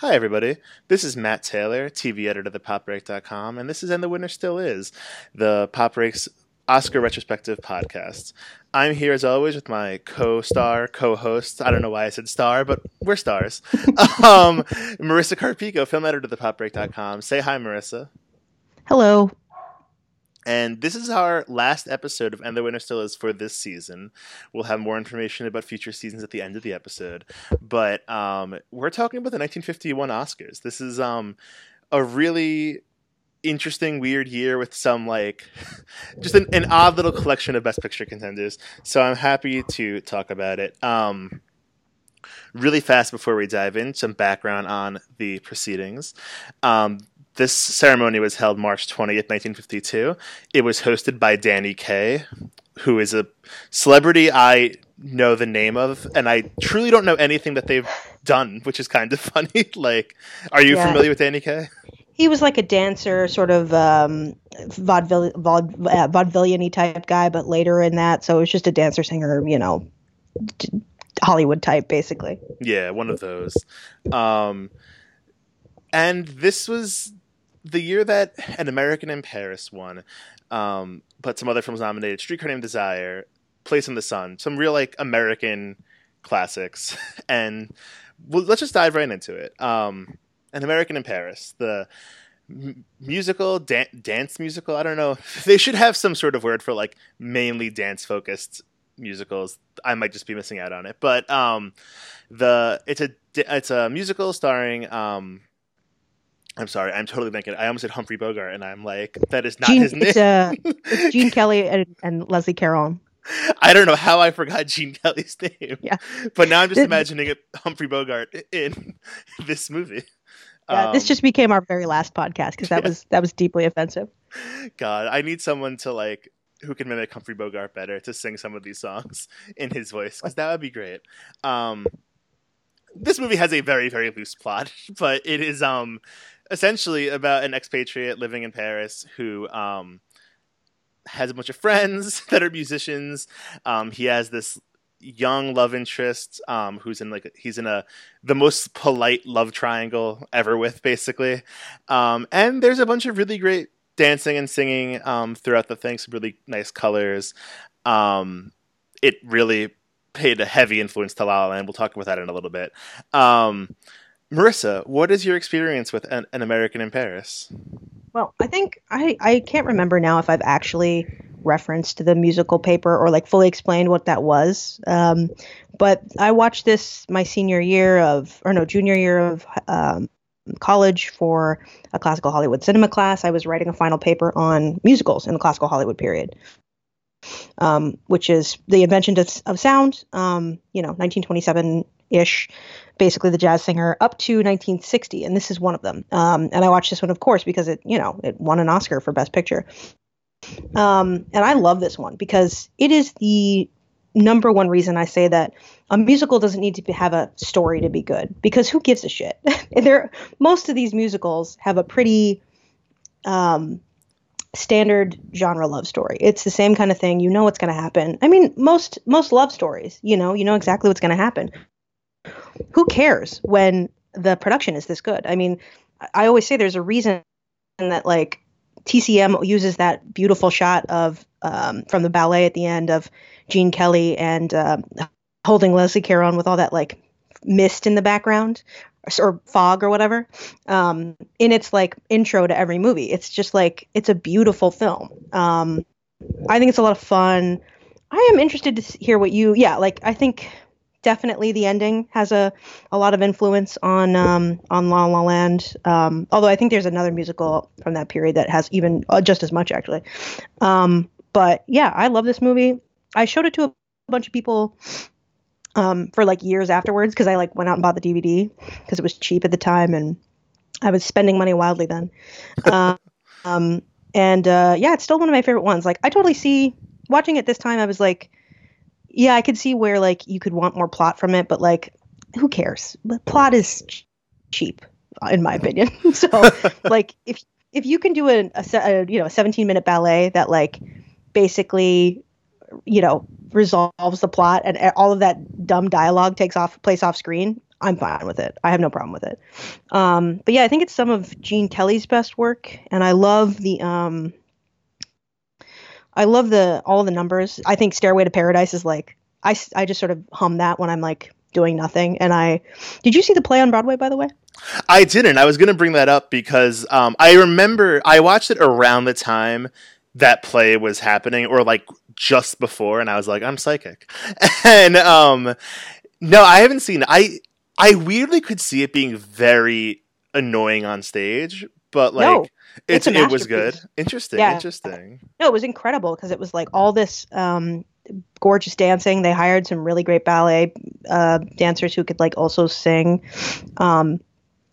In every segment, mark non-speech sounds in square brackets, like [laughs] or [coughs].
Hi, everybody. This is Matt Taylor, TV editor of at thepopbreak.com, and this is And the Winner Still Is, the Pop Break's Oscar retrospective podcast. I'm here as always with my co-star, co-host. I don't know why I said star, but we're stars. [laughs] um, Marissa Carpico, film editor of at thepopbreak.com. Say hi, Marissa. Hello. And this is our last episode of And the Winner Still Is for this season. We'll have more information about future seasons at the end of the episode. But um, we're talking about the 1951 Oscars. This is um, a really interesting, weird year with some like [laughs] just an, an, odd little collection of Best Picture contenders. So I'm happy to talk about it. Um, really fast before we dive in, some background on the proceedings. Um, this ceremony was held March 20th, 1952. It was hosted by Danny Kaye, who is a celebrity I know the name of, and I truly don't know anything that they've done, which is kind of [laughs] funny. like, are you yeah. familiar with Danny Kaye? He was like a dancer, sort of um, vaudeville, vaud, uh, vaudevillian type guy, but later in that, so it was just a dancer, singer, you know, Hollywood type, basically. Yeah, one of those. Um, and this was the year that An American in Paris won, um, but some other films nominated: Streetcar Named Desire, Place in the Sun, some real like American classics, [laughs] and well, let's just dive right into it. Um, An American in Paris, the m- musical da- dance musical. I don't know. [laughs] They should have some sort of word for like mainly dance focused musicals. I might just be missing out on it, but um, the it's a it's a musical starring um, I'm sorry, I'm totally thinking. I almost said Humphrey Bogart, and I'm like, that is not Gene, his name. It's, uh, it's [laughs] Gene Kelly and, and, Leslie Caron. I don't know how I forgot Gene Kelly's name. Yeah, but now I'm just imagining it, Humphrey Bogart in [laughs] this movie. Yeah, um, this just became our very last podcast because that [laughs] yeah. was that was deeply offensive. God, I need someone to like who can mimic Humphrey Bogart better to sing some of these songs in his voice because that would be great. Um, this movie has a very very loose plot, but it is um essentially about an expatriate living in Paris who um, has a bunch of friends [laughs] that are musicians. Um, he has this young love interest um, who's in like he's in a the most polite love triangle ever with basically. Um, and there's a bunch of really great dancing and singing um, throughout the thing some really nice colors. Um, it really paid a heavy influence to La La Land. We'll talk about that in a little bit. Um, Marissa, what is your experience with an, an, American in Paris? Well, I think I, I can't remember now if I've actually referenced the musical paper or like fully explained what that was. Um, but I watched this my senior year of, or no, junior year of um, college for a classical Hollywood cinema class. I was writing a final paper on musicals in the classical Hollywood period. Um, which is the invention of, of sound, um, you know, 1927 ish basically the jazz singer up to 1960, and this is one of them. Um, and I watched this one, of course, because it you know it won an Oscar for Best Picture. Um, and I love this one because it is the number one reason I say that a musical doesn't need to have a story to be good because who gives a shit? [laughs] there, most of these musicals have a pretty um, standard genre love story. It's the same kind of thing. You know what's going to happen. I mean, most most love stories, you know, you know exactly what's going to happen who cares when the production is this good? I mean, I always say there's a reason that like TCM uses that beautiful shot of um, from the ballet at the end of Gene Kelly and uh, holding Leslie Caron with all that like mist in the background or fog or whatever um, in its like intro to every movie. It's just like it's a beautiful film. Um, I think it's a lot of fun. I am interested to hear what you yeah like I think definitely the ending has a, a lot of influence on um, on La La Land. Um, although I think there's another musical from that period that has even uh, just as much actually. Um, but yeah, I love this movie. I showed it to a bunch of people um, for like years afterwards because I like went out and bought the DVD because it was cheap at the time and I was spending money wildly then. [laughs] um, and uh, yeah, it's still one of my favorite ones. Like I totally see watching it this time. I was like yeah, I could see where like you could want more plot from it, but like who cares? The plot is ch- cheap, in my opinion. [laughs] so [laughs] like if if you can do a, a, a you know a 17 minute ballet that like basically you know resolves the plot and all of that dumb dialogue takes off place off screen, I'm fine with it. I have no problem with it. Um, but yeah, I think it's some of Gene Kelly's best work, and I love the um, I love the all the numbers. I think Stairway to Paradise is like I, I just sort of hum that when I'm like doing nothing. And I did you see the play on Broadway by the way? I didn't. I was going to bring that up because um, I remember I watched it around the time that play was happening, or like just before, and I was like, I'm psychic. [laughs] And um, no, I haven't seen. It. I I weirdly could see it being very annoying on stage, but like. No. It's, it was good. Interesting. Yeah. Interesting. No, it was incredible because it was like all this um, gorgeous dancing. They hired some really great ballet uh, dancers who could like also sing. Um,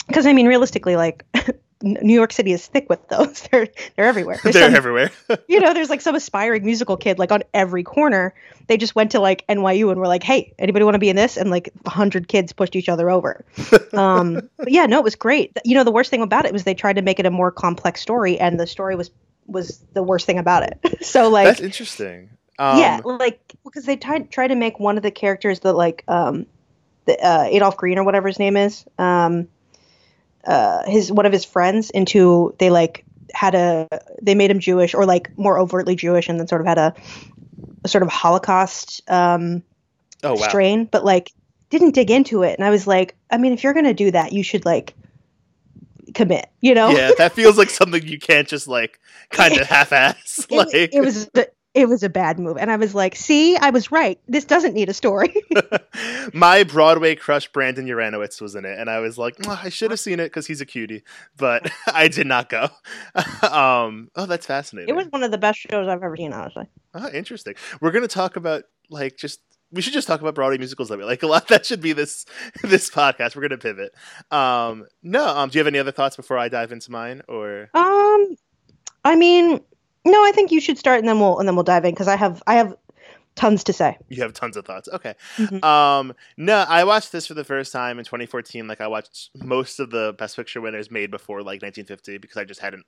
because I mean, realistically, like [laughs] New York City is thick with those. [laughs] They're they're everywhere. [laughs] There's they're some, everywhere. [laughs] you know, there's like some aspiring musical kid like on every corner. They just went to like NYU and were like, "Hey, anybody want to be in this?" And like a hundred kids pushed each other over. Um, but yeah, no, it was great. You know, the worst thing about it was they tried to make it a more complex story, and the story was was the worst thing about it. so like, that's interesting. Um, yeah, like because they tried try to make one of the characters that like um, the, uh, Adolph Green or whatever his name is. Um, uh, his one of his friends into they like had a they made him Jewish or like more overtly Jewish and then sort of had a, a sort of Holocaust um, oh, wow. strain, but like didn't dig into it. And I was like, I mean, if you're gonna do that, you should like commit, you know? Yeah, that feels like something you can't just like kind of [laughs] half-ass. like it, it was it was a bad move. And I was like, see, I was right. This doesn't need a story. [laughs] [laughs] My Broadway crush, Brandon Uranowitz, was in it. And I was like, oh, I should have seen it because he's a cutie. But [laughs] I did not go. um, oh, that's fascinating. It was one of the best shows I've ever seen, honestly. Oh, interesting. We're going to talk about, like, just we should just talk about Broadway musicals that we like a lot. That should be this this podcast. We're gonna pivot. Um, no, um, do you have any other thoughts before I dive into mine? Or um, I mean, no, I think you should start and then we'll and then we'll dive in because I have I have tons to say. You have tons of thoughts. Okay. Mm-hmm. Um, no, I watched this for the first time in 2014. Like I watched most of the Best Picture winners made before like 1950 because I just hadn't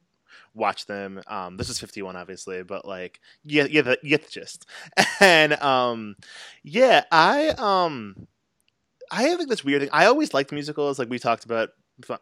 watched them. Um, this is 51, obviously, but like yeah, yeah, the, you get the gist. [laughs] And um, yeah, I um, I have like this weird thing. I always liked musicals, like we talked about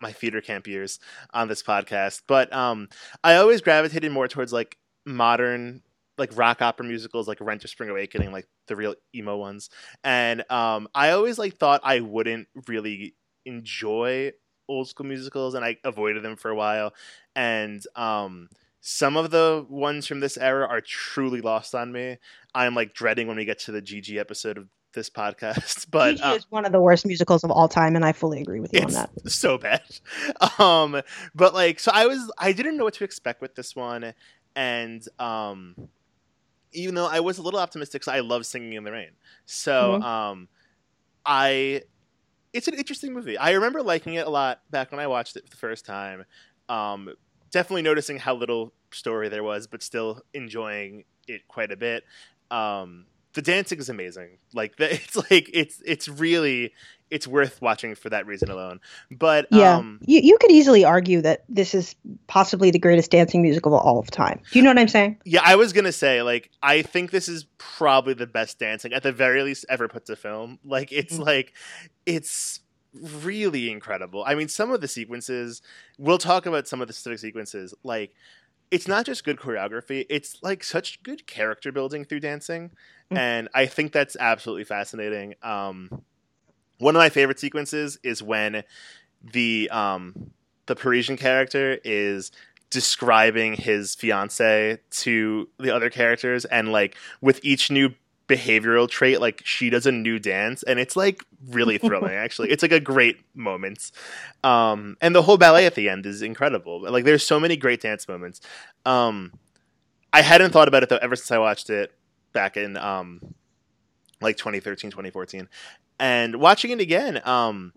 my theater camp years on this podcast, but um, I always gravitated more towards like modern like rock opera musicals like Rent or Spring Awakening, like the real emo ones. And um, I always like thought I wouldn't really enjoy old school musicals, and I avoided them for a while. And um, some of the ones from this era are truly lost on me. I'm like dreading when we get to the Gigi episode of this podcast. [laughs] But Gigi uh, is one of the worst musicals of all time, and I fully agree with you on that. [laughs] So bad. [laughs] Um, but like, so I was, I didn't know what to expect with this one, and um, even though I was a little optimistic, because I love Singing in the Rain, so mm-hmm. um, I it's an interesting movie. I remember liking it a lot back when I watched it for the first time. Um, definitely noticing how little story there was, but still enjoying it quite a bit. Um, the dancing is amazing. Like the, [laughs] it's like it's it's really it's worth watching for that reason alone. But yeah, um, you you could easily argue that this is possibly the greatest dancing musical of all of time. Do you know what I'm saying? Yeah, I was gonna say like I think this is probably the best dancing at the very least ever put to film. Like it's mm-hmm. like it's really incredible. I mean, some of the sequences. We'll talk about some of the specific sequences. Like it's not just good choreography it's like such good character building through dancing mm-hmm. and i think that's absolutely fascinating um, one of my favorite sequences is when the um, the parisian character is describing his fiance to the other characters and like with each new behavioral trait like she does a new dance and it's like really thrilling [laughs] actually. It's like a great moment. Um and the whole ballet at the end is incredible. Like there's so many great dance moments. Um i hadn't thought about it though ever since i watched it back in um like 2013 2014 and watching it again um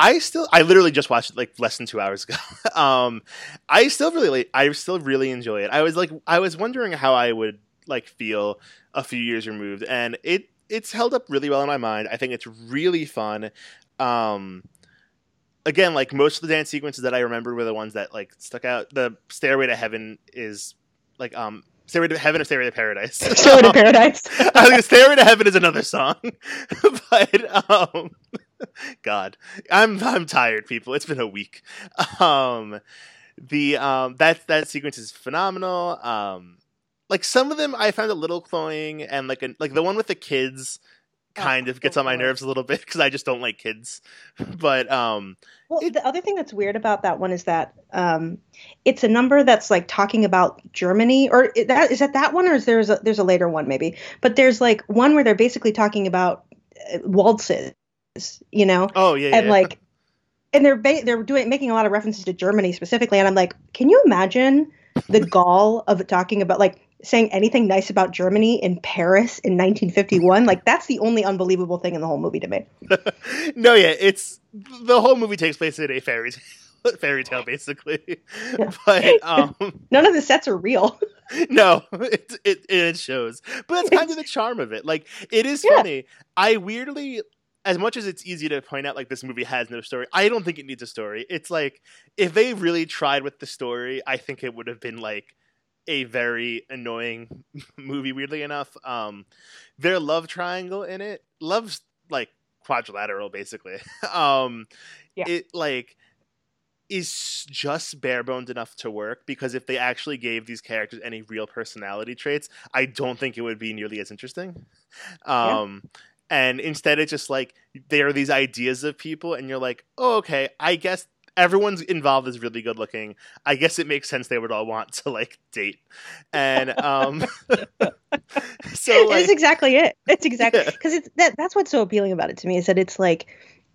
I still, I literally just watched it like less than two hours [laughs] ago. um, I still really, I still really enjoy it. I was like, I was wondering how I would like feel a few years removed, and it it's held up really well in my mind. I think it's really fun. Um, again, like most of the dance sequences that I remembered were the ones that like stuck out. The Stairway to Heaven is like um Stairway to Heaven or Stairway to Paradise. [laughs] Stairway to Paradise. [laughs] I think Stairway to Heaven is another song, [laughs] but um, God, I'm I'm tired, people. It's been a week. Um, the um that that sequence is phenomenal. Um, like some of them I found a little cloying, and like a, like the one with the kids kind Oh, of gets on my nerves a little bit [laughs] because I just don't like kids. [laughs] But um, Well, It- the other thing that's weird about that one is that um, it's a number that's like talking about Germany, or is that is that that one, or is there's a there's a later one maybe? But there's like one where they're basically talking about uh, waltzes, you know, oh yeah, and yeah. like, and they're ba- they're doing making a lot of references to Germany specifically, and I'm like, can you imagine the [laughs] gall of talking about like saying anything nice about Germany in Paris in 1951? Like that's the only unbelievable thing in the whole movie to me. [laughs] no, yeah, it's the whole movie takes place in a fairy tale, [laughs] fairy tale basically. Yeah. [laughs] But um, None of the sets are real. no, it, it it shows. But that's kind of the charm of it. Like it is Yeah. funny. I weirdly as much as it's easy to point out like this movie has no story, I don't think it needs a story. It's like if they really tried with the story, I think it would have been like a very annoying [laughs] movie weirdly enough. Um their love triangle in it, love's like quadrilateral basically. [laughs] um Yeah. it like is just bare bones enough to work because if they actually gave these characters any real personality traits, I don't think it would be nearly as interesting. Um, And instead, it's just like there are these ideas of people, and you're like, oh, okay, I guess everyone's involved is really good looking. I guess it makes sense they would all want to like date. And um, [laughs] so like, it's exactly it. It's exactly Yeah. because it's that. That's what's so appealing about it to me is that it's like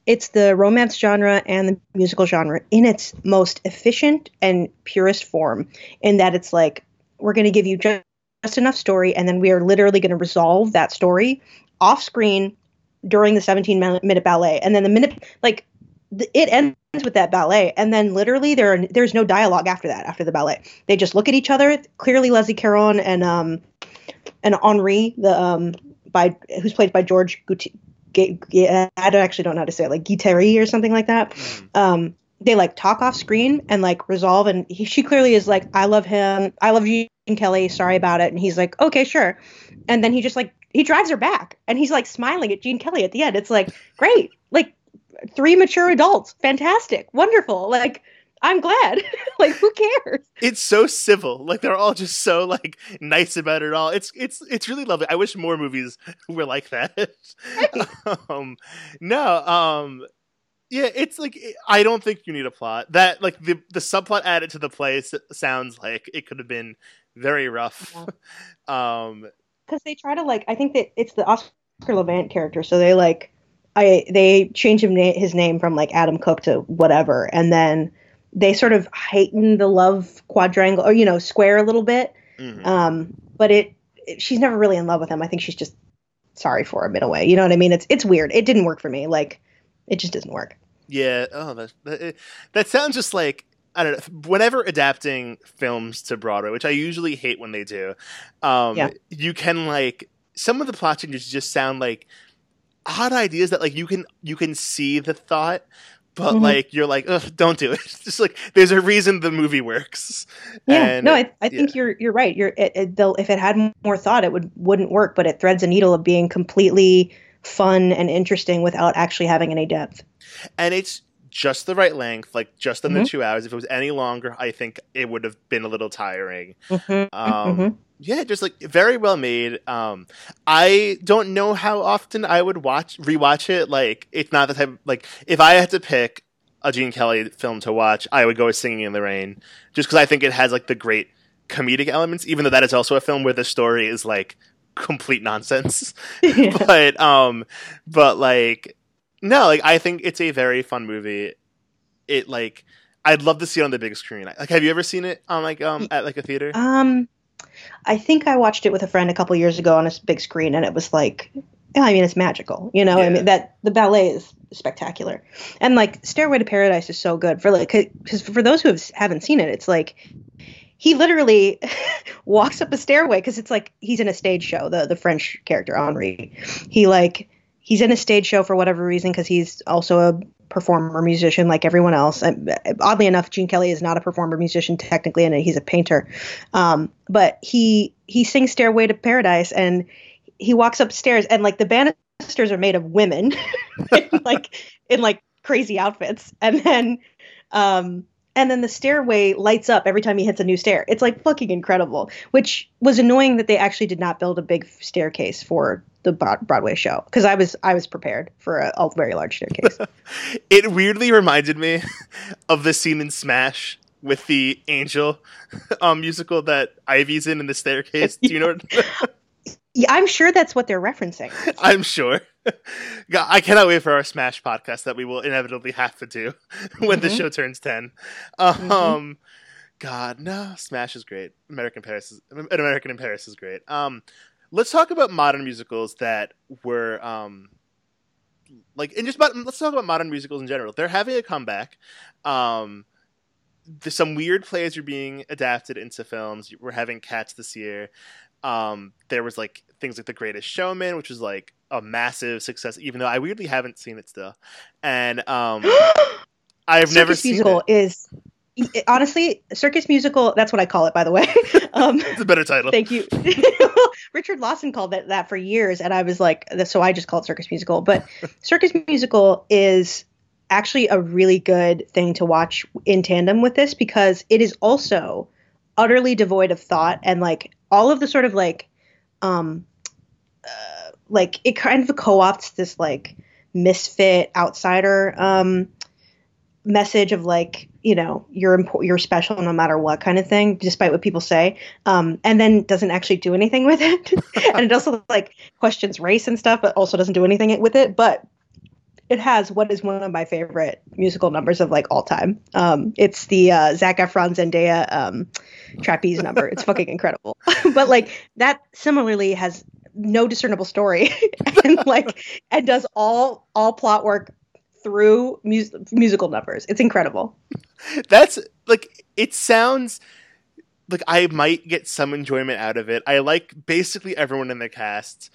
it's the romance genre and the musical genre in its most efficient and purest form. In that it's like we're going to give you just, just enough story, and then we are literally going to resolve that story off screen during the 17 minute ballet, and then the minute like th- it ends with that ballet, and then literally there are, there's no dialogue after that after the ballet. They just look at each other. Clearly, Leslie Caron and um and Henri, the um by who's played by George Guti- G- G- I don't actually don't know how to say it, like Guittari or something like that. mm, Um, they like talk off screen and like resolve, and he, she clearly is like, I love him, I love Gene Kelly, sorry about it, and he's like, okay, sure, and then he just like he drives her back, and he's like smiling at Gene Kelly at the end. It's like great, three mature adults, fantastic, wonderful, like. I'm glad. [laughs] like, who cares? it's so civil. Like they're all just so like nice about it all. It's it's it's really lovely. I wish more movies [laughs] were like that. [laughs] um, no, um, yeah, it's like I don't think you need a plot. That like the the subplot added to the play s- sounds like it could have been very rough. um, because they try to like I think that it's the Oscar Levant character, so they like I they change him na- his name from like Adam Cook to whatever, and then they sort of heighten the love quadrangle or you know square a little bit. mhm. Um, but it, it she's never really in love with him. I think she's just sorry for him in a way. You know what I mean? It's it's weird. It didn't work for me. Like it just doesn't work. Yeah. Oh, that that, that sounds just like I don't know. Whenever adapting films to Broadway, which I usually hate when they do, um, Yeah. you can like some of the plot changes just sound like odd ideas that like you can you can see the thought, but Mhm. like you're like, Ugh, don't do it. [laughs] just like there's a reason the movie works. Yeah, And, no, I, I think you're you're right. You're it, it, they'll- if it had more thought, it would wouldn't work. But it threads a needle of being completely fun and interesting without actually having any depth. and it's just the right length, like just under Mhm. two hours. If it was any longer, I think it would have been a little tiring. Mhm, Um, mhm. yeah, just like very well made. Um, I don't know how often I would watch rewatch it. Like, it's not the type like if I had to pick a Gene Kelly film to watch, I would go with Singing in the Rain, just because I think it has like the great comedic elements. Even though that is also a film where the story is like complete nonsense. [laughs] Yeah. [laughs] but um, but like no, like I think it's a very fun movie. It like. I'd love to see it on the big screen. Like, have you ever seen it on like um at like a theater? Um, I think I watched it with a friend a couple years ago on a big screen, and it was like, yeah, I mean, it's magical. You know, I mean that the ballet is spectacular, and like Stairway to Paradise is so good for like because for those who have, haven't seen it, it's like he literally [laughs] walks up a stairway because it's like he's in a stage show. The the French character Henri, he like he's in a stage show for whatever reason because he's also a performer musician like everyone else. And oddly enough, Gene Kelly is not a performer musician technically, and he's a painter. Um, but he he sings Stairway to Paradise, and he walks upstairs, and like the banisters are made of women, [laughs] in, like in like crazy outfits, and then um, and then the stairway lights up every time he hits a new stair. It's like fucking incredible, which was annoying that they actually did not build a big staircase for the Broadway show because I was I was prepared for a, a very large staircase. [laughs] it weirdly reminded me [laughs] of the scene in Smash with the Angel [laughs] um, musical that Ivy's in in the staircase. Do you know? What... yeah, I'm sure that's what they're referencing. I'm sure. [laughs] God, I cannot wait for our Smash podcast that we will inevitably have to do [laughs] when mm-hmm. the show turns ten. Mm-hmm. Um, mm-hmm. God, no, Smash is great. American Paris is an American in Paris is great. Um, let's talk about modern musicals that were um, like, and just about, let's talk about modern musicals in general. They're having a comeback. Um, some weird plays are being adapted into films. We're having Cats this year. Um, there was like things like The Greatest Showman, which was like a massive success, even though I weirdly haven't seen it still. And um, [gasps] I've Circus never seen musical it. is honestly circus musical. That's what I call it, by the way. [laughs] Um, it's a better title. Thank you. [laughs] Richard Lawson called it that for years, and I was like, so I just call it circus musical. But [laughs] circus musical is actually a really good thing to watch in tandem with this because it is also utterly devoid of thought and like all of the sort of like um uh, like it kind of co-opts this like misfit outsider um message of like you know you're impo- you're special no matter what kind of thing despite what people say um and then doesn't actually do anything [laughs] with it [laughs] and it also like questions race and stuff but also doesn't do anything with it but it has what is one of my favorite musical numbers of like all time. Um, it's the uh, Zac Efron Zendaya um, trapeze number. It's fucking incredible. [laughs] but like that similarly has no discernible story [laughs] and like [laughs] and does all all plot work through mus- musical numbers. It's incredible. That's like it sounds like I might get some enjoyment out of it. I like basically everyone in the cast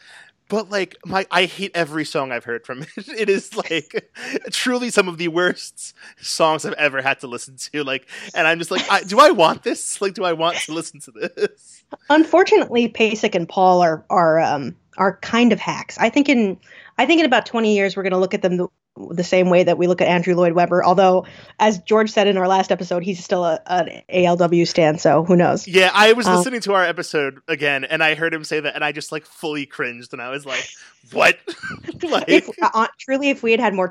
but like my I hate every song I've heard from it. [laughs] It is like truly some of the worst songs I've ever had to listen to. Like, and I'm just like, I, do I want this? Like, do I want to listen to this? Unfortunately, Pasek and Paul are are um are kind of hacks. I think in I think in about 20 years we're going to look at them the, the same way that we look at Andrew Lloyd Webber. Although, as George said in our last episode, he's still a, an ALW stand, so who knows? Yeah, I was um, listening to our episode again, and I heard him say that, and I just like fully cringed, and I was like, "What?" [laughs] like, if, uh, truly, if we had had more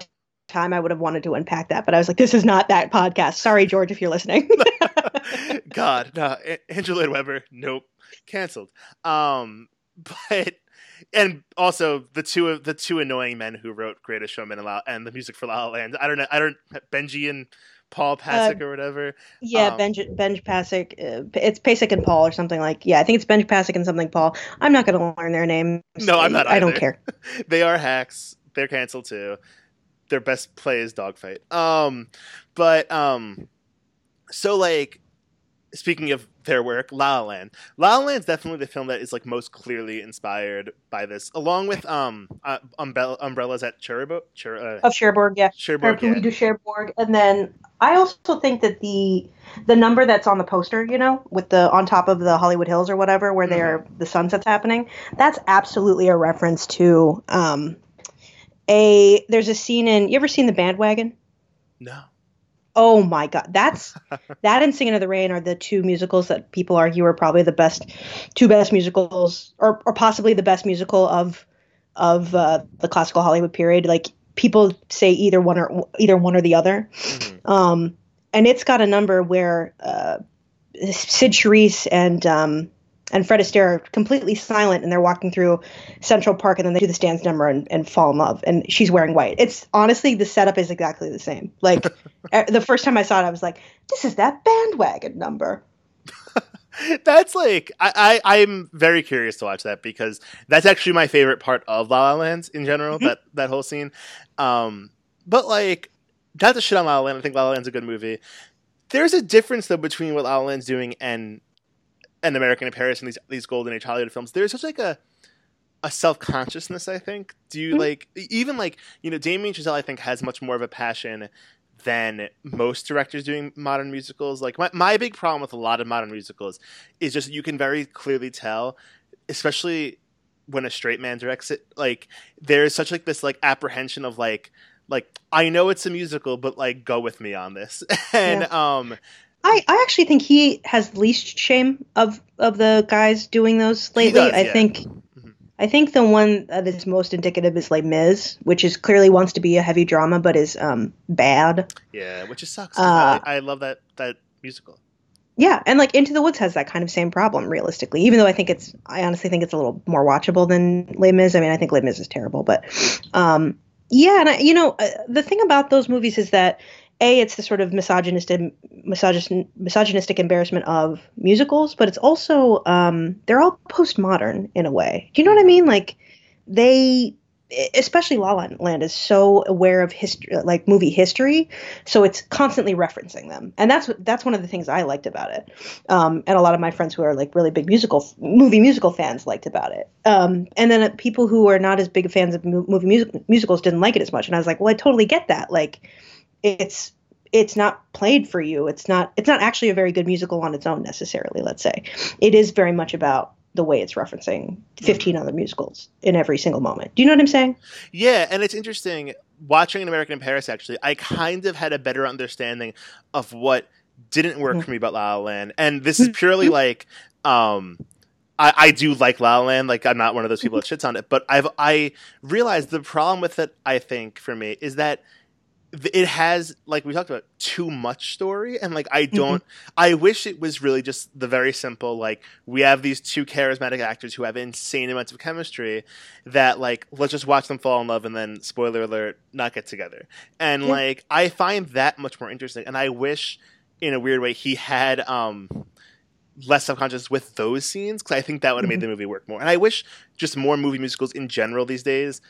time, I would have wanted to unpack that, but I was like, "This is not that podcast." Sorry, George, if you're listening. [laughs] [laughs] God, no, Andrew Lloyd Webber, nope, canceled. Um, but and also the two of the two annoying men who wrote Greatest Showman and, La- and the music for La La Land. I don't know. I don't Benji and Paul Pasek uh, or whatever. Yeah, um, Benj Benj Pasek. Uh, it's Pasek and Paul or something like. Yeah, I think it's Benj Pasek and something Paul. I'm not going to learn their names. No, I'm not. Either. I don't care. [laughs] they are hacks. They're canceled too. Their best play is dogfight. Um, but um, so like speaking of their work, La La Land. La La Land is definitely the film that is like most clearly inspired by this, along with um uh, umbrella, umbrellas at Cherbourg. Cher, uh, of Cherbourg, yeah. Cherbourg, yeah. We do Cherbourg, and then I also think that the the number that's on the poster, you know, with the on top of the Hollywood Hills or whatever, where mm-hmm. they're the sunset's happening, that's absolutely a reference to um a. There's a scene in. You ever seen the Bandwagon? No oh my god. That's [laughs] that and singing in the rain are the two musicals that people argue are probably the best two best musicals or, or possibly the best musical of of uh, the classical hollywood period. Like people say either one or either one or the other. Mm-hmm. um, and it's got a number where uh, Cyd Charisse and um, and Fred Astaire are completely silent and they're walking through Central Park and then they do the dance number and, and fall in love and she's wearing white. It's honestly the setup is exactly the same. Like [laughs] the first time I saw it, I was like, this is that bandwagon number. [laughs] that's like I, I I'm very curious to watch that because that's actually my favorite part of La La Land in general. Mm-hmm. That that whole scene. Um, but like not to shit on La La Land. I think La La Land's a good movie. There's a difference though between what La La Land's doing and an American in Paris and these these golden age Hollywood films, there's such like a a self consciousness. I think. Do you mm-hmm. like even like you know Damien Chazelle? I think has much more of a passion than most directors doing modern musicals. Like my my big problem with a lot of modern musicals is just you can very clearly tell, especially when a straight man directs it. Like there's such like this like apprehension of like like I know it's a musical, but like go with me on this. [laughs] and yeah. um I, I actually think he has least shame of of the guys doing those lately. Does, I yeah. think mm-hmm. I think the one that is most indicative is like Miz, which is clearly wants to be a heavy drama but is um bad. Yeah, which just sucks. Uh, I, I love that that musical. Yeah, and like Into the Woods has that kind of same problem realistically. Even though I think it's, I honestly think it's a little more watchable than Les Mis. I mean, I think Les Mis is terrible, but um, yeah, and I, you know, uh, the thing about those movies is that a it's the sort of misogynistic misogyn, misogynistic embarrassment of musicals, but it's also um, they're all postmodern in a way. Do you know what I mean? Like they especially La La Land is so aware of history, like movie history, so it's constantly referencing them, and that's that's one of the things I liked about it. Um, and a lot of my friends who are like really big musical movie musical fans liked about it. Um, and then uh, people who are not as big fans of movie music, musicals didn't like it as much, and I was like, well, I totally get that. Like, it's it's not played for you. It's not it's not actually a very good musical on its own necessarily. Let's say it is very much about the way it's referencing 15 mm-hmm. other musicals in every single moment. Do you know what I'm saying? Yeah, and it's interesting watching an American in Paris actually. I kind of had a better understanding of what didn't work mm-hmm. for me about La La Land. And this is purely mm-hmm. like um I, I do like La La Land. Like I'm not one of those people that shits on it, but I've I realized the problem with it. I think for me is that it has like we talked about too much story and like i mm-hmm. don't mm-hmm. i wish it was really just the very simple like we have these two charismatic actors who have insane amounts of chemistry that like let's just watch them fall in love and then spoiler alert not get together and yeah. like i find that much more interesting and i wish in a weird way he had um less subconscious with those scenes because i think that would have mm-hmm. made the movie work more and i wish just more movie musicals in general these days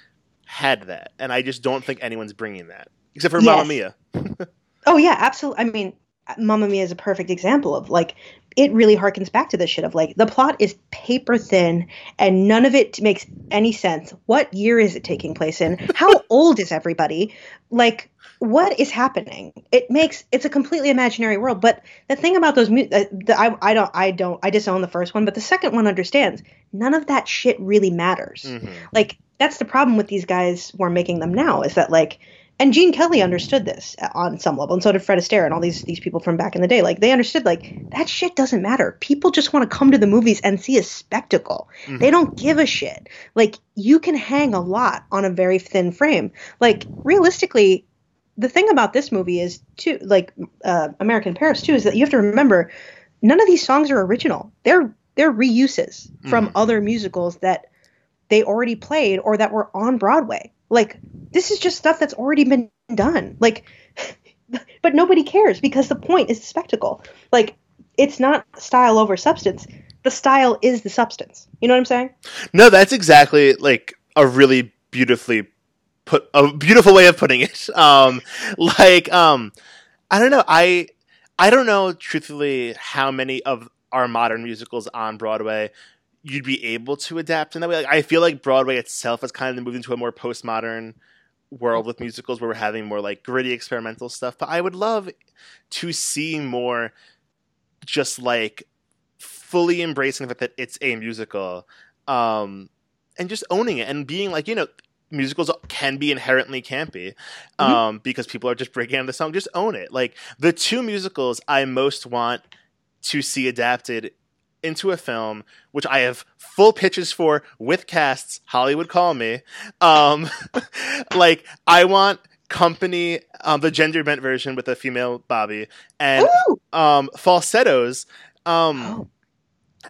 had that and i just don't think anyone's bringing that except for yes. Mamma Mia. [laughs] oh yeah, absolutely. I mean, Mamma Mia is a perfect example of like it really harkens back to this shit of like the plot is paper thin and none of it makes any sense. What year is it taking place in? How [laughs] old is everybody? Like what is happening? It makes it's a completely imaginary world. But the thing about those, uh, the, I, I don't, I don't, I disown the first one, but the second one understands none of that shit really matters. Mm-hmm. Like that's the problem with these guys who are making them now is that like and Gene Kelly understood this on some level, and so did Fred Astaire and all these these people from back in the day. Like they understood, like that shit doesn't matter. People just want to come to the movies and see a spectacle. Mm-hmm. They don't give a shit. Like you can hang a lot on a very thin frame. Like realistically, the thing about this movie is too, like uh, American Paris too, is that you have to remember none of these songs are original. They're they're reuses from mm-hmm. other musicals that they already played or that were on Broadway. Like this is just stuff that's already been done. Like [laughs] but nobody cares because the point is the spectacle. Like it's not style over substance. The style is the substance. You know what I'm saying? No, that's exactly like a really beautifully put a beautiful way of putting it. [laughs] Um like um I don't know. I I don't know truthfully how many of our modern musicals on Broadway you'd be able to adapt in that way. Like I feel like Broadway itself has kind of moved into a more postmodern world with musicals where we're having more like gritty experimental stuff. But I would love to see more just like fully embracing the fact that it's a musical. Um and just owning it and being like, you know, musicals can be inherently campy mm-hmm. um, mm-hmm. because people are just breaking out the song. Just own it. Like the two musicals I most want to see adapted into a film, which I have full pitches for with casts. Hollywood call me. Um, [laughs] like I want company, um, the gender bent version with a female Bobby and um, falsettos um, oh.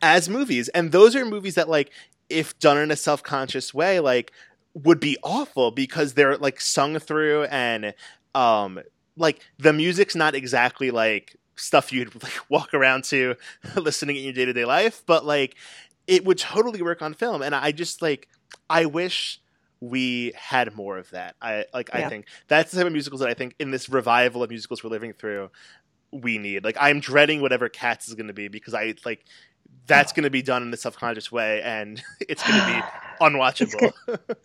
as movies, and those are movies that like if done in a self conscious way, like would be awful because they're like sung through and um like the music's not exactly like stuff you'd like [laughs] walk around to [laughs] listening in your day-to-day life but like it would totally work on film and i just like i wish we had more of that. I like yeah. i think that's the type of musicals that i think in this revival of musicals we're living through we need. Like i'm dreading whatever cats is going to be because i like that's going to be done in a self-conscious way and [laughs] it's going to be [sighs] unwatchable.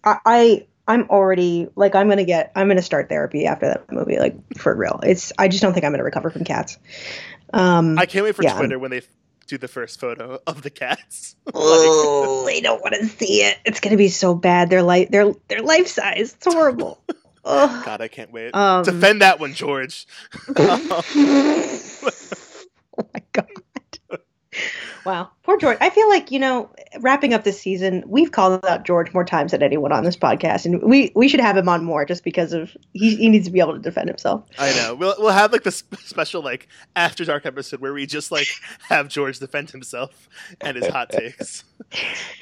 I I'm already like I'm gonna get I'm gonna start therapy after that movie like for real. It's I just don't think I'm gonna recover from cats. Um, I can't wait for yeah. Twitter when they do the first photo of the cats. [laughs] oh, I don't want to see it. It's gonna be so bad. They're like they're they're life size. It's horrible. [laughs] Ugh. God, I can't wait. Um, Defend that one, George. [laughs] Wow, poor George. I feel like you know, wrapping up this season, we've called out George more times than anyone on this podcast, and we we should have him on more just because of he he needs to be able to defend himself. I know. We'll we'll have like this [laughs] special like after dark episode where we just like have George defend himself and his hot takes. [laughs]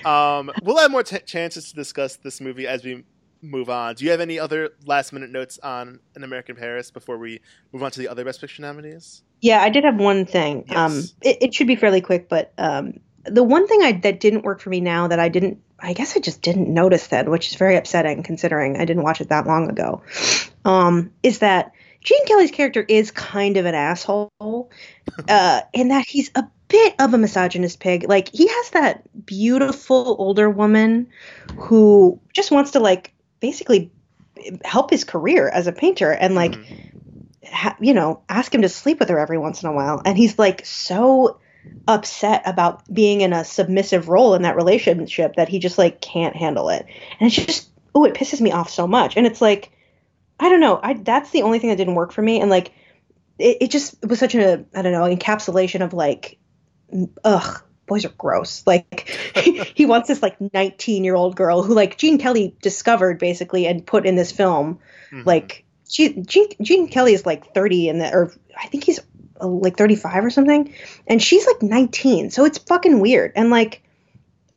Um, we'll have more t- chances to discuss this movie as we move on. Do you have any other last minute notes on An American Paris before we move on to the other Best Picture nominees? Yeah, I did have one thing. Yes. Um, it, it should be fairly quick, but um, the one thing I that didn't work for me now that I didn't, I guess I just didn't notice then, which is very upsetting considering I didn't watch it that long ago, um, is that Gene Kelly's character is kind of an asshole, [laughs] uh, in that he's a bit of a misogynist pig. Like he has that beautiful older woman who just wants to like basically help his career as a painter and like Mhm. ha- you know, ask him to sleep with her every once in a while. And he's like so upset about being in a submissive role in that relationship that he just like can't handle it. And it's just, oh, it pisses me off so much. And it's like, I don't know. I that's the only thing that didn't work for me. And like, it, it just it was such a I don't know encapsulation of like, ugh, boys are gross. Like [laughs] he wants this like 19 year old girl who like Gene Kelly discovered basically and put in this film. Mhm. like she, Gene, Gene Kelly is like 30 and the or I think he's uh, like 35 or something. And she's like 19 so it's fucking weird. And like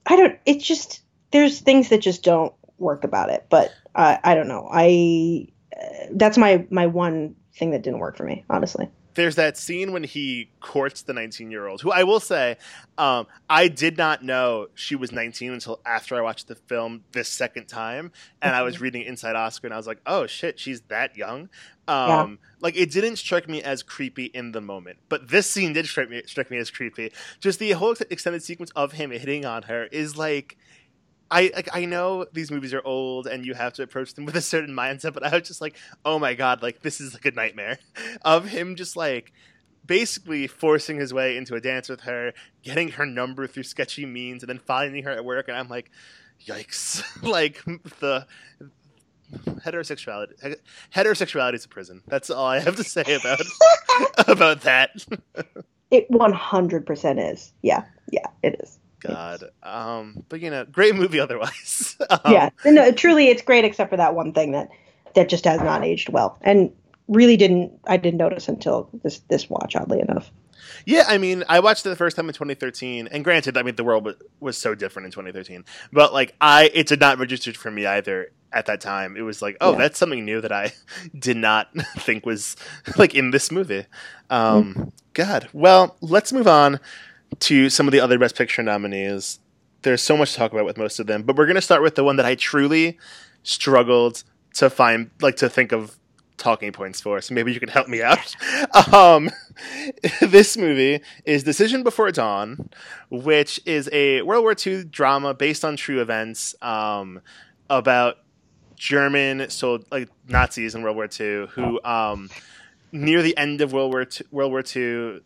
I don't it's just there's things that just don't work about it. But uh, I don't know. I uh, that's my my one thing that didn't work for me honestly there's that scene when he courts the 19 year old who i will say um, i did not know she was 19 until after i watched the film this second time and i was reading inside oscar and i was like oh shit she's that young. Um, like it didn't strike me as creepy in the moment but this scene did strike me, strike me as creepy. Just the whole extended sequence of him hitting on her is like I like I know these movies are old and you have to approach them with a certain mindset, but I was just like, oh my god, like this is like a nightmare [laughs] of him just like basically forcing his way into a dance with her, getting her number through sketchy means, and then finding her at work, and I'm like, yikes! [laughs] like the heterosexuality heterosexuality is a prison. That's all I have to say about [laughs] about that. it 100% is yeah yeah it is God, um, but you know, great movie otherwise. [laughs] um, yeah. No truly it's great except for that one thing that that just has not aged well. And really didn't i didn't notice until this this watch oddly enough. Yeah, I mean, I watched it the first time in 2013, and granted, I mean, the world was, was so different in 2013, but like, I it did not register for me either at that time. It was like, oh, Yeah. that's something new that I [laughs] did not [laughs] think was like in this movie. Um, God, well, let's move on to some of the other Best Picture nominees. There's so much to talk about with most of them, but we're gonna start with the one that I truly struggled to find, like, to think of talking points for. So maybe you can help me out. [laughs] um, [laughs] this movie is Decision Before Dawn, which is a World War II drama based on true events um, about German so like Nazis in World War II who um, near the end of World War II, World War II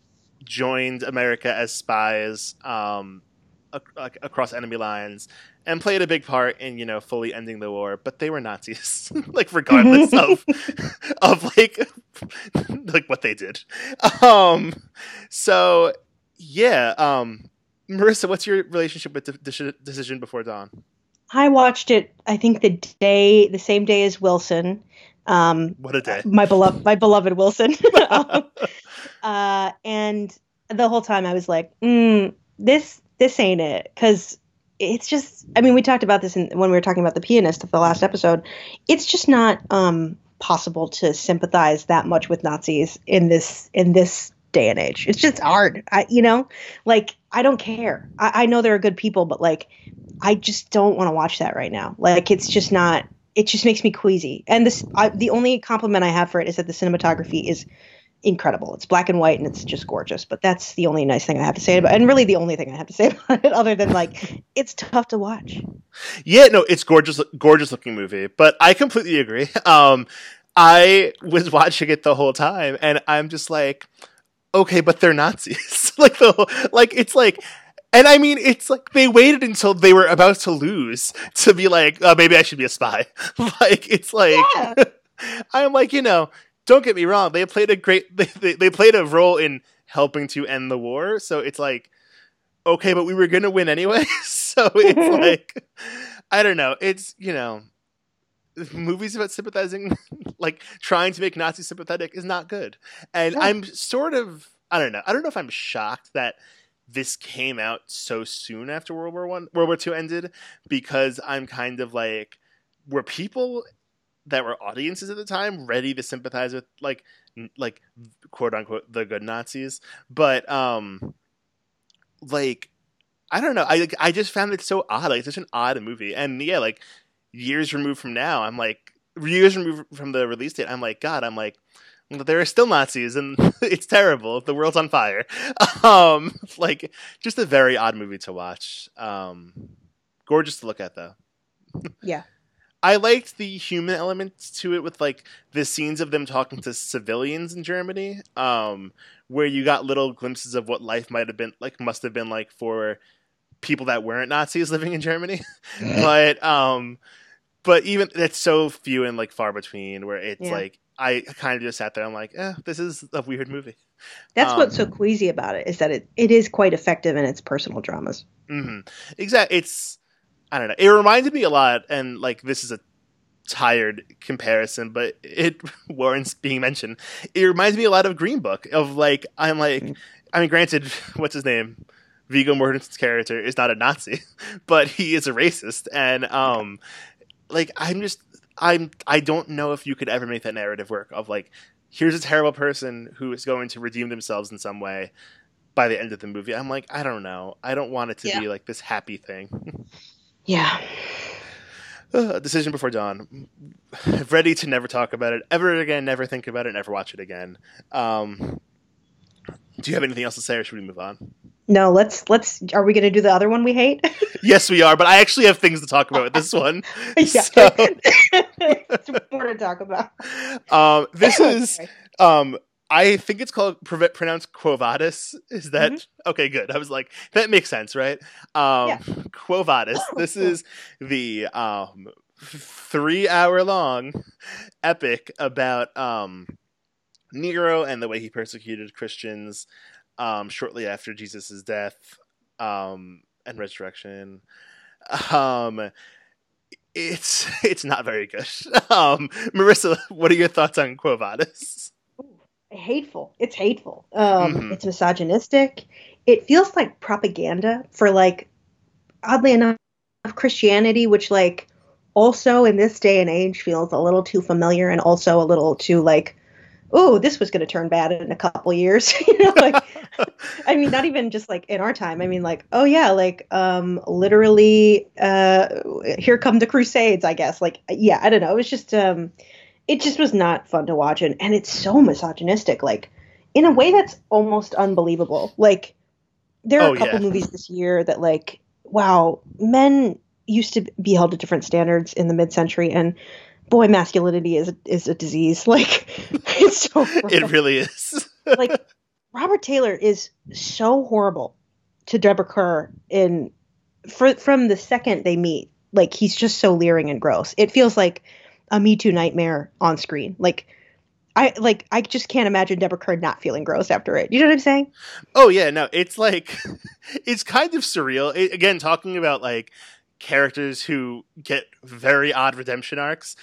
joined America as spies um, ac- ac- across enemy lines and played a big part in you know fully ending the war but they were nazis [laughs] like regardless [laughs] of of like [laughs] like what they did. Um so yeah um marissa what's your relationship with De- De- decision before dawn? I watched it i think the day the same day as wilson. Um what a day. my beloved my beloved wilson. Um, uh and the whole time i was like mm, this this ain't it. Because it's just i mean we talked about this in, when we were talking about the pianist of the last episode. It's just not um possible to sympathize that much with nazis in this in this day and age. It's just hard. I, you know like i don't care. I, I know they're good people but like i just don't want to watch that right now. Like it's just not it just makes me queasy. And this I, the only compliment i have for it is that the cinematography is incredible it's black and white and it's just gorgeous but that's the only nice thing i have to say about it and really the only thing i have to say [laughs] about it other than like it's tough to watch Yeah, no, it's gorgeous, gorgeous looking movie. But I completely agree. [laughs] Um, I was [laughs] watching it the whole time, and I'm just like, okay, but they're Nazis. like the like it's like and I mean, it's like they waited until they were about to lose to be like, oh, maybe I should be a spy. like, it's like, yeah. I'm like, you know, don't get me wrong. They played a great, [laughs] they, they, they, played a role in helping to end the war. So it's like, okay, but we were going to win anyway. [laughs] so it's [laughs] like, I don't know. It's, you know, movies about sympathizing, like trying to make Nazis sympathetic is not good. And yeah. I'm sort of, I don't know. I don't know if I'm shocked that this came out so soon after World War One, World War Two ended, because I'm kind of like, were people that were audiences at the time ready to sympathize with like, like quote unquote the good Nazis? But um, like, I don't know. I I just found it so odd. Like, it's such an odd movie, and yeah, like years removed from now, I'm like years removed from the release date. I'm like, God, I'm like there are still Nazis and [laughs] it's terrible. The world's on fire. [laughs] Um, like just a very odd movie to watch. Um, gorgeous to look at though. Yeah. I liked the human elements to it with like the scenes of them talking to civilians in Germany, um, where you got little glimpses of what life might have been like, must have been like for people that weren't Nazis [laughs] living in Germany. [laughs] but um, but even it's so few and like far between where it's yeah. like I kind of just sat there. I'm like, eh, this is a weird movie. That's um, what's so queasy about it is that it, it is quite effective in its personal dramas. Mm-hmm. Exactly. It's I don't know. It reminded me a lot, and like this is a tired comparison, but it [laughs] warrants being mentioned. It reminds me a lot of Green Book. Of like, I'm like, mm-hmm. I mean, granted, [laughs] what's his name? Viggo Mortensen's character is not a Nazi, [laughs] but he is a racist, and um, like I'm just I'm I don't know if you could ever make that narrative work of like here's a terrible person who is going to redeem themselves in some way by the end of the movie. I'm like I don't know. I don't want it to yeah. be like this happy thing. Yeah. Uh, decision before dawn. [sighs] Ready to never talk about it ever again. Never think about it. Never watch it again. Um, do you have anything else to say, or should we move on? No, let's let's. Are we going to do the other one we hate? [laughs] yes, we are. But I actually have things to talk about with this one. [laughs] yeah, so. [laughs] it's more to talk about. Um, this is um, I think it's called pronounced Quo Vadis. Is that mm-hmm. okay? Good. I was like, that makes sense, right? Um, yeah. Quo Vadis. [laughs] This is the um, three hour long epic about um, Nero and the way he persecuted Christians um, shortly after Jesus' death um, and resurrection. Um, it's it's not very good. [laughs] Um, Marissa, what are your thoughts on Quo Vadis? Hateful. It's hateful. Um, mm-hmm. It's misogynistic. It feels like propaganda for like, oddly enough, Christianity, which like also in this day and age feels a little too familiar and also a little too like oh, this was going to turn bad in a couple years. [laughs] you know, like, I mean, not even just like in our time. I mean, like, oh yeah, like, um, literally, uh, here come the Crusades. I guess, like, yeah, I don't know. It was just, um, it just was not fun to watch, and and it's so misogynistic, like, in a way that's almost unbelievable. Like, there are oh, a couple yeah. [laughs] movies this year that, like, wow, men used to be held to different standards in the mid-century, and boy, masculinity is is a disease. [laughs] Like it's so it really is. [laughs] like Robert Taylor is so horrible to Deborah Kerr in for, from the second they meet. Like he's just so leering and gross. It feels like a Me Too nightmare on screen. Like I like I just can't imagine Deborah Kerr not feeling gross after it. You know what I'm saying? Oh yeah, no, it's like [laughs] it's kind of surreal. It, again, talking about like characters who get very odd redemption arcs.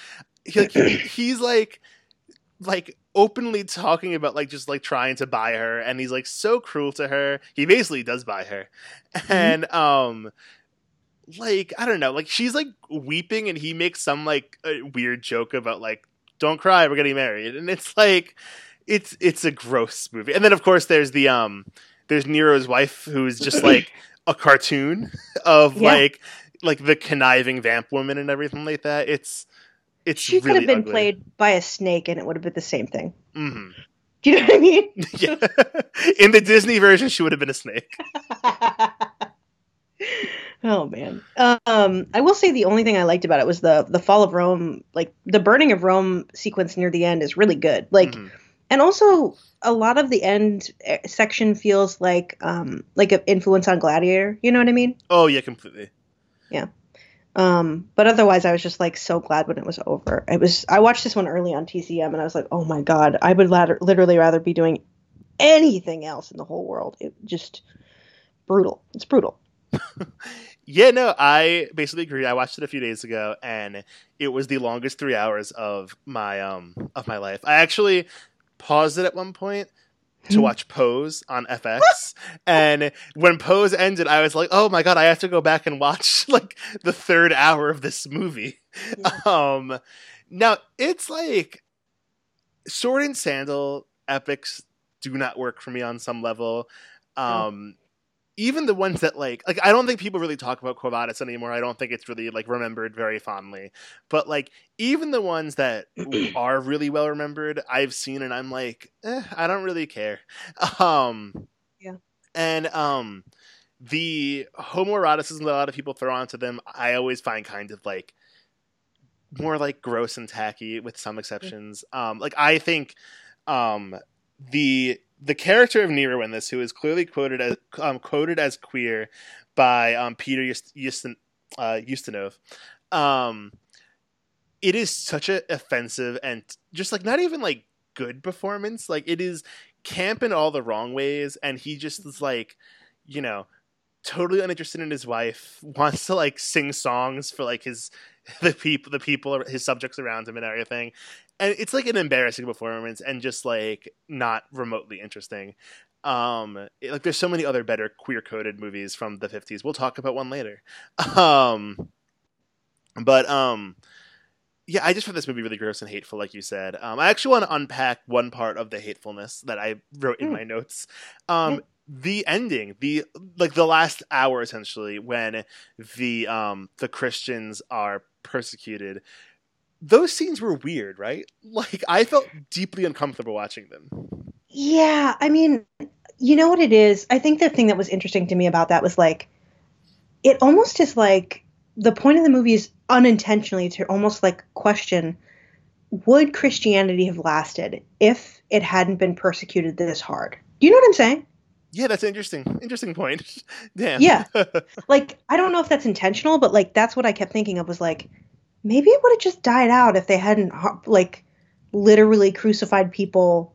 He, like, [clears throat] he's like like openly talking about like just like trying to buy her and he's like so cruel to her. He basically does buy her. Mm-hmm. And um like I don't know, like she's like weeping and he makes some like weird joke about like don't cry, we're getting married. And it's like it's it's a gross movie. And then of course there's the um there's Nero's wife who's just [laughs] like a cartoon of yeah. like like the conniving vamp woman and everything like that. It's it's she could have been ugly. played by a snake and it would have been the same thing. Mm-hmm. Do you know what I mean? [laughs] yeah. [laughs] In the Disney version, she would have been a snake. [laughs] oh man. Um, I will say the only thing I liked about it was the the fall of Rome, like the burning of Rome sequence near the end is really good. Like, mm-hmm. And also, a lot of the end eh, section feels like um like an influence on Gladiator. You know what I mean? Oh yeah, completely. Yeah. Um, but otherwise, I was just like so glad when it was over. It was I watched this one early on TCM, and I was like, oh my god, I would ladder, literally rather be doing anything else in the whole world. It just brutal. It's brutal. Yeah, no, I basically agree. I watched it a few days ago, and it was the longest three hours of my um of my life. I actually paused it at one point to watch Pose on FX, [laughs] and when Pose ended, I was like, "Oh my god, I have to go back and watch [laughs] like the third hour of this movie." [laughs] Um, now it's like Sword and Sandal epics do not work for me on some level. Um, even the ones that like like I don't think people really talk about Quo anymore. I don't think it's really like remembered very fondly. But like even the ones that [clears throat] are really well remembered, I've seen and I'm like, eh, I don't really care. [laughs] Um Yeah. And um the homoeroticism that a lot of people throw onto them, I always find kind of like more like gross and tacky with some exceptions. Um like I think um the the character of Nero in this, who is clearly quoted as um, quoted as queer by um, Peter Ustin, uh, Ustinov, um, it is such a offensive and just like not even like good performance. Like it is camp in all the wrong ways, and he just is like, you know, totally uninterested in his wife, [laughs] wants to like sing songs for like his [laughs] the people the people his subjects around him and everything. And it's like an embarrassing performance and just like not remotely interesting. Um it- like there's so many other better queer coded movies from the 50s we'll talk about one later. [laughs] Um but um yeah i just found this movie really gross and hateful like you said. Um i actually want to unpack one part of the hatefulness that i wrote in Mm. my notes. Um Yeah. the ending the like the last hour essentially when the um the christians are persecuted those scenes were weird right [laughs] like i felt deeply uncomfortable watching them Yeah, I mean, you know what it is? I think the thing that was interesting to me about that was like, it almost is like the point of the movie is unintentionally to almost like question would Christianity have lasted if it hadn't been persecuted this hard? Do you know what I'm saying? Yeah that's interesting interesting point [laughs] damn Yeah. [laughs] Like, I don't know if that's intentional, but like that's what I kept thinking of was like, maybe it would have just died out if they hadn't like literally crucified people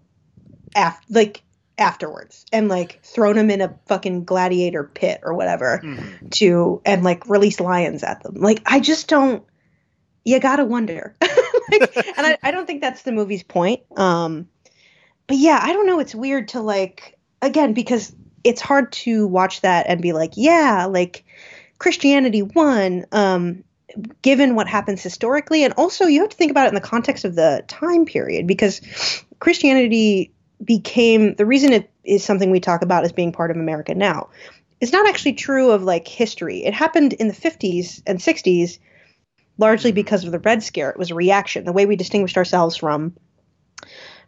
af- like afterwards and like thrown them in a fucking gladiator pit or whatever Mhm. to and like release lions at them. Like I just don't you gotta wonder. [laughs] like, and I, I don't think that's the movie's point. Um but yeah, I don't know, it's weird to like again because it's hard to watch that and be like, yeah, like Christianity won, um, given what happens historically, and also you have to think about it in the context of the time period because Christianity became the reason it is something we talk about as being part of America now. Is not actually true of like history. It happened in the 50s and 60s largely Mhm. because of the Red Scare. It was a reaction. The way we distinguished ourselves from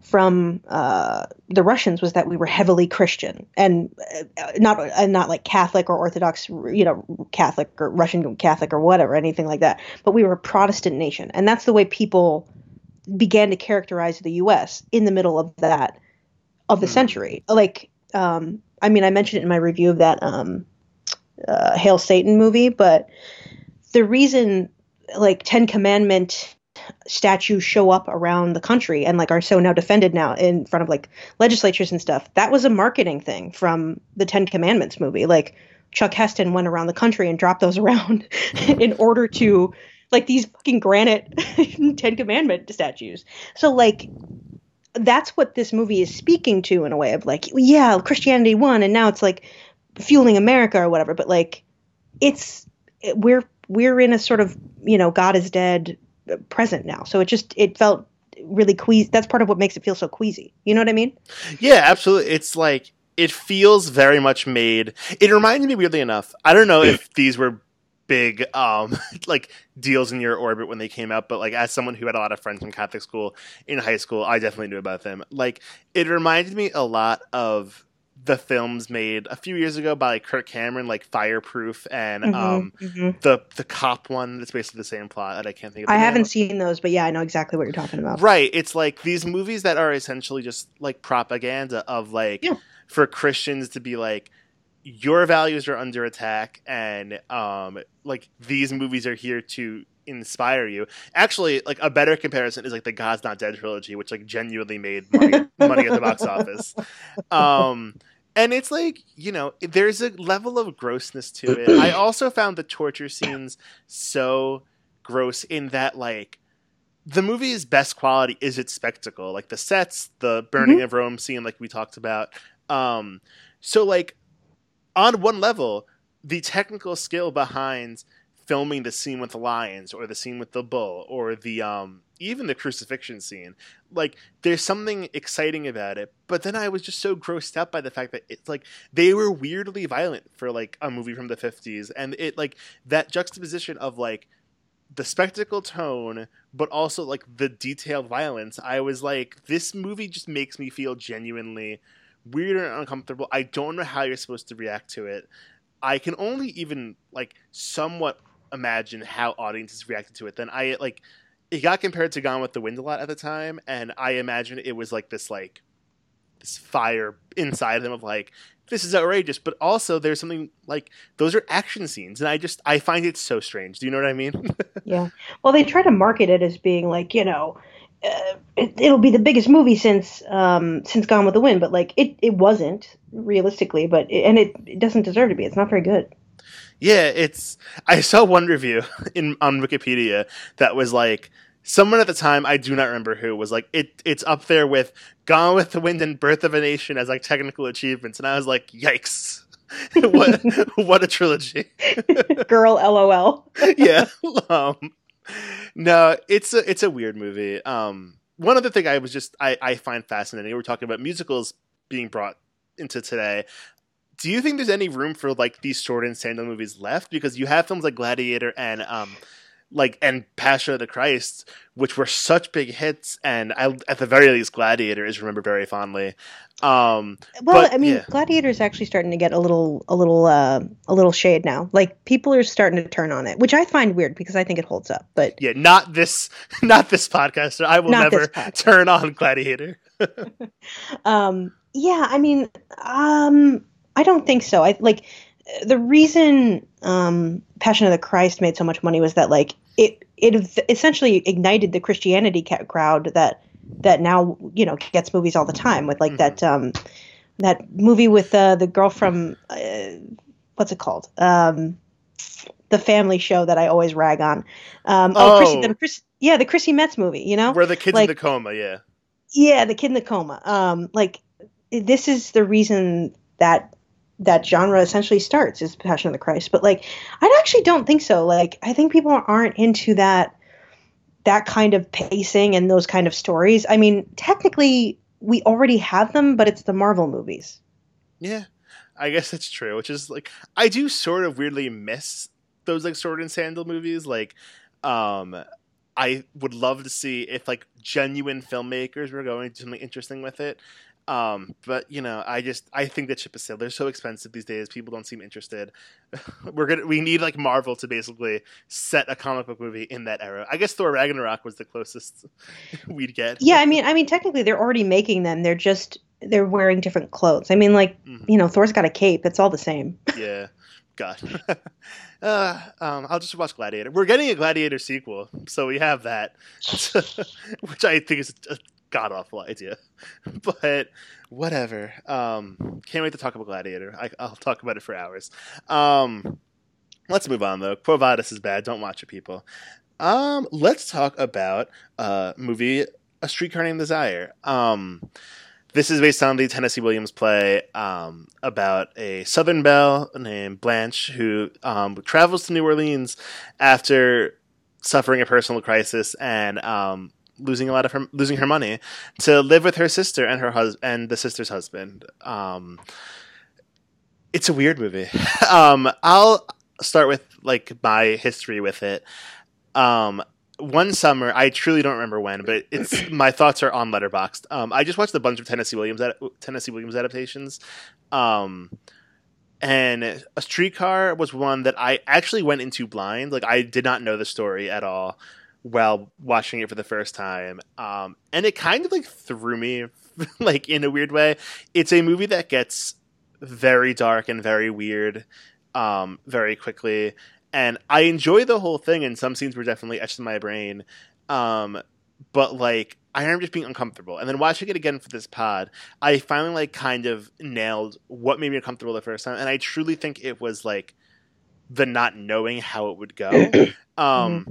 from uh, the Russians was that we were heavily Christian and uh, not and not like Catholic or Orthodox, you know, Catholic or Russian Catholic or whatever, anything like that. But we were a Protestant nation, and that's the way people began to characterize the U.S. in the middle of that of the Hmm. century. Like, um, I mean, I mentioned it in my review of that um, uh, Hail Satan movie, but the reason like Ten Commandment statues show up around the country and like are so now defended now in front of like legislatures and stuff. That was a marketing thing from the Ten Commandments movie. Like Chuck Heston went around the country and dropped those [laughs] around mm-hmm. in order to like these fucking granite [laughs] Ten Commandment statues. So like that's what this movie is speaking to in a way of like, yeah, Christianity won and now it's like fueling America or whatever. But like it's we're we're in a sort of you know God is dead present now. So it just it felt really queasy. That's part of what makes it feel so queasy. You know what I mean? Yeah, absolutely. It's like it feels very much made. It reminded me weirdly enough. I don't know if [clears throat] these were big um [laughs] like deals in your orbit when they came out, but like as someone who had a lot of friends from Catholic school in high school, I definitely knew about them. Like it reminded me a lot of the films made a few years ago by like Kirk Cameron, like Fireproof and Mhm, um mhm. the the cop one that's basically the same plot that I can't think of. I haven't seen those, but yeah, I know exactly what you're talking about. Right. It's like these movies that are essentially just like propaganda of like Yeah. for Christians to be like your values are under attack and um like these movies are here to inspire you. Actually, like a better comparison is like the God's Not Dead trilogy, which like genuinely made money money at the box [laughs] office. Um and it's like, you know, there's a level of grossness to it. [clears throat] I also found the torture scenes so gross in that like the movie's best quality is its spectacle, like the sets, the burning of Rome scene, like we talked about. Um, so, like, on one level, the technical skill behind filming the scene with the lions, or the scene with the bull, or the um, even the crucifixion scene, like, there's something exciting about it. But then I was just so grossed out by the fact that it's like they were weirdly violent for like a movie from the 50s, and it like that juxtaposition of like the spectacle tone but also like the detailed violence i was like this movie just makes me feel genuinely weird and uncomfortable. I don't know how you're supposed to react to it. I can only even like somewhat imagine how audiences reacted to it then i like it got compared to gone with the wind a lot at the time and i imagine it was like this like this fire inside them of like this is outrageous but also there's something like those are action scenes and i just i find it so strange do you know what i mean [laughs] Yeah. Well, they try to market it as being like, you know, uh, it, it'll be the biggest movie since um, since Gone with the Wind, but like it, it wasn't realistically, but it, and it, it doesn't deserve to be. It's not very good. Yeah, it's. I saw one review [laughs] in on Wikipedia that was like someone at the time I do not remember who was like it. It's up there with Gone with the Wind and Birth of a Nation as like technical achievements, and I was like, yikes! [laughs] what [laughs] what a trilogy! Girl, lol. yeah. Um, no, it's a it's a weird movie. Um, one other thing I was just I, I find fascinating. we're talking about musicals being brought into today. Do you think there's any room for like these sword and sandal movies left? Because you have films like Gladiator and um, like and Passion of the Christ, which were such big hits, and I, at the very least, Gladiator is remembered very fondly. Um, Well, But, I mean, yeah. is actually starting to get a little, a little, uh, a little shade now. Like people are starting to turn on it, which I find weird because I think it holds up. But yeah, not this, [laughs] not this podcaster. I will never turn on Gladiator. [laughs] [laughs] Um, yeah, I mean, um, I don't think so. I like the reason um, Passion of the Christ made so much money was that like it it essentially ignited the Christianity crowd that that now you know gets movies all the time with like Mhm. that um, that movie with uh, the girl from uh, what's it called um, the family show that I always rag on. Um, oh, Chrissy, Oh. the Chris, yeah, the Chrissy Metz movie. You know, Where the kids Like- in the coma, yeah. yeah, the kid in the coma. Um, like this is the reason that that genre essentially starts is Passion of the Christ. But like, I actually don't think so. Like, I think people aren't into that that kind of pacing and those kind of stories. I mean, technically, we already have them, but it's the Marvel movies. Yeah, I guess that's true. Which is like I do sort of weirdly miss those like sword and sandal movies. Like, um, I would love to see if like genuine filmmakers were going to do something interesting with it. Um, but you know, I just I think that ship is sailed. They're so expensive these days. People don't seem interested. [laughs] We're gonna we need like Marvel to basically set a comic book movie in that era. I guess Thor Ragnarok was the closest [laughs] we'd get. Yeah, I mean, I mean, technically, they're already making them. They're just they're wearing different clothes. I mean, like Mhm. you know, Thor's got a cape. It's all the same. [laughs] yeah. God. uh, um, I'll just watch Gladiator. We're getting a Gladiator sequel, so we have that, which I think is a god awful idea. [laughs] But whatever. Um, can't wait to talk about Gladiator. I, I'll talk about it for hours. Um, let's move on though. Quo Vadis is bad. Don't watch it, people. Um, let's talk about uh movie A Streetcar Named Desire. Um, this is based on the Tennessee Williams play um, about a Southern belle named Blanche who um, travels to New Orleans after suffering a personal crisis and um, losing a lot of her losing her money to live with her sister and her hus- and the sister's husband. Um, it's a weird movie. [laughs] um, I'll start with like my history with it. Um, one summer, I truly don't remember when, but it's [coughs] my thoughts are on Letterboxd. Um, I just watched a bunch of Tennessee Williams ad- Tennessee Williams adaptations. Um, and a streetcar was one that I actually went into blind. Like I did not know the story at all while watching it for the first time. Um, and it kind of like threw me [laughs] like in a weird way. It's a movie that gets very dark and very weird um, very quickly. And I enjoy the whole thing, and some scenes were definitely etched in my brain. Um, but like, I remember just being uncomfortable. And then watching it again for this pod, I finally like kind of nailed what made me uncomfortable the first time. And I truly think it was like the not knowing how it would go. [clears throat] Um, mm-hmm.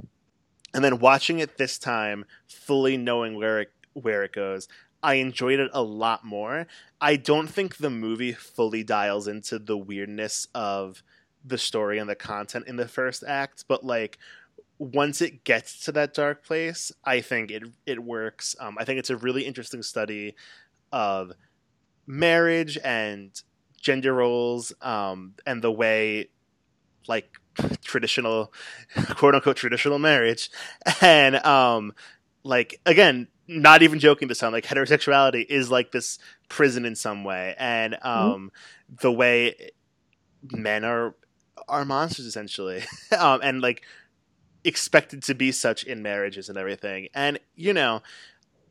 And then watching it this time, fully knowing where it where it goes, I enjoyed it a lot more. I don't think the movie fully dials into the weirdness of the story and the content in the first act, but like once it gets to that dark place, I think it it works. Um, I think it's a really interesting study of marriage and gender roles um, and the way like traditional [laughs] quote unquote traditional marriage and um like again not even joking to sound like heterosexuality is like this prison in some way and mm-hmm. um mm-hmm. the way men are are monsters essentially [laughs] um and like expected to be such in marriages and everything and you know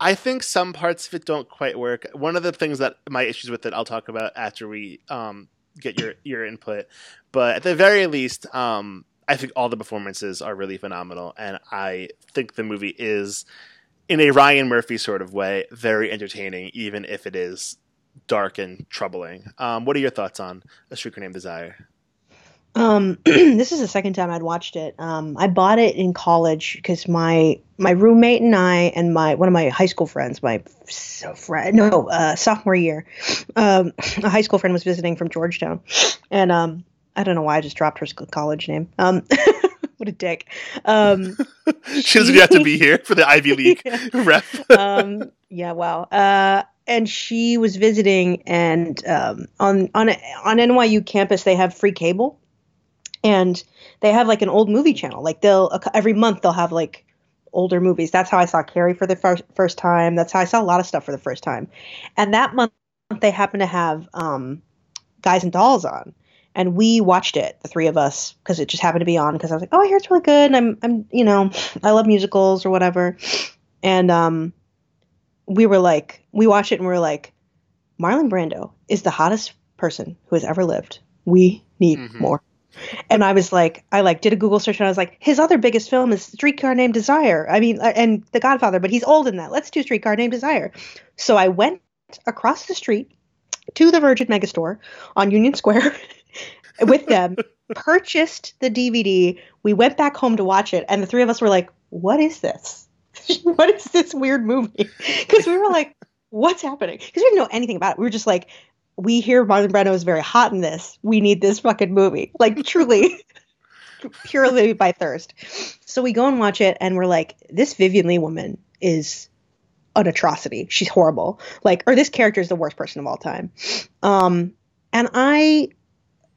I think some parts of it don't quite work. One of the things that my issues with it, I'll talk about after we um, get your your input. But at the very least, um, I think all the performances are really phenomenal, and I think the movie is, in a Ryan Murphy sort of way, very entertaining, even if it is dark and troubling. Um, what are your thoughts on A Streetcar Named Desire? Um, [clears throat] this is the second time I'd watched it. Um, I bought it in college because my my roommate and I and my one of my high school friends, my so friend, no, uh, sophomore year, um, a high school friend was visiting from Georgetown, and um, I don't know why I just dropped her college name. Um, [laughs] what a dick. Um, [laughs] she doesn't have to be here for the Ivy League [laughs] yeah. rep. um, yeah, wow. Uh, and she was visiting, and um, on on on NYU campus they have free cable and they have like an old movie channel. Like they'll every month they'll have like older movies. That's how I saw Carrie for the first first time. That's how I saw a lot of stuff for the first time. And that month they happened to have um, Guys and Dolls on, and we watched it, the three of us, because it just happened to be on. Because I was like, oh, I hear it's really good, and I'm I'm you know I love musicals or whatever, and um, we were like, we watched it and we were like, Marlon Brando is the hottest person who has ever lived. We need mm-hmm. more and I was like, I like did a Google search and I was like, his other biggest film is Streetcar Named Desire. I mean, uh, and The Godfather, but he's old in that. Let's do Streetcar Named Desire. So I went across the street to the Virgin Megastore on Union Square [laughs] with them, [laughs] purchased the DVD. We went back home to watch it, and the three of us were like, "What is this? [laughs] what is this weird movie?" Because we were like, "What's happening?" Because we didn't know anything about it. We were just like, we hear Marlon Brando is very hot in this. We need this fucking movie. Like [laughs] truly, purely by thirst. So we go and watch it, and we're like, this Vivien Leigh woman is an atrocity. She's horrible. Like, or this character is the worst person of all time. Um, and I,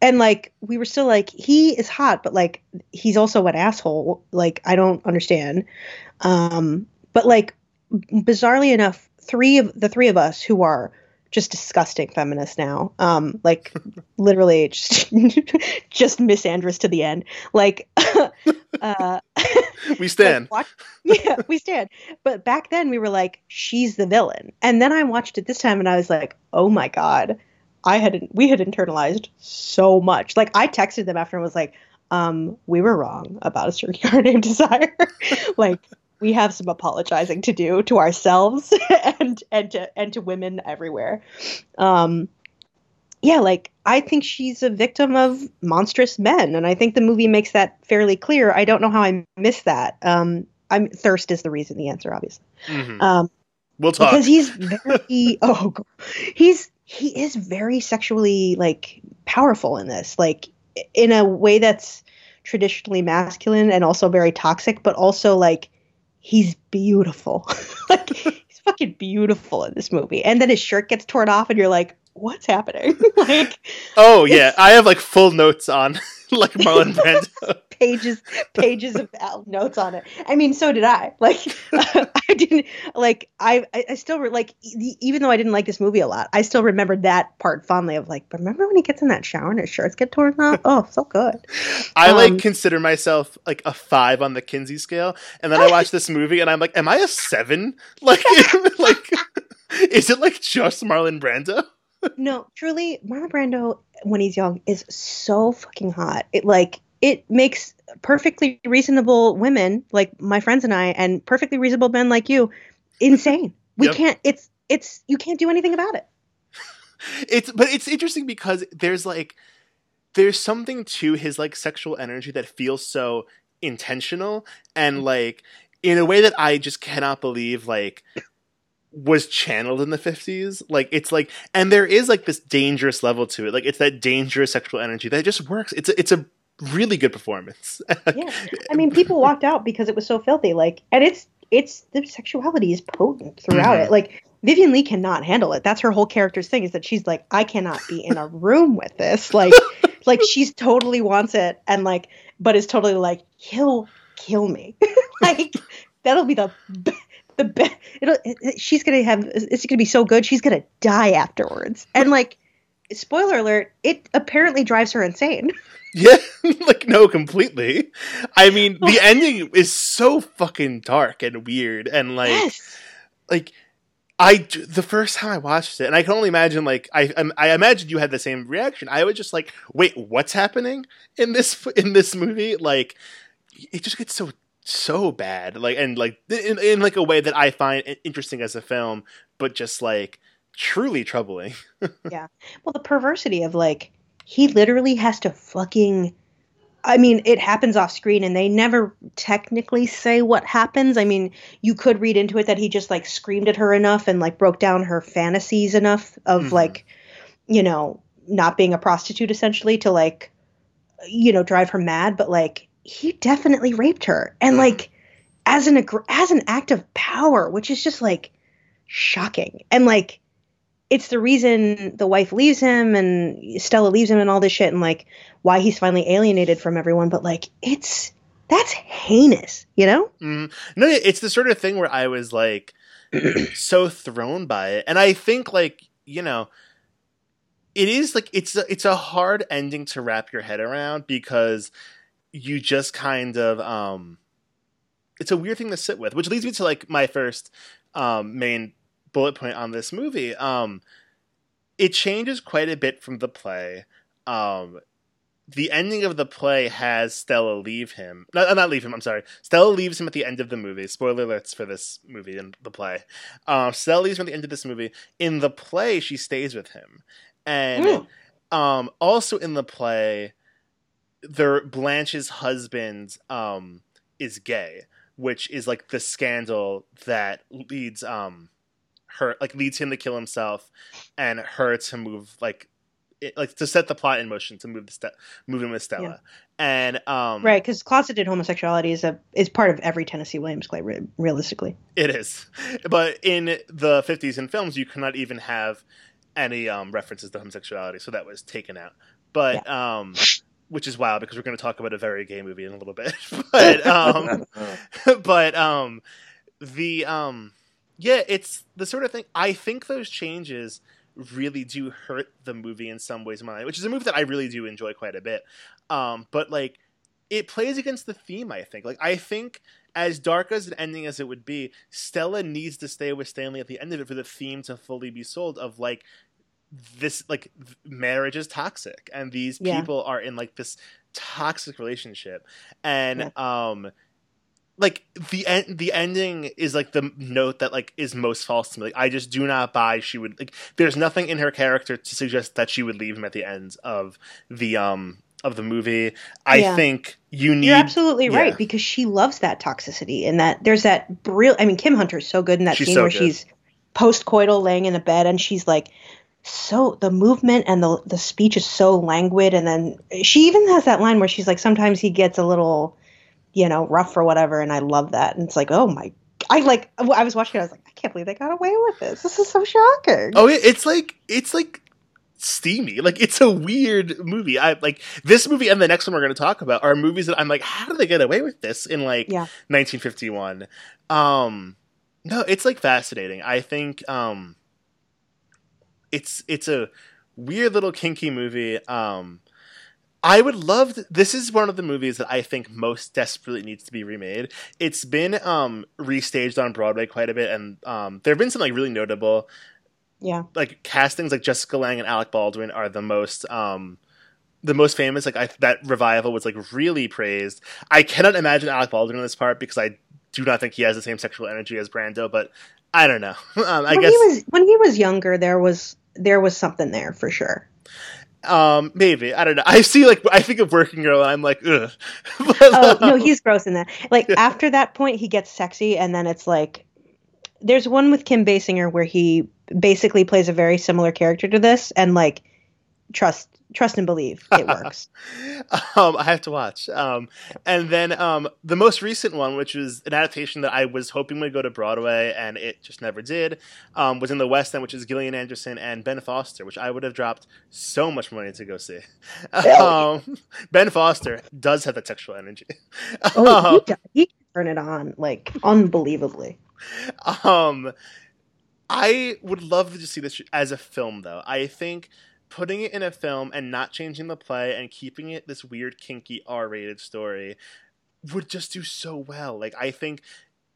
and like, we were still like, he is hot, but like, he's also an asshole. Like, I don't understand. Um, but like, bizarrely enough, three of the three of us who are just disgusting feminist now. Um, like [laughs] literally just [laughs] just misandrous to the end. Like [laughs] uh, we stand. Like, yeah, we stand. But back then we were like, she's the villain. And then I watched it this time and I was like, oh my god, I had we had internalized so much. Like I texted them after and was like, um, we were wrong about a certain streetcar named Desire. like we have some apologizing to do to ourselves [laughs] and and to and to women everywhere. Um, yeah, like I think she's a victim of monstrous men, and I think the movie makes that fairly clear. I don't know how I missed that. Um, I'm thirst is the reason. The answer, obviously. Mm-hmm. Um, we'll talk because he's very [laughs] oh he's he is very sexually like powerful in this, like in a way that's traditionally masculine and also very toxic, but also like he's beautiful. [laughs] like [laughs] he's fucking beautiful in this movie. And then his shirt gets torn off and you're like, what's happening? [laughs] like Oh yeah, I have like full notes on like Marlon Brando. Pages pages of notes on it. I mean, so did I. Like [laughs] I didn't like I I still re- like even though I didn't like this movie a lot, I still remembered that part fondly of like remember when he gets in that shower and his shirts get torn off? Oh, so good. I um, like consider myself like a 5 on the Kinsey scale and then I watch this movie and I'm like am I a 7? [laughs] Like [laughs] like is it like just Marlon Brando? no, truly, Marlon Brando when he's young is so fucking hot. It like it makes perfectly reasonable women like my friends and I, and perfectly reasonable men like you, insane. [laughs] We yep. can't. It's it's you can't do anything about it. [laughs] it's but it's interesting because there's like there's something to his like sexual energy that feels so intentional and like in a way that I just cannot believe like was channeled in the 50s like it's like and there is like this dangerous level to it like it's that dangerous sexual energy that just works it's a, it's a really good performance [laughs] yeah i mean people walked out because it was so filthy like and it's it's the sexuality is potent throughout mm-hmm. it like Vivien Leigh cannot handle it. That's her whole character's thing is that she's like, I cannot be in a room with this. Like, [laughs] like she's totally wants it and like, but is totally like, he'll kill me. [laughs] like, that'll be the the be- it'll, it, she's gonna have it's gonna be so good she's gonna die afterwards and like spoiler alert it apparently drives her insane [laughs] yeah [laughs] like no completely i mean the ending is so fucking dark and weird and like yes. like I the first time I watched it, and I can only imagine like I I imagine you had the same reaction. I was just like, wait, what's happening in this [laughs] in this movie? Like, it just gets so so bad like and like in, in like a way that i find interesting as a film but just like truly troubling [laughs] yeah well the perversity of like he literally has to fucking I mean, it happens off screen and they never technically say what happens. I mean, you could read into it that he just like screamed at her enough and like broke down her fantasies enough of mm-hmm. like, you know, not being a prostitute essentially to like, you know, drive her mad. But like, he definitely raped her and like as an as an act of power which is just like shocking and like it's the reason the wife leaves him and Stella leaves him and all this shit and like why he's finally alienated from everyone but like it's that's heinous you know mm. no it's the sort of thing where i was like [clears throat] so thrown by it and i think like you know it is like it's a, it's a hard ending to wrap your head around because you just kind of um it's a weird thing to sit with which leads me to like my first um main bullet point on this movie um it changes quite a bit from the play um the ending of the play has Stella leave him. Not, not leave him. I'm sorry. Stella leaves him at the end of the movie. Spoiler alerts for this movie and the play. Uh, Stella leaves him at the end of this movie. In the play, she stays with him, and mm. um, also in the play, their Blanche's husband um is gay, which is like the scandal that leads um her like leads him to kill himself and her to move like it, like to set the plot in motion to move the step move him with Stella. Yeah. And um Right, because closeted homosexuality is a is part of every Tennessee Williams play re- realistically. It is. But in the 50s in films you cannot even have any um references to homosexuality, so that was taken out. But yeah. um which is wild because we're going to talk about a very gay movie in a little bit. [laughs] but um, [laughs] [laughs] but um, the um, yeah, it's the sort of thing. I think those changes really do hurt the movie in some ways. Mine, which is a movie that I really do enjoy quite a bit. Um, but like, it plays against the theme. I think. Like, I think as dark as an ending as it would be, Stella needs to stay with Stanley at the end of it for the theme to fully be sold. Of like this like marriage is toxic and these yeah. people are in like this toxic relationship and yeah. um like the end the ending is like the note that like is most false to me like i just do not buy she would like there's nothing in her character to suggest that she would leave him at the end of the um of the movie i yeah. think you need you're absolutely yeah. right because she loves that toxicity and that there's that real i mean kim hunter's so good in that she's scene so where good. she's post-coital laying in a bed and she's like so the movement and the the speech is so languid and then she even has that line where she's like sometimes he gets a little you know rough or whatever and i love that and it's like oh my i like i was watching it i was like i can't believe they got away with this this is so shocking oh it's like it's like steamy. Like it's a weird movie. I like this movie and the next one we're going to talk about are movies that I'm like, how did they get away with this in like Yeah. 1951? Um, no, it's like fascinating. I think um, it's it's a weird little kinky movie. Um, I would love. th- this is one of the movies that I think most desperately needs to be remade. It's been um, restaged on Broadway quite a bit, and um, there have been some like really notable Yeah. like castings. Like Jessica Lange and Alec Baldwin are the most um, the most famous. Like I, that revival was like really praised. I cannot imagine Alec Baldwin in this part because I do not think he has the same sexual energy as Brando. But I don't know. [laughs] um, I when guess he was when he was younger, there was there was something there for sure. Um, maybe I don't know. I see like I think of Working Girl, and I'm like, ugh. [laughs] But, Oh no, um, he's gross in that. Like after that point, he gets sexy, and then it's like there's one with Kim Basinger where he basically plays a very similar character to this, and like trust trust and believe [laughs] it works. um, I have to watch. Um, and then um, the most recent one, which was an adaptation that I was hoping would go to Broadway, and it just never did, um, was in the West End, which is Gillian Anderson and Ben Foster, which I would have dropped so much money to go see. [laughs] Um, ben Foster does have that sexual energy. Oh, [laughs] Um, he, do- he can turn it on like unbelievably. um, I would love to just see this as a film, though. I think putting it in a film and not changing the play and keeping it this weird, kinky, R-rated story would just do so well. Like, I think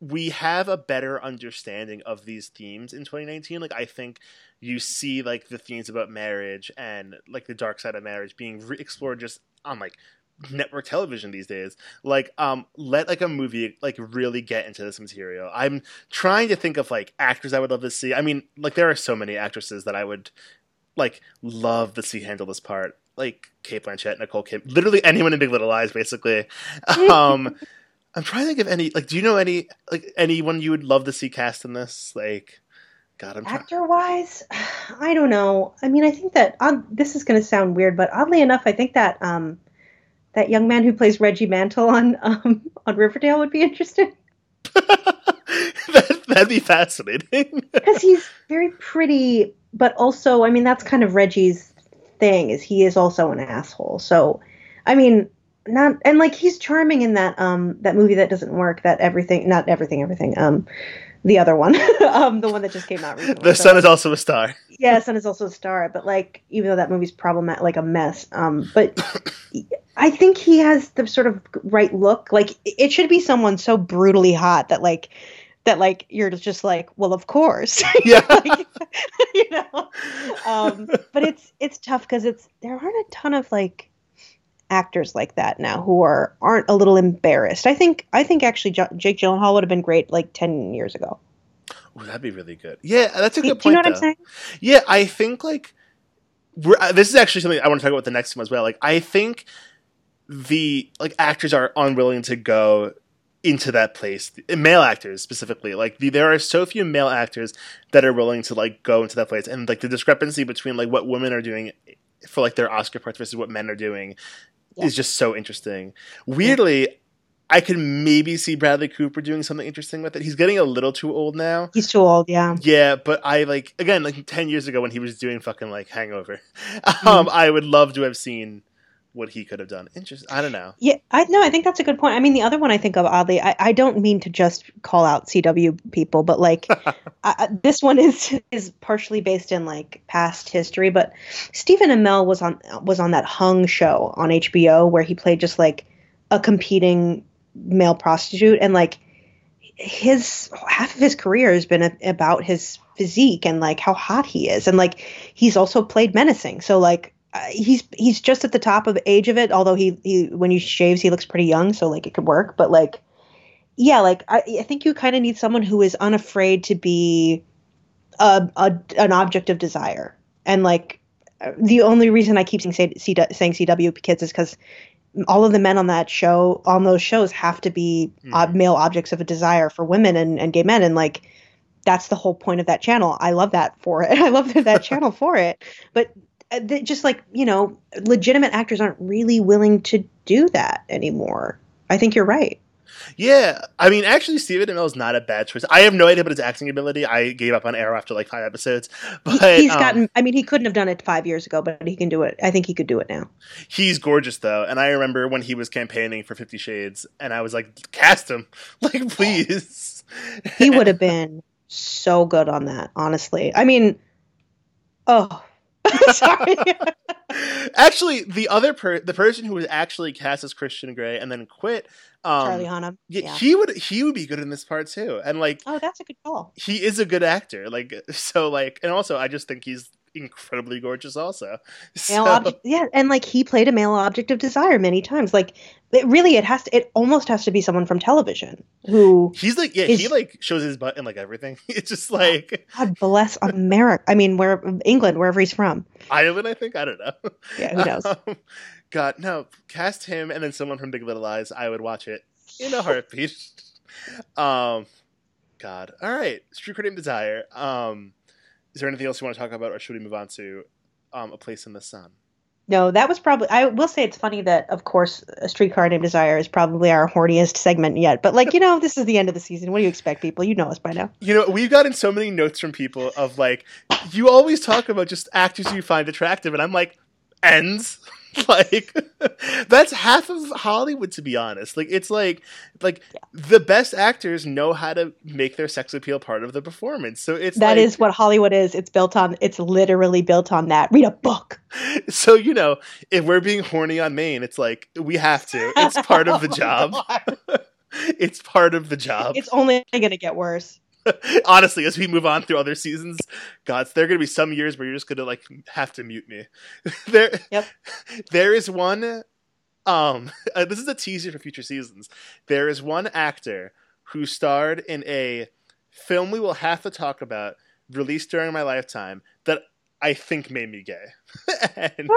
we have a better understanding of these themes in 2019. Like, I think you see like the themes about marriage and like the dark side of marriage being re- explored just on like network television these days like um let like a movie like really get into this material i'm trying to think of like actors i would love to see i mean like there are so many actresses that i would like love to see handle this part. Like cate blanchett nicole kid literally anyone in big little lies basically. [laughs] Um i'm trying to think of any like do you know any like anyone you would love to see cast in this? Like god i'm Actor wise, [sighs] I don't know. I mean, I think that odd, this is going to sound weird, but oddly enough, I think that um, that young man who plays Reggie Mantle on [laughs] um, on Riverdale would be interesting [laughs] that'd be fascinating [laughs] because he's very pretty, but also, I mean, that's kind of Reggie's thing is he is also an asshole. So, I mean, not and like he's charming in that um that movie that doesn't work. That everything, not everything, everything. Um, the other one, [laughs] um, the one that just came out [laughs] recently. the So- sun is also a star yeah, Sun is also a star, but like even though that movie's problematic, like a mess. Um, but [coughs] I think he has the sort of right look. Like it should be someone so brutally hot that like that like you're just like, well, of course, [laughs] yeah [laughs] like, you know. Um, but it's it's tough because it's there aren't a ton of like actors like that now who are aren't a little embarrassed. I think I think actually Jo- Jake Gyllenhaal would have been great like ten years ago. Ooh, that'd be really good yeah that's a Do, good do you point know what though. I'm saying? Yeah, I think like we're, uh, this is actually something I want to talk about the next one as well. Like I think the like actors are unwilling to go into that place. Male actors specifically, like the, there are so few male actors that are willing to like go into that place, and like the discrepancy between like what women are doing for like their Oscar parts versus what men are doing Yeah. is just so interesting. Weirdly. I could maybe see Bradley Cooper doing something interesting with it. He's getting a little too old now. He's too old. Yeah. Yeah, but I like again like ten years ago when he was doing fucking like Hangover. [laughs] Um, I would love to have seen what he could have done. Interesting. I don't know. Yeah, I no, I think that's a good point. I mean, the other one I think of oddly, I, I don't mean to just call out CW people, but like [laughs] I, I- this one is is partially based in like past history. But Stephen Amell was on was on that Hung show on HBO where he played just like a competing male prostitute, and like his half of his career has been a, about his physique and like how hot he is, and like he's also played menacing. So like uh, he's he's just at the top of age of it. Although he he when he shaves, he looks pretty young, so like it could work. But like, yeah, like I, I think you kind of need someone who is unafraid to be a, a an object of desire. And like the only reason I keep saying C, saying CW kids is because all of the men on that show on those shows have to be uh, Mhm. male objects of a desire for women and, and gay men and like that's the whole point of that channel i love that for it [laughs] i love that, that [laughs] channel for it but just like you know legitimate actors aren't really willing to do that anymore i think you're right Yeah, I mean, actually, Stephen Amell is not a bad choice. I have no idea about his acting ability. I gave up on Arrow after like five episodes, [laughs] but He's um, gotten. I mean, he couldn't have done it five years ago, but he can do it. I think he could do it now. he's gorgeous though. And I remember when he was campaigning for Fifty Shades, and I was like, cast him, [laughs] like please. He would have been so good on that. Honestly, I mean, oh, [laughs] sorry. [laughs] actually, the other per the person who was actually cast as Christian Grey and then quit, um, Charlie Hunnam. yeah, Yeah. he would he would be good in this part too. And like Oh, that's a good call. he is a good actor. Like [laughs] so, like and also I just think he's incredibly gorgeous. Also, [laughs] Male So- object, yeah, and like he played a male object of desire many times. Like, it really, it has to. It almost has to be someone from television who, He's like, yeah, he like shows his butt in like everything. [laughs] It's just like God bless America. I mean, where England, wherever he's from. Ireland, I think. I don't know. Yeah, who knows? [laughs] Um, God, no. Cast him and then someone from Big Little Lies. I would watch it in a heartbeat. um, God. All right. Street Credit Desire. Um, is there anything else you want to talk about, or should we move on to um, A Place in the Sun? No, that was probably. I will say it's funny that, of course, a streetcar named Desire is probably our horniest segment yet. But like, you know, this is the end of the season. What do you expect, people? You know us by now. You know, we've gotten so many notes from people of like, you always talk about just actors you find attractive, and I'm like, ends. [laughs] like that's half of Hollywood, to be honest. Like it's like like the best actors know how to make their sex appeal part of the performance. So it's That like, is what Hollywood is. It's built on. It's literally built on that. Read a book. [laughs] so you know if we're being horny on main, it's like we have to. It's part of the [laughs] Oh job. It's part of the job. It's only going to get worse. [laughs] honestly, as we move on through other seasons, gods, there are going to be some years where you're just going to like have to mute me. [laughs] there, Yep. [laughs] there is one. Um, uh, this is a teaser for future seasons. There is one actor who starred in a film we will have to talk about, released during my lifetime, that I think made me gay. and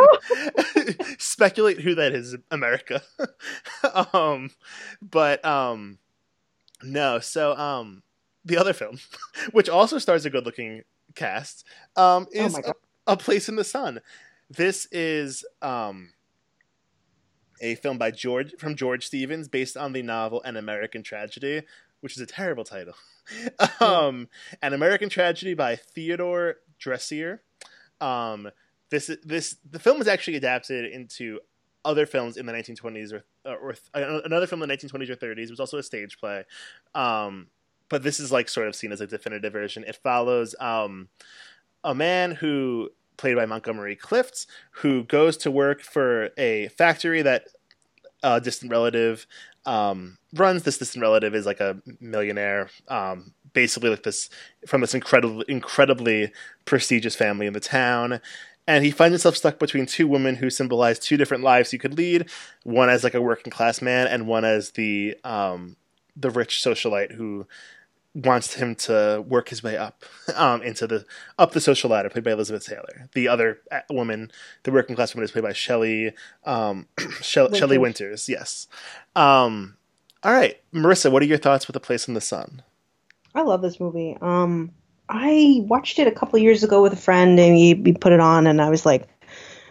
speculate who that is, America. um, but um, no. So um, the other film, [laughs] which also stars a good-looking cast, um, Oh is my a, a Place in the Sun. This is um, a film by George from George Stevens, based on the novel An American Tragedy, which is a terrible title. [laughs] um, An American Tragedy by Theodore Dreiser. Um, this this the film was actually adapted into other films in the 1920s or or uh, another film in the 1920s or 30s. It was also a stage play. Um, but this is like sort of seen as a definitive version. It follows um, a man who played by Montgomery Clift, who goes to work for a factory that a distant relative um, runs. This distant relative is like a millionaire, um, basically like this from this incredibly incredibly prestigious family in the town. And he finds himself stuck between two women who symbolize two different lives he could lead. One as like a working class man, and one as the um, the rich socialite who wants him to work his way up [laughs] um, into the up the social ladder, played by Elizabeth Taylor. The other uh, woman, the working class woman, is played by Shelley um, [clears throat] Shell- Shelley Winters. Yes. Um, all right, Marissa, what are your thoughts with A Place in the Sun? I love this movie. Um, I watched it a couple years ago with a friend, and he, he put it on, and I was like,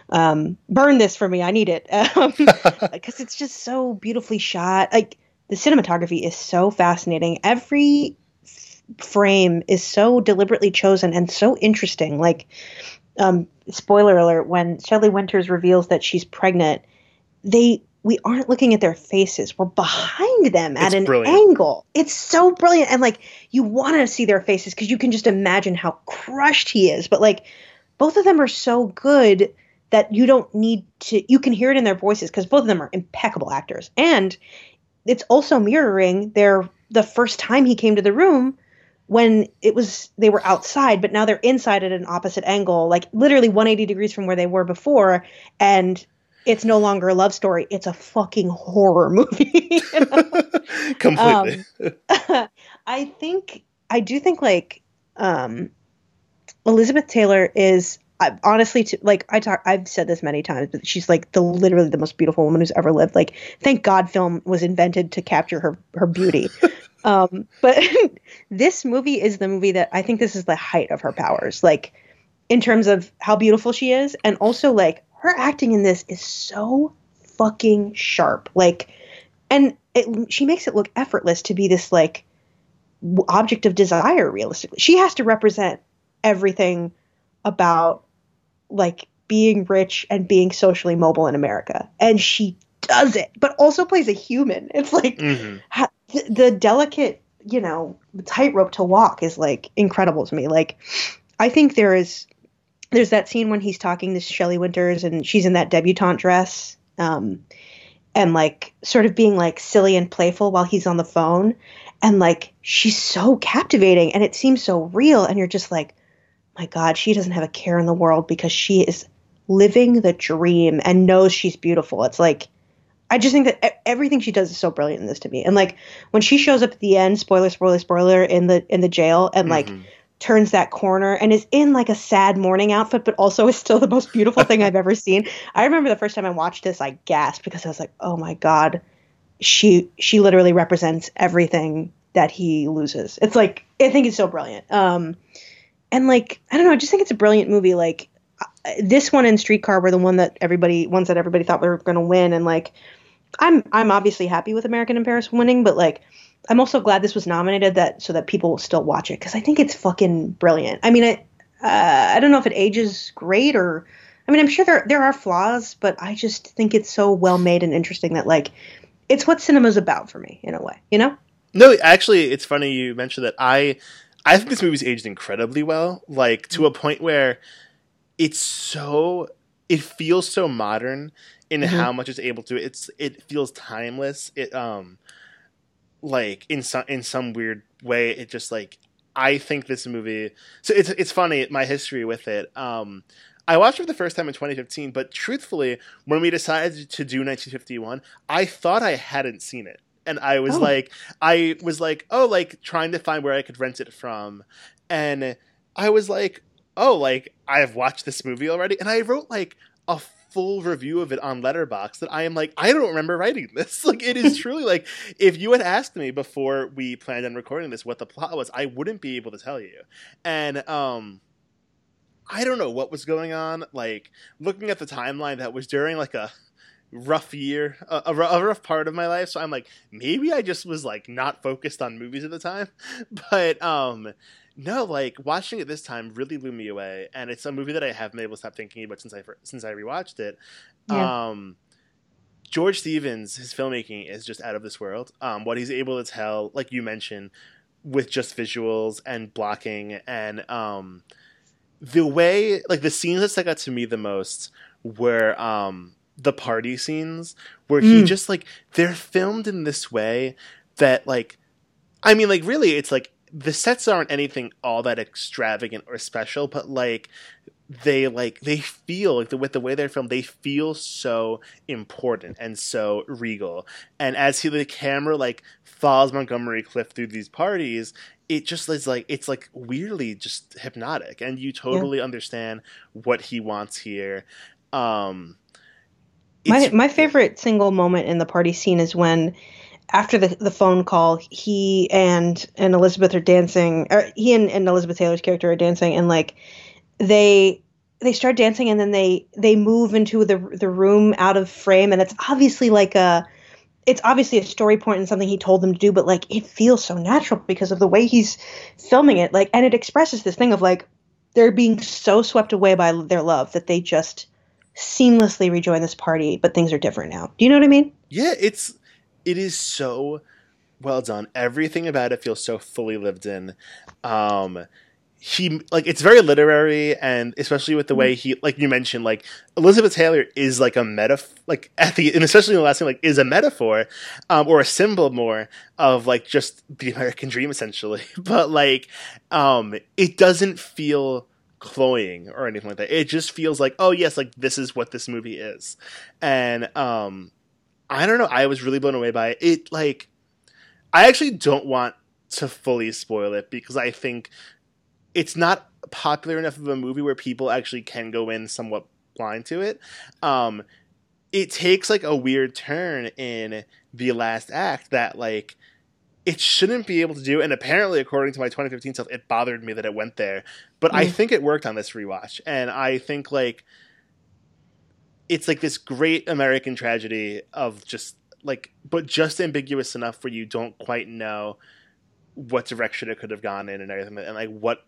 um, "Burn this for me. I need it," [laughs] [laughs] because it's just so beautifully shot. Like the cinematography is so fascinating. Every frame is so deliberately chosen and so interesting. Like, um, spoiler alert: when Shelley Winters reveals that she's pregnant, they we aren't looking at their faces. We're behind them at It's an brilliant. angle. It's so brilliant. And like you want to see their faces because you can just imagine how crushed he is. But like both of them are so good that you don't need to you can hear it in their voices because both of them are impeccable actors. And it's also mirroring their the first time he came to the room when it was they were outside, but now they're inside at an opposite angle, like literally 180 degrees from where they were before. And it's no longer a love story; it's a fucking horror [laughs] movie. you know? [laughs] Completely. [laughs] I think I do think like um, Elizabeth Taylor is I, honestly to, like I talk I've said this many times, but she's like the literally the most beautiful woman who's ever lived. Like thank God film was invented to capture her her beauty. Um, but [laughs] this movie is the movie that I think this is the height of her powers. Like in terms of how beautiful she is, and also like her acting in this is so fucking sharp. Like and it she makes it look effortless to be this like object of desire realistically she has to represent everything about like being rich and being socially mobile in america and she does it but also plays a human it's like hmm ha- the, delicate you know tightrope to walk is like incredible to me. Like i think there is there's that scene when he's talking to Shelley Winters and she's in that debutante dress um and like sort of being like silly and playful while he's on the phone. And like she's so captivating and it seems so real and you're just like my god she doesn't have a care in the world because she is living the dream and knows she's beautiful. It's like i just think that everything she does is so brilliant in this to me and like when she shows up at the end spoiler spoiler spoiler in the in the jail and like Mhm. turns that corner and is in like a sad morning outfit, but also is still the most beautiful thing I've ever seen. [laughs] I remember the first time I watched this, I gasped because I was like, "Oh my god, she she literally represents everything that he loses." It's like I think it's so brilliant. Um, and like I don't know, I just think it's a brilliant movie. Like uh, this one and Streetcar were the one that everybody ones that everybody thought were going to win, and like I'm I'm obviously happy with American in Paris winning, but like I'm also glad this was nominated that so that people will still watch it because I think it's fucking brilliant. I mean, I uh, I don't know if it ages great or I mean I'm sure there there are flaws, but I just think it's so well made and interesting that like it's what cinema's about for me in a way, you know? No, actually, it's funny you mentioned that. I I think this movie's aged incredibly well, like to a point where it's so it feels so modern in Mhm. how much it's able to. It's it feels timeless. It um like in some in some weird way, it just like I think this movie. So it's it's funny my history with it. Um, I watched it for the first time in 2015, but truthfully, when we decided to do 1951, I thought I hadn't seen it, and I was Oh. like, I was like, oh, like trying to find where I could rent it from, and I was like, oh, like I've watched this movie already, and I wrote like a full review of it on Letterboxd that I am like, I don't remember writing this. [laughs] Like it is [laughs] truly like if you had asked me before we planned on recording this what the plot was, I wouldn't be able to tell you. And um I don't know what was going on. Like looking at the timeline, that was during like a rough year, a, a, a rough part of my life. So I'm like, maybe I just was like not focused on movies at the time. [laughs] But um, no, like watching it this time really blew me away, and it's a movie that I haven't been able to stop thinking about since I since I rewatched it. Yeah. Um, George Stevens, his filmmaking is just out of this world. Um, what he's able to tell, like you mentioned, with just visuals and blocking and um, the way, like the scenes that stuck out to me the most were um, the party scenes where he Mm. just like they're filmed in this way that like, I mean, like really, it's like the sets aren't anything all that extravagant or special, but like they like they feel like the, with the way they're filmed, they feel so important and so regal. And as he the camera like follows Montgomery Clift through these parties, it just is like it's like weirdly just hypnotic, and you totally understand what he wants here. Um, My my favorite single moment in the party scene is when after the, the phone call, he and and Elizabeth are dancing. Or he and, and Elizabeth Taylor's character are dancing, and like they they start dancing, and then they they move into the the room out of frame, and it's obviously like a it's obviously a story point and something he told them to do, but like it feels so natural because of the way he's filming it. Like, and it expresses this thing of like they're being so swept away by their love that they just seamlessly rejoin this party, but things are different now. Do you know what I mean? Yeah, it's it is so well done. Everything about it feels so fully lived in. Um he like it's very literary and especially with the way he like you mentioned like Elizabeth Taylor is like a metaphor like at the and especially in the last thing like is a metaphor um or a symbol more of like just the American dream essentially [laughs] but like um it doesn't feel cloying or anything like that it just feels like oh yes like this is what this movie is and um I don't know. I was really blown away by it. It like I actually don't want to fully spoil it because I think it's not popular enough of a movie where people actually can go in somewhat blind to it. Um it takes like a weird turn in the last act that like it shouldn't be able to do and apparently according to my 2015 self it bothered me that it went there but i Mm. think it worked on this rewatch and i think like it's like this great American tragedy of just like but just ambiguous enough where you don't quite know what direction it could have gone in and everything and like what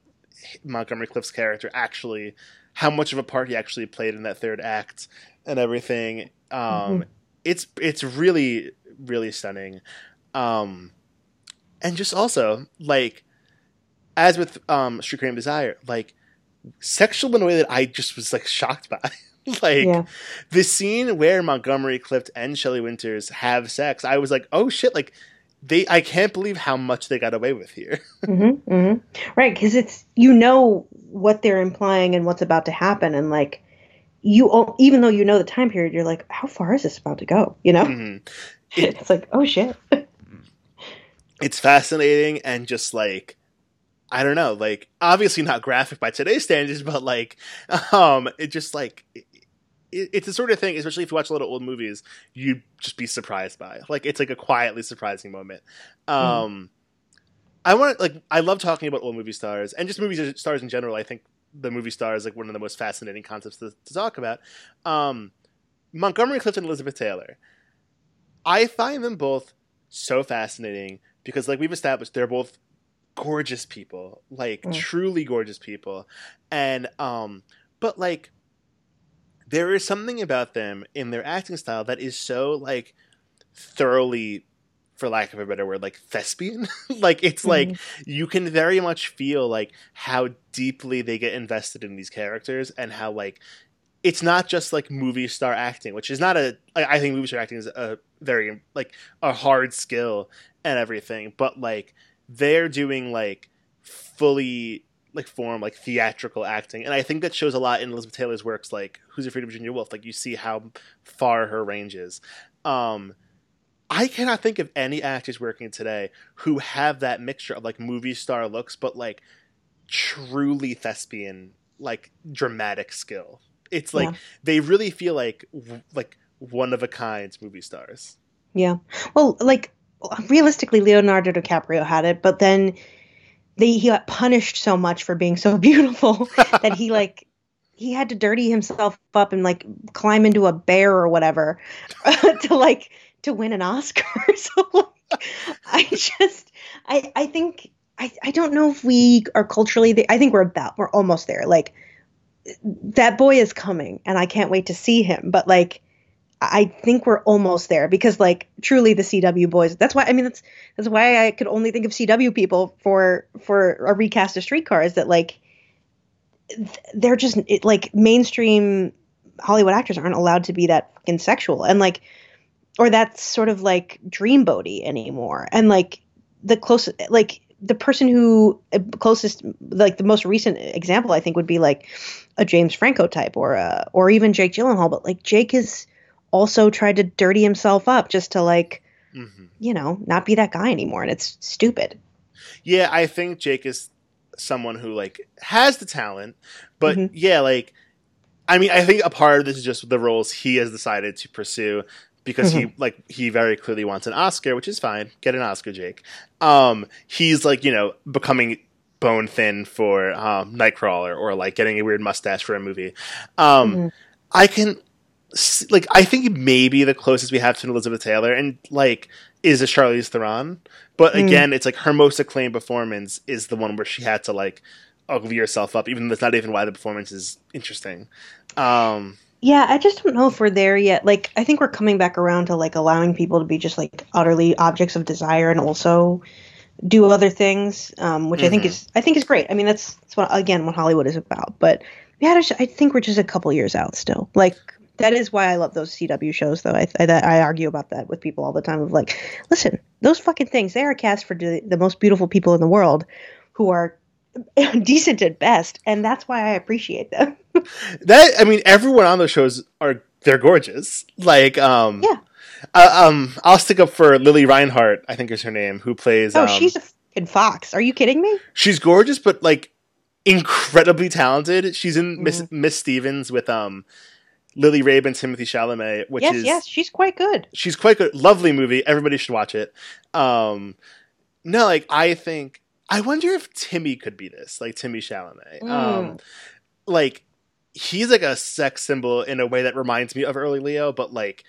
Montgomery Clift's character actually how much of a part he actually played in that third act and everything um mm-hmm. it's it's really really stunning um and just also like as with um Street Cream Desire like sexual in a way that I just was like shocked by [laughs] [laughs] like yeah. the scene where Montgomery Clift and Shelley Winters have sex, I was like, oh shit, like they I can't believe how much they got away with here. [laughs] mm-hmm, mm-hmm. Right, because it's you know what they're implying and what's about to happen, and like you even though you know the time period, you're like, how far is this about to go? You know, mm-hmm. [laughs] it, it's like, oh shit. it's fascinating and just like I don't know, like obviously not graphic by today's standards, but like um it just like it's the sort of thing, especially if you watch a lot of old movies, you'd just be surprised by. Like it's like a quietly surprising moment. Um, mm. I want like I love talking about old movie stars and just movie stars in general. I think the movie star is like one of the most fascinating concepts to, to talk about. Um, Montgomery Clift and Elizabeth Taylor. I find them both so fascinating because, like we've established, they're both gorgeous people, like mm. truly gorgeous people, and um, but like there is something about them in their acting style that is so like thoroughly for lack of a better word like thespian [laughs] like it's mm-hmm. like you can very much feel like how deeply they get invested in these characters and how like it's not just like movie star acting which is not a i think movie star acting is a very like a hard skill and everything but like they're doing like fully like form like theatrical acting. And i think that shows a lot in elizabeth taylor's works like who's afraid of virginia woolf? Like you see how far her range is. Um i cannot think of any actors working today who have that mixture of like movie star looks but like truly thespian like dramatic skill. It's like yeah. they really feel like like one of a kind movie stars. Yeah. Well like realistically leonardo dicaprio had it but then they he got punished so much for being so [laughs] beautiful that he like he had to dirty himself up and like climb into a bear or whatever [laughs] to like to win an Oscar. [laughs] so like, I just I I think I I don't know if we are culturally I think we're about we're almost there. Like that boy is coming and I can't wait to see him. But like I think we're almost there because like truly the CW boys. That's why I mean that's that's why I could only think of CW people for for a recast of Streetcar is that like they're just it, like mainstream Hollywood actors aren't allowed to be that fucking sexual and like or that's sort of like dreamboaty anymore. And like the closest like the person who uh, closest like the most recent example I think would be like a James Franco type or a, or even Jake Gyllenhaal but like Jake is also tried to dirty himself up just to like mm-hmm. you know not be that guy anymore and it's stupid yeah i think jake is someone who like has the talent but mm-hmm. yeah like i mean i think a part of this is just the roles he has decided to pursue because mm-hmm. he like he very clearly wants an oscar which is fine get an oscar jake um he's like you know becoming bone thin for um, nightcrawler or like getting a weird mustache for a movie um mm-hmm. i can like I think maybe the closest we have to Elizabeth Taylor and like is a Charlize Theron, but mm. again, it's like her most acclaimed performance is the one where she had to like ugly herself up, even though that's not even why the performance is interesting. Um, yeah, I just don't know if we're there yet. Like, I think we're coming back around to like allowing people to be just like utterly objects of desire and also do other things, um, which mm-hmm. I think mm-hmm. is I think is great. I mean, that's, that's what again what Hollywood is about. But yeah, I think we're just a couple years out still. Like that is why I love those CW shows, though. I, I, I argue about that with people all the time. Of like, listen, those fucking things they are cast for the, the most beautiful people in the world, who are [laughs] decent at best, and that's why I appreciate them. [laughs] that I mean, everyone on those shows are they're gorgeous. Like, um, yeah. Uh, um, I'll stick up for Lili Reinhart. I think is her name, who plays. Oh, um, she's a fucking fox. Are you kidding me? She's gorgeous, but like incredibly talented. She's in mm. Miss Miss Stevens with um Lily Rabe and Timothée Chalamet, which yes, is yes, she's quite good. She's quite good. Lovely movie. Everybody should watch it. Um, no, like I think I wonder if Timmy could be this, like Timmy Chalamet. Mm. Um, like he's like a sex symbol in a way that reminds me of early Leo, but like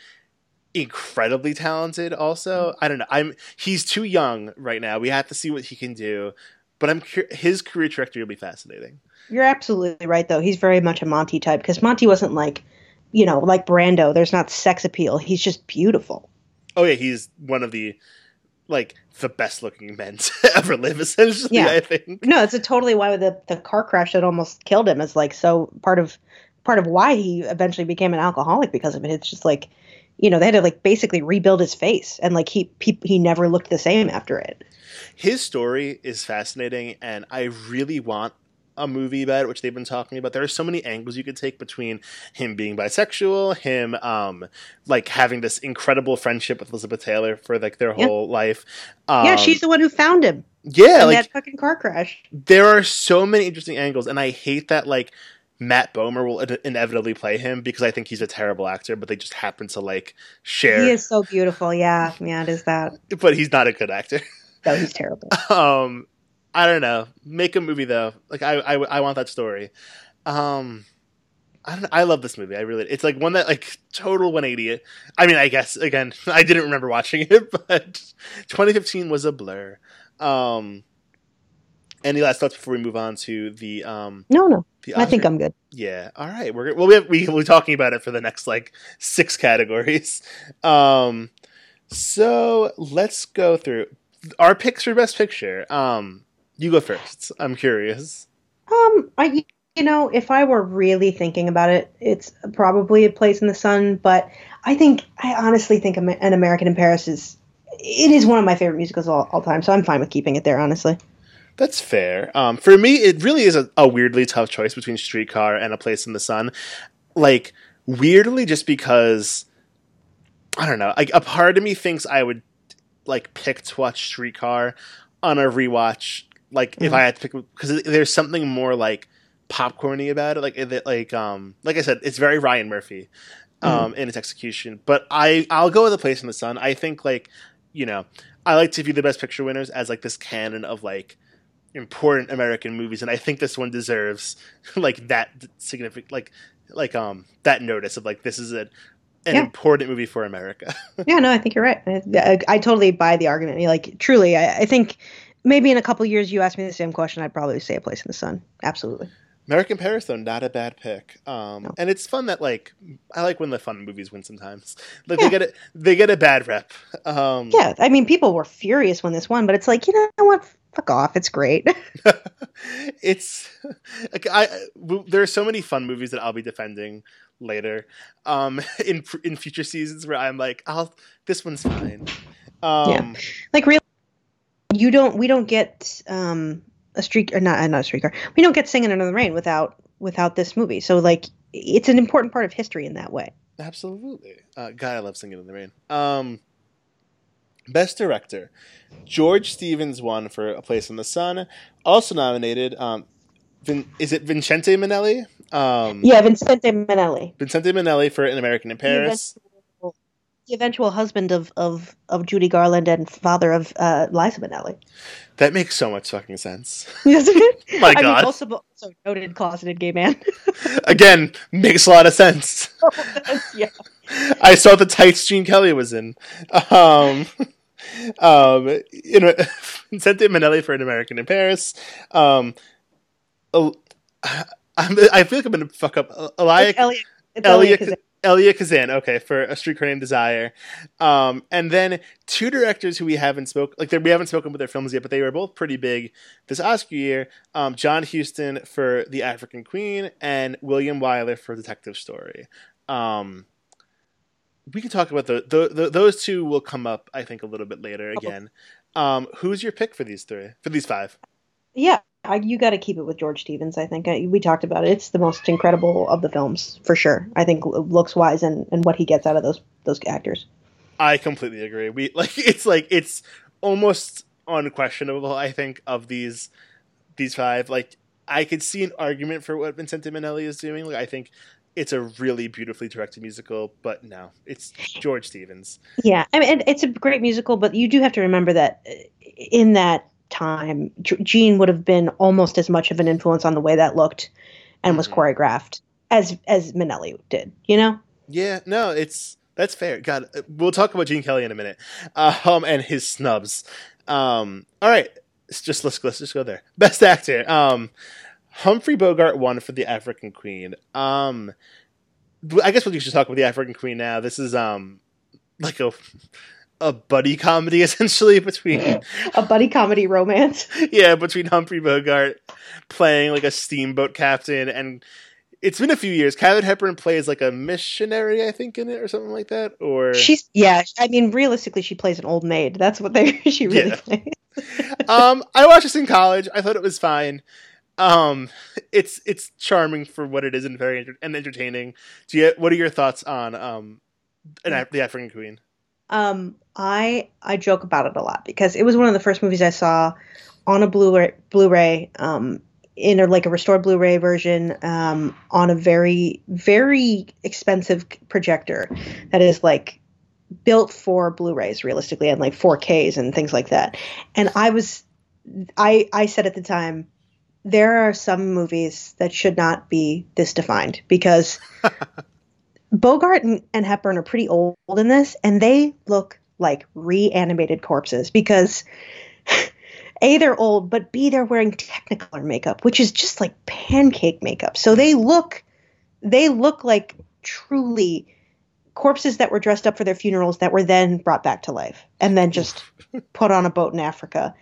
incredibly talented. Also, I don't know. I'm he's too young right now. We have to see what he can do. But I'm his career trajectory will be fascinating. You're absolutely right, though. He's very much a Monty type because Monty wasn't like, you know, like Brando. There's not sex appeal. He's just beautiful. Oh yeah, he's one of the like the best looking men [laughs] to ever live. Essentially, Yeah. I think. No, it's a totally why the the car crash that almost killed him is like so part of part of why he eventually became an alcoholic because of it. It's just like, you know, they had to like basically rebuild his face and like he he, he never looked the same after it. His story is fascinating, and I really want a movie about it, which they've been talking about. There are so many angles you could take between him being bisexual, him um like having this incredible friendship with Elizabeth Taylor for like their Yeah. whole life. Um, yeah, she's the one who found him yeah, like that fucking car crash. there are so many interesting angles, and I hate that like Matt Bomer will in- inevitably play him because I think he's a terrible actor, but they just happen to like share. He is so beautiful. Yeah, yeah, it is that. But he's not a good actor. No, he's terrible. [laughs] um, I don't know. Make a movie though. Like I, I, I want that story. Um, I don't. I love this movie. I really. It's like one that like total 180. I mean, I guess again, [laughs] I didn't remember watching it, [laughs] but 2015 was a blur. Um, any last thoughts before we move on to the um No, no, I think I'm good. yeah. All right. We're well. We have, we we're talking about it for the next like six [laughs] categories. Um, so let's go through our picks for best picture. Um, you go first. I'm curious. Um, I you know, if I were really thinking about it, it's probably a place in the sun. But I think I honestly think an American in Paris is it is one of my favorite musicals all, all time. So I'm fine with keeping it there. Honestly, That's fair. Um, for me, it really is a, a weirdly tough choice between Streetcar and A Place in the Sun. Like weirdly, just because I don't know. Like a part of me thinks I would like pick to watch Streetcar on a rewatch. Like if Mhm. I had to pick, because there's something more like popcorny about it. Like it, like um like I said, it's very Ryan Murphy um in its execution. But I I'll go with A Place in the Sun. I think like you know I like to view the Best Picture winners as like this canon of like important American movies, and I think this one deserves [laughs] like that significant like like um that notice of like this is a an Yeah. important movie for America. [laughs] yeah, no, I think you're right. I, I, I totally buy the argument. Like, truly, I, I think maybe in a couple years you ask me the same question, I'd probably say a place in the sun. Absolutely. American Paris though, not a bad pick. Um, No. and it's fun that like I like when the fun movies win sometimes. [laughs] Like Yeah. they get it, they get a bad rep. Um, Yeah, I mean, people were furious when this won, but it's like, you know what? Fuck off. It's great. [laughs] [laughs] it's like I w- there are so many fun movies that I'll be defending later um in in future seasons where I'm like I'll this one's fine. Um Yeah. like really you don't we don't get um a streak or not uh, not a streetcar we don't get singing under the rain without without this movie so like it's an important part of history in that way Absolutely. Uh, God, I love Singing in the Rain. Um, Best Director. George Stevens won for A Place in the Sun. Also nominated, um, Vin- is it Vincente Minnelli? Um, yeah vincente minnelli Vincente Minnelli for An American in Paris. The eventual husband of of of judy garland and father of uh liza minnelli That makes so much fucking sense. [laughs] Doesn't it? [laughs] My I God. mean, also, also noted closeted gay man [laughs] Again, makes a lot of sense. yeah I saw the tights Gene Kelly was in. Um, um, you know, Vincente Minnelli for An American in Paris. Um, [sighs] I feel like I'm gonna fuck up. Elia, it's elliot elliot. Elia Kazan. Okay, for A Streetcar Named Desire. Um, and then two directors who we haven't spoke like we haven't spoken about their films yet, but they were both pretty big this Oscar year. Um, John Huston for The African Queen and William Wyler for Detective Story. Um, we can talk about the, the, the those two will come up I think a little bit later again. Um, who's your pick for these three? For these five? Yeah, I, you got to keep it with George Stevens. I think I, we talked about it. It's the most incredible of the films for sure. I think looks wise and, and what he gets out of those those actors. I completely agree. We [laughs] like it's like it's almost unquestionable. I think of these these five. Like I could see an argument for what Vincente Minnelli is doing. Like I think it's a really beautifully directed musical, but no, it's George Stevens. Yeah, I mean, and it's a great musical, but you do have to remember that uh, in that time, Gene would have been almost as much of an influence on the way that looked and was Mhm. choreographed as as Minnelli did. You know? Yeah, no, it's That's fair. God, we'll talk about Gene Kelly in a minute, um, and his snubs. Um, all right, it's just let's let's just go there. [laughs] Best actor. Um, Humphrey Bogart won for The African Queen. Um, I guess we should talk about The African Queen now. This is um like a a buddy comedy [laughs] essentially between a buddy comedy romance. yeah, between Humphrey Bogart playing like a steamboat captain and it's been a few years. Katharine Hepburn plays like a missionary, I think, in it or something like that. Or she's yeah. I mean, realistically, she plays an old maid. That's what they [laughs] she really yeah. plays. um, I watched this in college. I thought it was fine. Um, it's it's charming for what it is and very and entertaining. Do you? What are your thoughts on um, an, the African Queen? Um, I I joke about it a lot because it was one of the first movies I saw on a Blu-ray Blu-ray um, in a, like a restored Blu-ray version um, on a very very expensive projector that is like built for Blu-rays realistically and like 4Ks and things like that. And I was I I said at the time there are some movies that should not be this defined because [laughs] Bogart and, and Hepburn are pretty old in this and they look like reanimated corpses because [laughs] a, they're old, but B, they're wearing Technicolor makeup, which is just like pancake makeup. So they look, they look like truly corpses that were dressed up for their funerals that were then brought back to life and then just [laughs] put on a boat in Africa.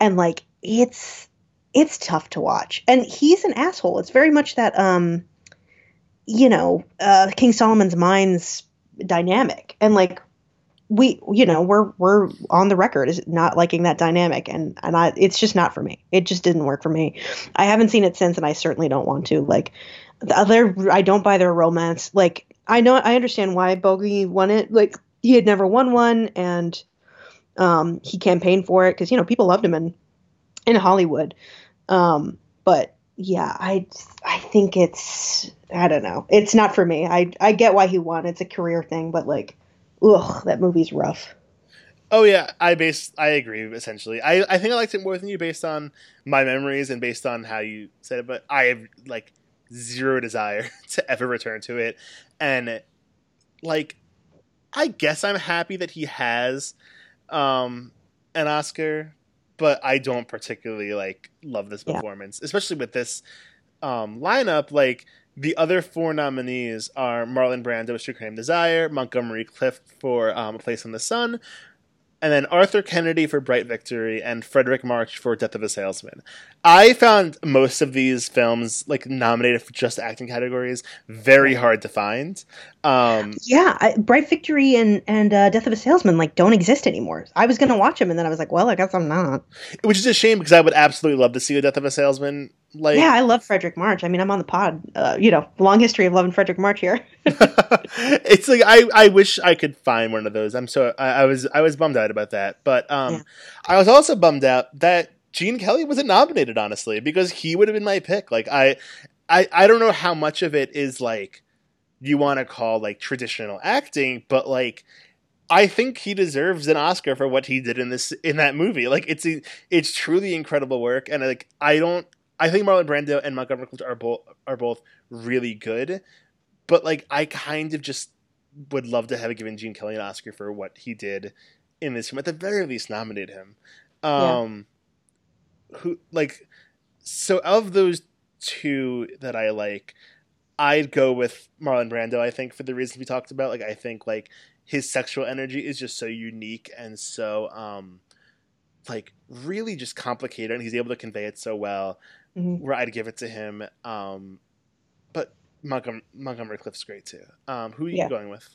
And like, it's, it's tough to watch. And he's an asshole. It's very much that, um, you know, uh, King Solomon's Mines dynamic. And like, we you know we're we're on the record as not liking that dynamic and and I it's just not for me. It just didn't work for me. I haven't seen it since and I certainly don't want to. Like the other I don't buy their romance. Like I know I understand why Bogey won it. Like he had never won one and um he campaigned for it cuz you know people loved him in in Hollywood. Um but yeah, I I think it's I don't know. It's not for me. I I get why he won. It's a career thing, but like ugh, that movie's rough. Oh yeah, I base I agree essentially. I I think I liked it more than you based on my memories and based on how you said it, but I have like zero desire [laughs] to ever return to it. And like I guess I'm happy that he has um an Oscar, but I don't particularly like love this performance, yeah. especially with this um lineup like the other four nominees are Marlon Brando Crane Desire, Montgomery Clift for um, A Place in the Sun, and then Arthur Kennedy for Bright Victory and Fredric March for Death of a Salesman. I found most of these films like nominated for just acting categories very hard to find. Um, yeah, I, Bright Victory and and uh, Death of a Salesman like don't exist anymore. I was gonna watch them and then I was like, well, I guess I'm not. Which is a shame because I would absolutely love to see a Death of a Salesman. Like, yeah, I love Fredric March. I mean, I'm on the pod. Uh, you know, long history of loving Fredric March here. [laughs] [laughs] it's like I, I wish I could find one of those. I'm so I, I was I was bummed out about that, but um, yeah. I was also bummed out that Gene Kelly wasn't nominated, honestly, because he would have been my pick. Like I, I, I don't know how much of it is like you want to call like traditional acting, but like I think he deserves an Oscar for what he did in this in that movie. Like it's a, it's truly incredible work, and like I don't. I think Marlon Brando and Montgomery Clift are both are both really good, but like I kind of just would love to have given Gene Kelly an Oscar for what he did in this film. At the very least, nominate him. Um, who like so of those two that I like, I'd go with Marlon Brando. I think for the reasons we talked about, like I think like his sexual energy is just so unique and so um like really just complicated, and he's able to convey it so well. Mm-hmm. Where I'd give it to him. Um, but Montgomery, Montgomery Clift's great too. Um, who are you yeah. going with?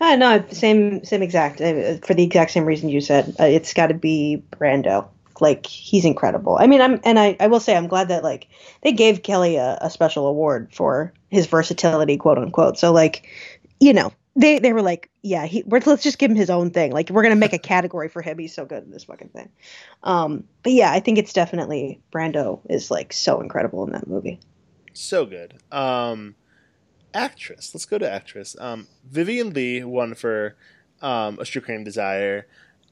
Uh, no, same same exact uh, for the exact same reason you said. Uh, it's got to be Brando like he's incredible. I mean, I'm and I, I will say I'm glad that like they gave Kelly a, a special award for his versatility, quote unquote. So like, you know, they they were like, yeah, he let's just give him his own thing. Like we're gonna make a category for him. He's so good in this fucking thing. Um, but yeah, I think it's definitely Brando is like so incredible in that movie. So good. Um, actress. Let's go to actress. Um, Vivien Leigh won for um, A Streetcar Named Desire.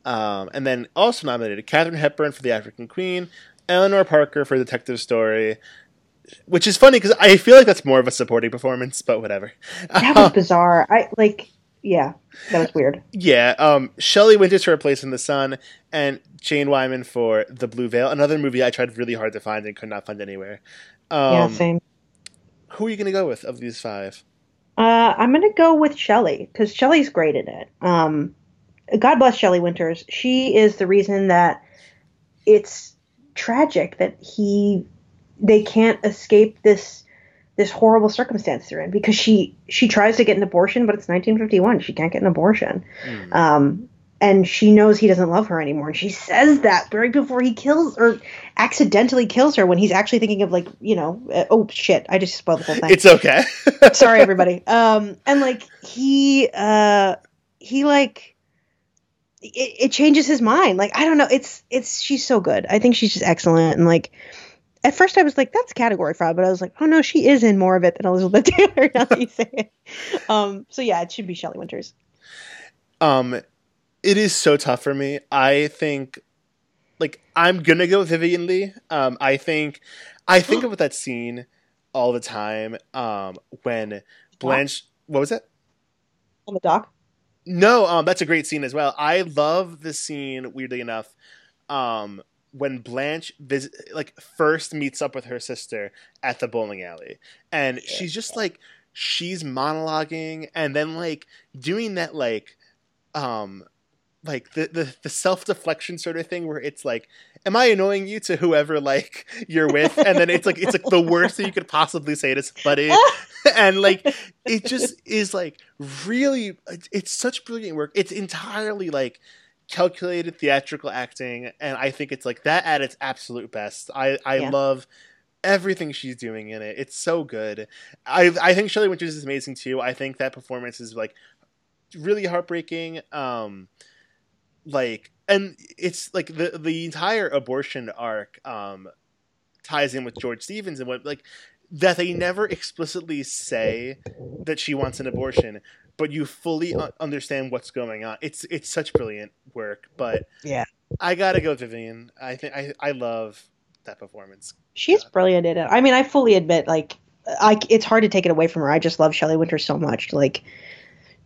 Um, and then also nominated Katharine Hepburn for The African Queen, Eleanor Parker for Detective Story, which is funny because I feel like that's more of a supporting performance, but whatever. That was [laughs] bizarre. I like yeah, that was weird. Yeah, um, Shelley Winters for A Place in the Sun, and Jane Wyman for The Blue Veil, another movie I tried really hard to find and could not find anywhere. Um, yeah, same. Who are you going to go with of these five? Uh, I'm gonna go with Shelley because Shelley's great in it. Um, God bless Shelley Winters. She is the reason that it's tragic that he they can't escape this this horrible circumstance they're in because she she tries to get an abortion, but it's 1951. She can't get an abortion, Mm. um, and she knows he doesn't love her anymore. And she says that right before he kills or accidentally kills her when he's actually thinking of like you know uh, oh shit I just spoiled the whole thing. It's okay. [laughs] Sorry, everybody. Um, and like he, uh, he like, it, it changes his mind. Like I don't know. It's it's she's so good. I think she's just excellent. And like, at first I was like, that's category fraud, but I was like, oh no, she is in more of it than Elizabeth [laughs] Taylor. Now that you say it. Um, so yeah, it should be Shelley Winters. Um, it is so tough for me. I think, like, I'm gonna go with Vivien Leigh. Um, I think, I think about that scene all the time. Um, when Blanche, what was it? On the dock. No, um, that's a great scene as well. I love the scene. Weirdly enough, um, when Blanche vis- like first meets up with her sister at the bowling alley, and she's just like she's monologuing, and then like doing that like, um, like the the, the self deflection sort of thing where it's like, am I annoying you to whoever like you're with, and then it's like it's like the worst thing you could possibly say to somebody, [laughs] and like it just is like really it's such brilliant work. It's entirely like calculated theatrical acting. And i think it's like that at its absolute best. I i Yeah. love everything she's doing in it. It's so good. I i think shelley winters is amazing too. I think that performance is like really heartbreaking. Um like and it's like the the entire abortion arc um ties in with george stevens and what like that they never explicitly say that she wants an abortion, but you fully understand what's going on. It's it's such brilliant work, but Yeah. I gotta go Vivien. I think I I love that performance. She's brilliant in it. I mean, I fully admit, like, I it's hard to take it away from her. I just love Shelley Winters so much. Like,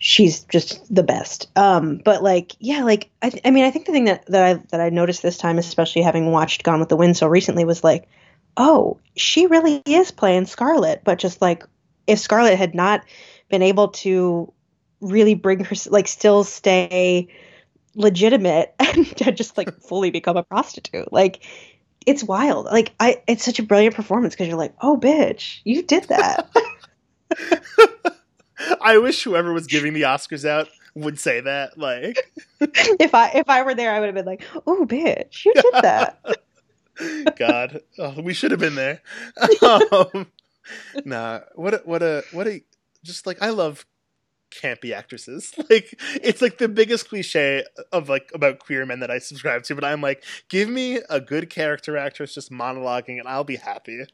she's just the best. Um, but like, yeah, like, I, th- I mean, I think the thing that that I that I noticed this time, especially having watched Gone with the Wind so recently, was like, oh, she really is playing Scarlet, but just like, if Scarlet had not been able to really bring her like still stay legitimate [laughs] and just like [laughs] fully become a prostitute like it's wild like i it's such a brilliant performance because you're like oh bitch you did that [laughs] I wish whoever was giving the Oscars out would say that. Like, [laughs] if i if i were there i would have been like oh bitch you did that [laughs] God, oh, we should have been there. [laughs] Um, nah, what a, what a what a just like I love campy actresses. Like it's like the biggest cliche of like about queer men that I subscribe to, but I'm like, give me a good character actress just monologuing and I'll be happy.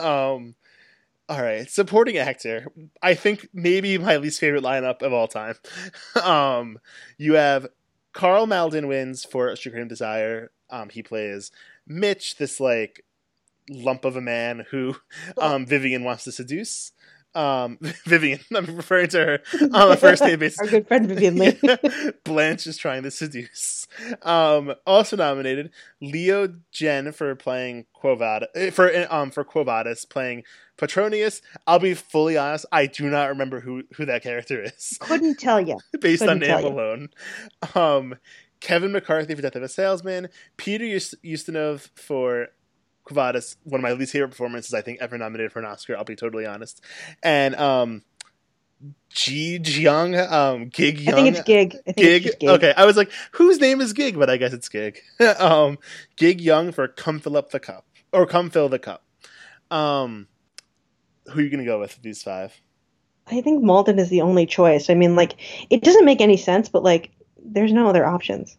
Um all right, supporting actor. I think maybe my least favorite lineup of all time. [laughs] Um you have Karl Malden wins for A Sugar Desire. Um he plays Mitch, this like lump of a man who um, Vivien wants to seduce. Um, [laughs] Vivien, [laughs] I'm referring to her on a first name [laughs] basis. our good friend vivien leigh Blanche is trying to seduce. Um, also nominated Leo Genn for playing Quo Vadis, eh, for um for Quo Vadis playing Petronius. I'll be fully honest, I do not remember who who that character is couldn't tell you based on Couldn't name you. alone. Um, Kevin McCarthy for Death of a Salesman, Peter Ust- Ustinov for Quo one of my least favorite performances I think ever nominated for an Oscar. I'll be totally honest. And um, Ji Jiang, um, Gig i think it's gig i Gig? it's gig Okay, I was like, whose name is Gig? But I guess it's Gig. [laughs] um, Gig Young for Come Fill Up the Cup. Or Come Fill the Cup. Um, who are you going to go with these five? i think malden is the only choice i mean like it doesn't make any sense but like there's no other options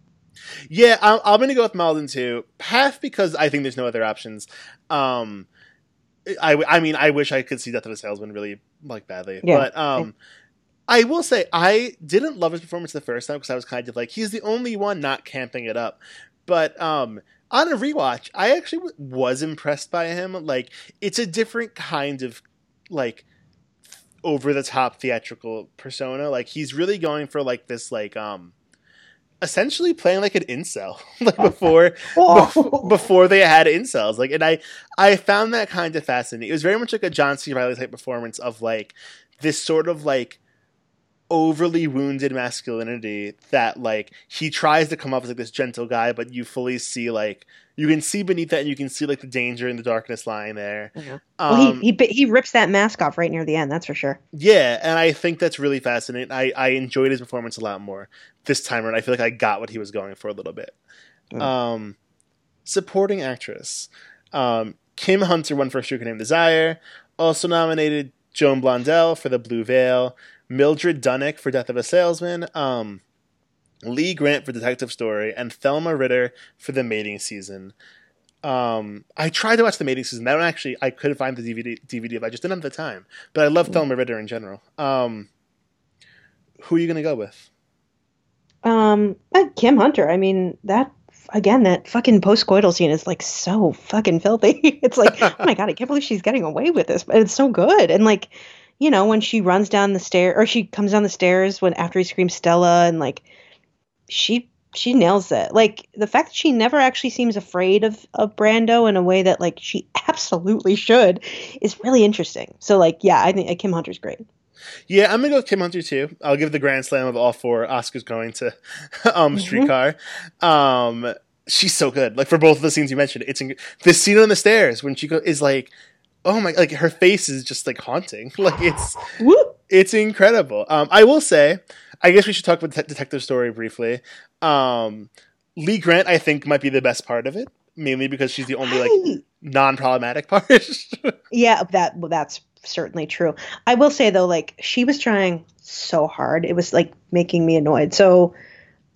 Yeah, I'm, I'm going to go with Malden too. Half because I think there's no other options. Um, I, I mean, I wish I could see Death of a Salesman really like badly, Yeah. but um, I will say I didn't love his performance the first time because I was kind of like he's the only one not camping it up. But um, on a rewatch, I actually w- was impressed by him. Like it's a different kind of like over the top theatrical persona. Like he's really going for like this like um essentially playing like an incel [laughs] like oh, before [laughs] oh. bef- before they had incels like and i i found that kind of fascinating. It was very much like a john c. Reilly type performance of like this sort of like overly wounded masculinity that like he tries to come up as like this gentle guy but you fully see like you can see beneath that and you can see like the danger and the darkness lying there. Yeah. um, well, he, he he rips that mask off right near the end that's for sure. Yeah and i think that's really fascinating. I i enjoyed his performance a lot more this time around. I feel like i got what he was going for a little bit. Mm. um supporting actress. Um kim hunter won for Sugar Named desire also nominated joan blondell for the blue veil Mildred Dunnock for Death of a Salesman, um, Lee Grant for Detective Story, and Thelma Ritter for The Mating Season. Um, I tried to watch The Mating Season. That one actually, I could find the DVD, DVD, but I just didn't have the time. But I love mm. Thelma Ritter in general. Um, who are you going to go with? Um, uh, Kim Hunter. I mean, that again, that fucking postcoital scene is like so fucking filthy. [laughs] it's like, oh my god, I can't believe she's getting away with this, but it's so good. And like, you know, when she runs down the stair or she comes down the stairs when after he screams Stella and like she she nails it. Like the fact that she never actually seems afraid of of Brando in a way that like she [laughs] absolutely should is really interesting. So like yeah, I think Kim Hunter's great. Yeah, I'm gonna go with Kim Hunter too. I'll give the grand slam of all four Oscars going to [laughs] um mm-hmm. Streetcar. Um she's so good. Like for both of the scenes you mentioned, it's in- the scene on the stairs when she go- is like oh my like her face is just like haunting. [laughs] Like it's it's incredible. Um i will say i guess we should talk about the detective story briefly. Um lee grant i think might be the best part of it mainly because she's the only like non-problematic [laughs] part. Yeah that that's certainly true. I will say though like she was trying so hard. It was like making me annoyed. So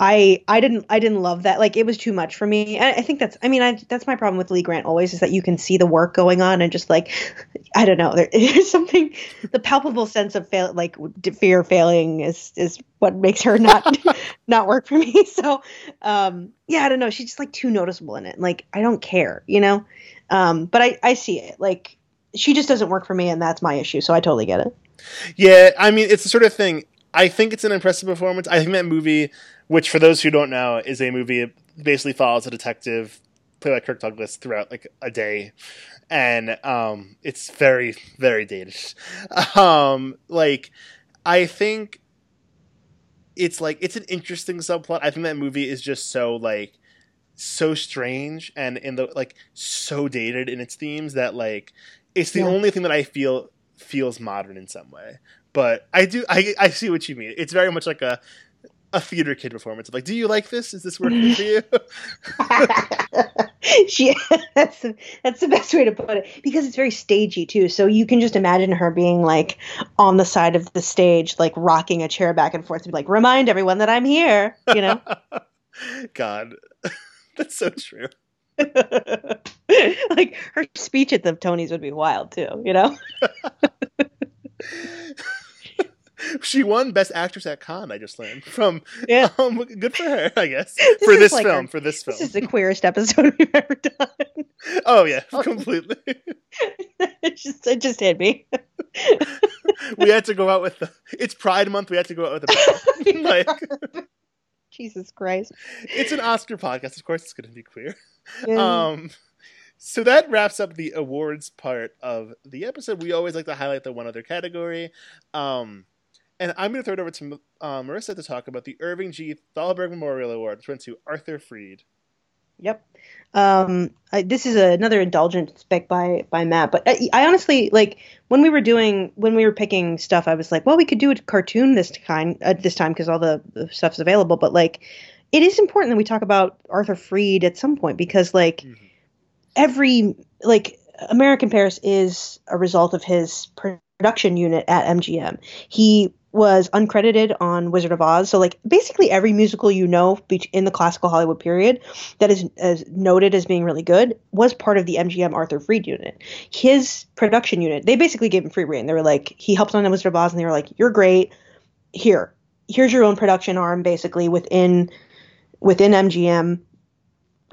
I I didn't I didn't love that. Like it was too much for me. And I think that's I mean I that's my problem with Lee Grant always is that you can see the work going on and just like [laughs] I don't know there, [laughs] there's something the palpable sense of fail like fear failing is is what makes her not [laughs] not work for me. So um yeah I don't know she's just like too noticeable in it. Like I don't care you know. Um but I I see it like she just doesn't work for me and that's my issue. So I totally get it. Yeah, I mean it's the sort of thing. I think it's an impressive performance. I think that movie which for those who don't know is a movie that basically follows a detective played by Kirk Douglas throughout like a day, and um, it's very very dated. [laughs] Um, like I think it's like it's an interesting subplot. I think that movie is just so like so strange and in the like so dated in its themes that like it's the yeah. only thing that I feel feels modern in some way. But I do I I see what you mean. It's very much like a a theater kid performance like, do you like this? Is this working for you? [laughs] she [laughs] that's the, that's the best way to put it because it's very stagey too. So you can just imagine her being like on the side of the stage, like rocking a chair back and forth to be like, remind everyone that I'm here. You know? [laughs] God, that's so true. like her speech at the Tonys would be wild too. You know? [laughs] she won Best Actress at Cannes. I just learned from. Yeah, [laughs] um, good for her, I guess. This for this like film, our, for this film, this is the queerest episode [laughs] we've ever done. Oh yeah, completely. it just it just hit me. we had to go out with the. It's Pride Month. We had to go out with the. like. Jesus Christ! It's an Oscar podcast. Of course, it's going to be queer. Yeah. Um. So that wraps up the awards part of the episode. We always like to highlight the one other category. Um, and I'm going to throw it over to uh, Marissa to talk about the Irving G. Thalberg Memorial Award, which went to Arthur Freed. Yep. Um, I, this is another indulgent spec by by Matt, but I, I, honestly like when we were doing when we were picking stuff, I was like, well, we could do a cartoon this kind uh, this time because all the, the stuff's available. But like, it is important that we talk about Arthur Freed at some point because like mm-hmm. every like American Paris is a result of his production unit at MGM. He was uncredited on Wizard of Oz. So like basically every musical you know in the classical Hollywood period that is as noted as being really good was part of the MGM Arthur Freed unit. His production unit, they basically gave him free reign. They were like, he helped on the Wizard of Oz, and they were like, "You're great. Here, here's your own production arm, basically within within MGM.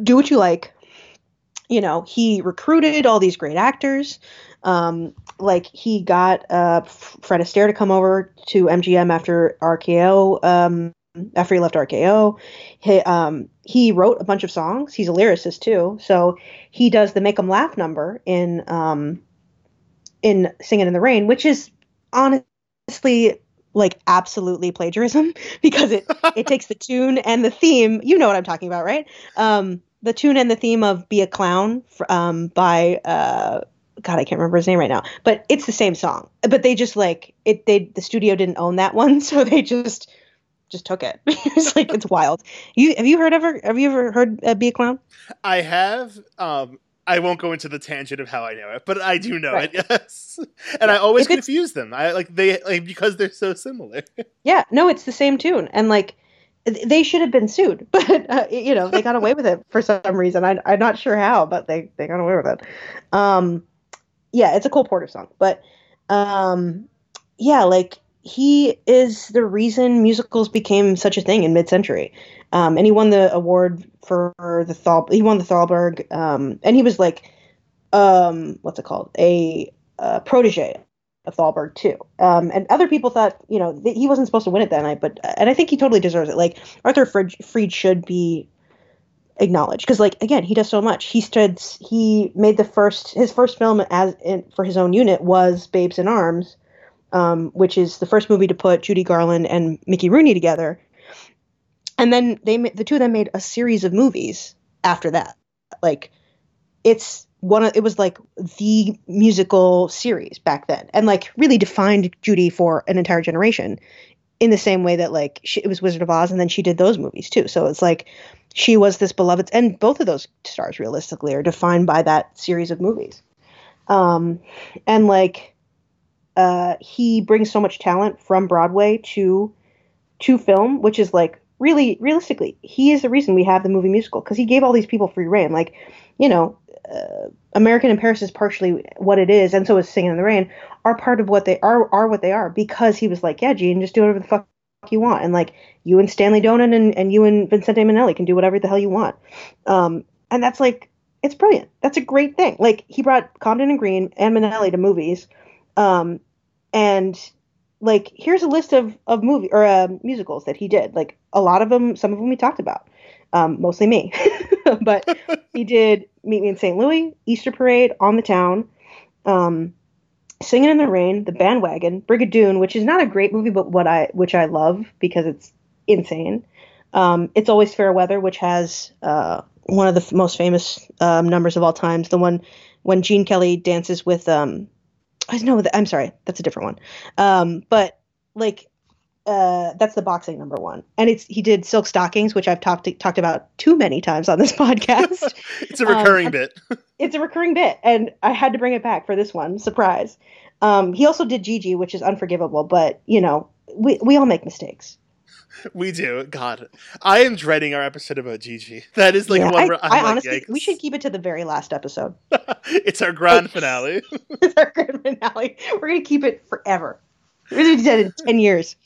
Do what you like." You know, he recruited all these great actors. Um, like he got uh, Fred Astaire to come over to MGM after RKO. Um, after he left RKO, he um, he wrote a bunch of songs. He's a lyricist too, so he does the "Make 'Em Laugh" number in um, in "Singing in the Rain," which is honestly like absolutely plagiarism [laughs] because it it takes the tune and the theme. You know what I'm talking about, right? Um, the tune and the theme of "Be a Clown" um, by uh, God, I can't remember his name right now, but it's the same song. But they just like it. They the studio didn't own that one, [laughs] so they just just took it. [laughs] it's like it's wild. You have you heard ever have you ever heard uh, "Be a Clown"? I have. Um, I won't go into the tangent of how I know it, but I do know right. it. Yes, [laughs] and I always confuse them. I like they like because they're so similar. yeah, no, it's the same tune, and like they should have been sued, but uh, you know they got away with it for some reason. I, am not sure how, but they they got away with it. Um, yeah, it's a Cole Porter song, but um, yeah, like he is the reason musicals became such a thing in mid-century. Um, and he won the award for the Thal. He won the Thalberg, um, and he was like, um, what's it called? A uh, protege of Thalberg too. Um, and other people thought, you know, th- he wasn't supposed to win it that night, but and I think he totally deserves it. Like Arthur Freed, Freed should be acknowledged because, like, again, he does so much. He stood, he made the first his first film as in, for his own unit was Babes in Arms, um, which is the first movie to put Judy Garland and Mickey Rooney together. And then they the two of them made a series of movies after that. Like, it's one of it was like the musical series back then and like really defined judy for an entire generation in the same way that like she, it was wizard of oz and then she did those movies too so it's like she was this beloved and both of those stars realistically are defined by that series of movies. Um and like uh he brings so much talent from broadway to to film which is like really realistically he is the reason we have the movie musical because he gave all these people free reign like you know uh, American in Paris is partially what it is, and so is Singing in the Rain, are part of what they are are what they are because he was like, yeah, Gene, just do whatever the fuck you want, and like you and Stanley Donen and, and you and Vincente Minnelli can do whatever the hell you want, um, and that's like it's brilliant. That's a great thing. Like he brought Comden and Green and Minnelli to movies, um, and like here's a list of of movie or uh, musicals that he did. Like a lot of them, some of them we talked about um, mostly me. [laughs] but he did Meet Me in St. Louis, Easter Parade, On the Town, um, Singing in the Rain, The Bandwagon, Brigadoon, which is not a great movie, but what I which I love because it's insane. Um, it's Always Fair Weather, which has uh, one of the f- most famous um, numbers of all times. The one when Gene Kelly dances with um, I know I'm sorry, that's a different one. Um, but like uh, that's the boxing number one, and it's he did silk stockings, which I've talked talked about too many times on this [laughs] podcast. [laughs] it's a recurring um, bit. [laughs] it's a recurring bit, and I had to bring it back for this one. Surprise! Um, he also did Gigi, which is unforgivable, but you know we we all make mistakes. We do. God, I am dreading our episode about Gigi. That is like yeah, one I, where I honestly, we should keep it to the very last episode. it's our grand finale. it's our grand finale. We're gonna keep it forever. We're gonna be dead in ten years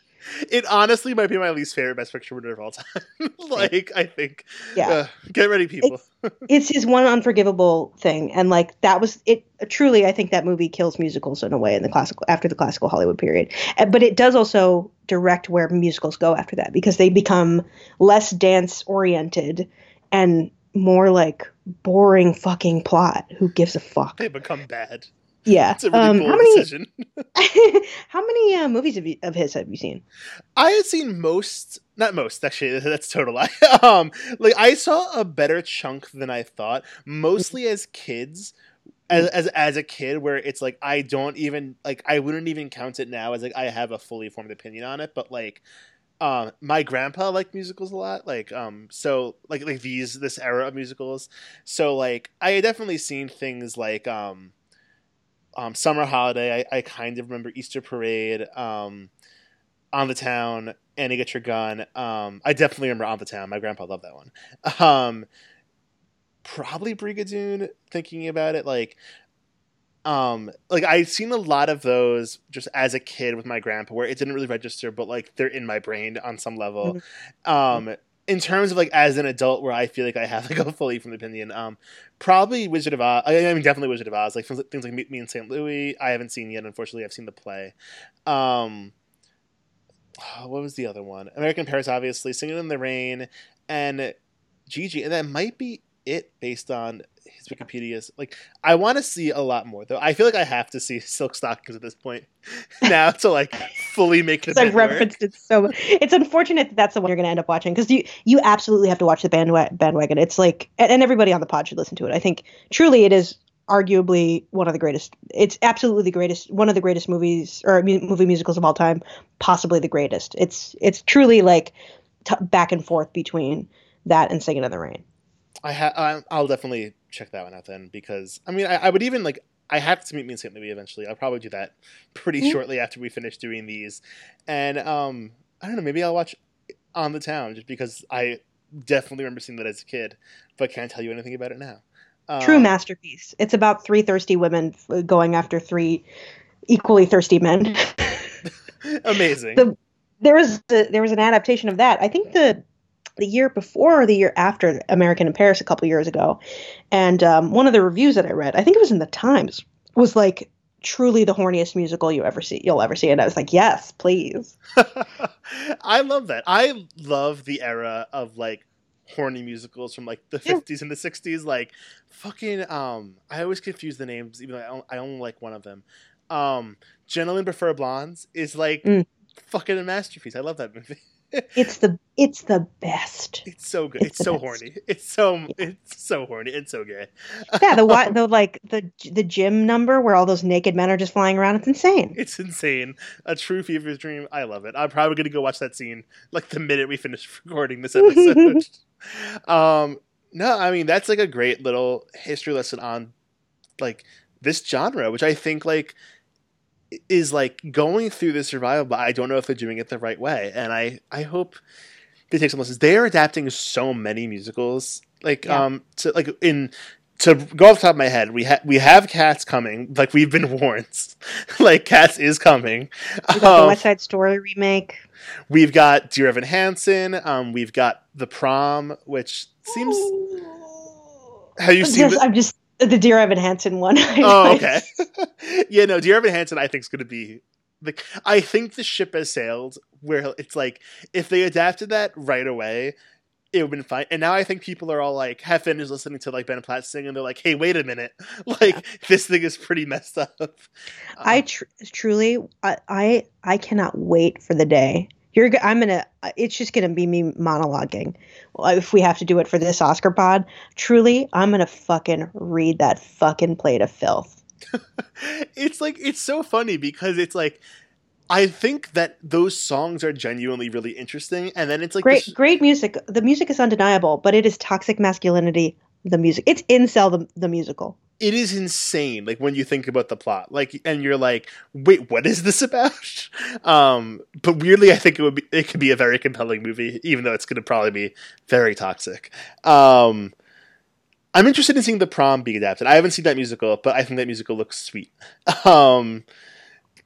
it honestly might be my least favorite best picture winner of all time. [laughs] like I think, yeah. Uh, get ready, people. It's, [laughs] it's, his one unforgivable thing, and like that was it. Truly, I think that movie kills musicals in a way in the classical after the classical Hollywood period. But it does also direct where musicals go after that because they become less dance oriented and more like boring fucking plot. Who gives a fuck? They become bad. Yeah. [laughs] It's a really um, bold how many, decision. [laughs] how many uh, movies of, you, of his have you seen? I had seen most, not most, actually, [laughs] that's total lie. um, like I saw a better chunk than I thought, mostly as kids. As, as as a kid, where it's like I don't even like I wouldn't even count it now as like I have a fully formed opinion on it, but like um my grandpa liked musicals a lot like um so like like these this era of musicals so like i had definitely seen things like um um, Summer Holiday. I, I kind of remember Easter Parade, um, On the Town, Annie Get Your Gun. Um, I definitely remember On the Town. My grandpa loved that one. [laughs] Um, probably Brigadoon. Thinking about it, like, um, like I've seen a lot of those just as a kid with my grandpa, where it didn't really register, but like they're in my brain on some level. Mm-hmm. Um, in terms of like as an adult, where I feel like I have [laughs] like a fully from opinion, um, probably Wizard of Oz. I mean, definitely Wizard of Oz. Like things, things like Meet Me in St. Louis. I haven't seen yet. Unfortunately, I've seen the play. Um, [sighs] what was the other one? American Paris, obviously. Singing in the Rain and Gigi, and that might be it based on his Wikipedia is Like, I want to see a lot more though. I feel like I have to see [laughs] Silk Stockings at this point [laughs] now to like fully make the. I've referenced it so. It's unfortunate that that's the one you're going to end up watching because you you absolutely have to watch the bandwagon. bandwagon. It's like, and, and everybody on the pod should listen to it. I think truly it is arguably one of the greatest. It's absolutely the greatest, one of the greatest movies or movie musicals of all time, possibly the greatest. It's it's truly like t- back and forth between that and Singing in the Rain. I ha- I'll definitely check that one out then because I mean I, I would even like I have to meet me in St. Louis eventually. I'll probably do that [laughs] pretty Mm. shortly after we finish doing these, and um I don't know maybe I'll watch On the Town just because I definitely remember seeing that as a kid, but can't tell you anything about it now. True Um, masterpiece. It's about three thirsty women going after three equally thirsty men. [laughs] amazing. The- there was the, there was an adaptation of that. I think the the year before or the year after American in Paris a couple years ago, and um, one of the reviews that I read, I think it was in the Times, was like truly the horniest musical you ever see you'll ever see, and I was like, yes, please. [laughs] I love that. I love the era of like horny musicals from like the Yeah. 50s and the 60s like fucking um I always confuse the names even though I only, I only like one of them. Um Gentlemen Prefer Blondes is like Mm. fucking a masterpiece. I love that movie. [laughs] It's the it's the best. It's so good. It's, It's so best. horny. It's so it's so horny. It's so gay. Yeah, the [laughs] wi- the like the the gym number where all those naked men are just flying around. It's insane. It's insane. A true fever's dream. I love it. I'm probably gonna go watch that scene like the minute we finish [laughs] recording this episode. [laughs] um, no, I mean that's like a great little history lesson on like this genre, which I think like is like going through the survival, but I don't know if they're doing it the right way. And I I hope they take some lessons. They are adapting so many musicals, like Yeah. um to like in to go off the top of my head, we have we have Cats coming. Like we've been [laughs] warned, like Cats is coming. We got the Um, West Side Story remake. we've got Dear Evan Hansen. Um, we've got The Prom, which seems. Have you seen? Just, The, I'm just the Dear Evan Hansen one. [laughs] oh, okay. [laughs] yeah, no, Dear Evan Hansen. I think is going to be. Like, I think the ship has sailed. Where it's like, if they adapted that right away, it would have been fine. And now I think people are all like, have finished listening to like Ben Platt sing, and they're like, "Hey, wait a minute! [laughs] Like, this thing is pretty messed up." I Um, tr- truly, I, I, I cannot wait for the day. You're, I'm gonna. Uh, it's just gonna be me monologuing. If we have to do it for this Oscar pod, truly, I'm gonna fucking read that fucking plate of filth. [laughs] it's like it's so funny because it's like I think that those songs are genuinely really interesting, and then it's like Great, this- great music. The music is undeniable, but it is toxic masculinity. The music, it's incel the, the musical. It is insane. Like when you think about the plot, like, and you're like, wait, what is this [laughs] about? Um, but weirdly, I think it would be it could be a very compelling movie, even though it's going to probably be very toxic. Um, I'm interested in seeing the prom be adapted. I haven't seen that musical, but I think that musical looks sweet. [laughs] Um,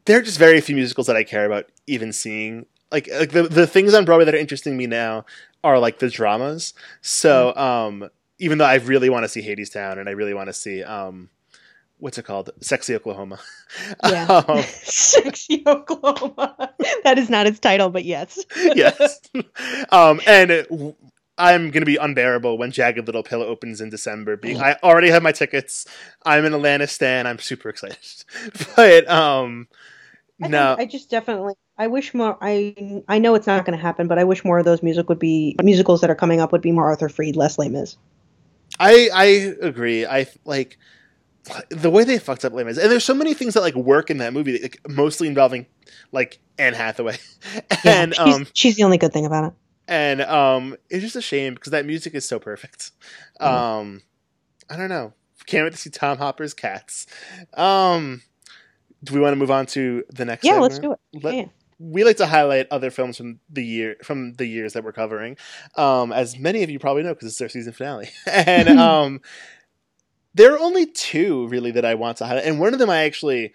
there are just very few musicals that I care about even seeing. Like, like the the things on Broadway that are interesting me now are like the dramas. So, um, even though I really want to see Hadestown and I really want to see um, what's it called, Sexy Oklahoma. [laughs] Yeah. Um, [laughs] Sexy Oklahoma. [laughs] that is not its title, but yes. yes. um, and it, I'm gonna be unbearable when Jagged Little Pill opens in December. Being, I already have my tickets. I'm an Atlanta stan. I'm super excited. but um, I no, I just definitely I wish more I I know it's not going to happen, but I wish more of those music would be musicals that are coming up would be more Arthur Freed, less Les Mis. I I agree. I like the way they fucked up Les Mis, and there's so many things that like work in that movie, like, mostly involving like Anne Hathaway, [laughs] Yeah, and she's, um she's the only good thing about it. and um it's just a shame because that music is so perfect. Mhm. Um, I don't know. Can't wait to see Tom Hooper's Cats. Um, do we want to move on to the next? One? Yeah, let's do it. Let- Yeah. We like to highlight other films from the year from the years that we're covering um as many of you probably know because it's our season finale [laughs] and [laughs] um there are only two really that i want to highlight and one of them i actually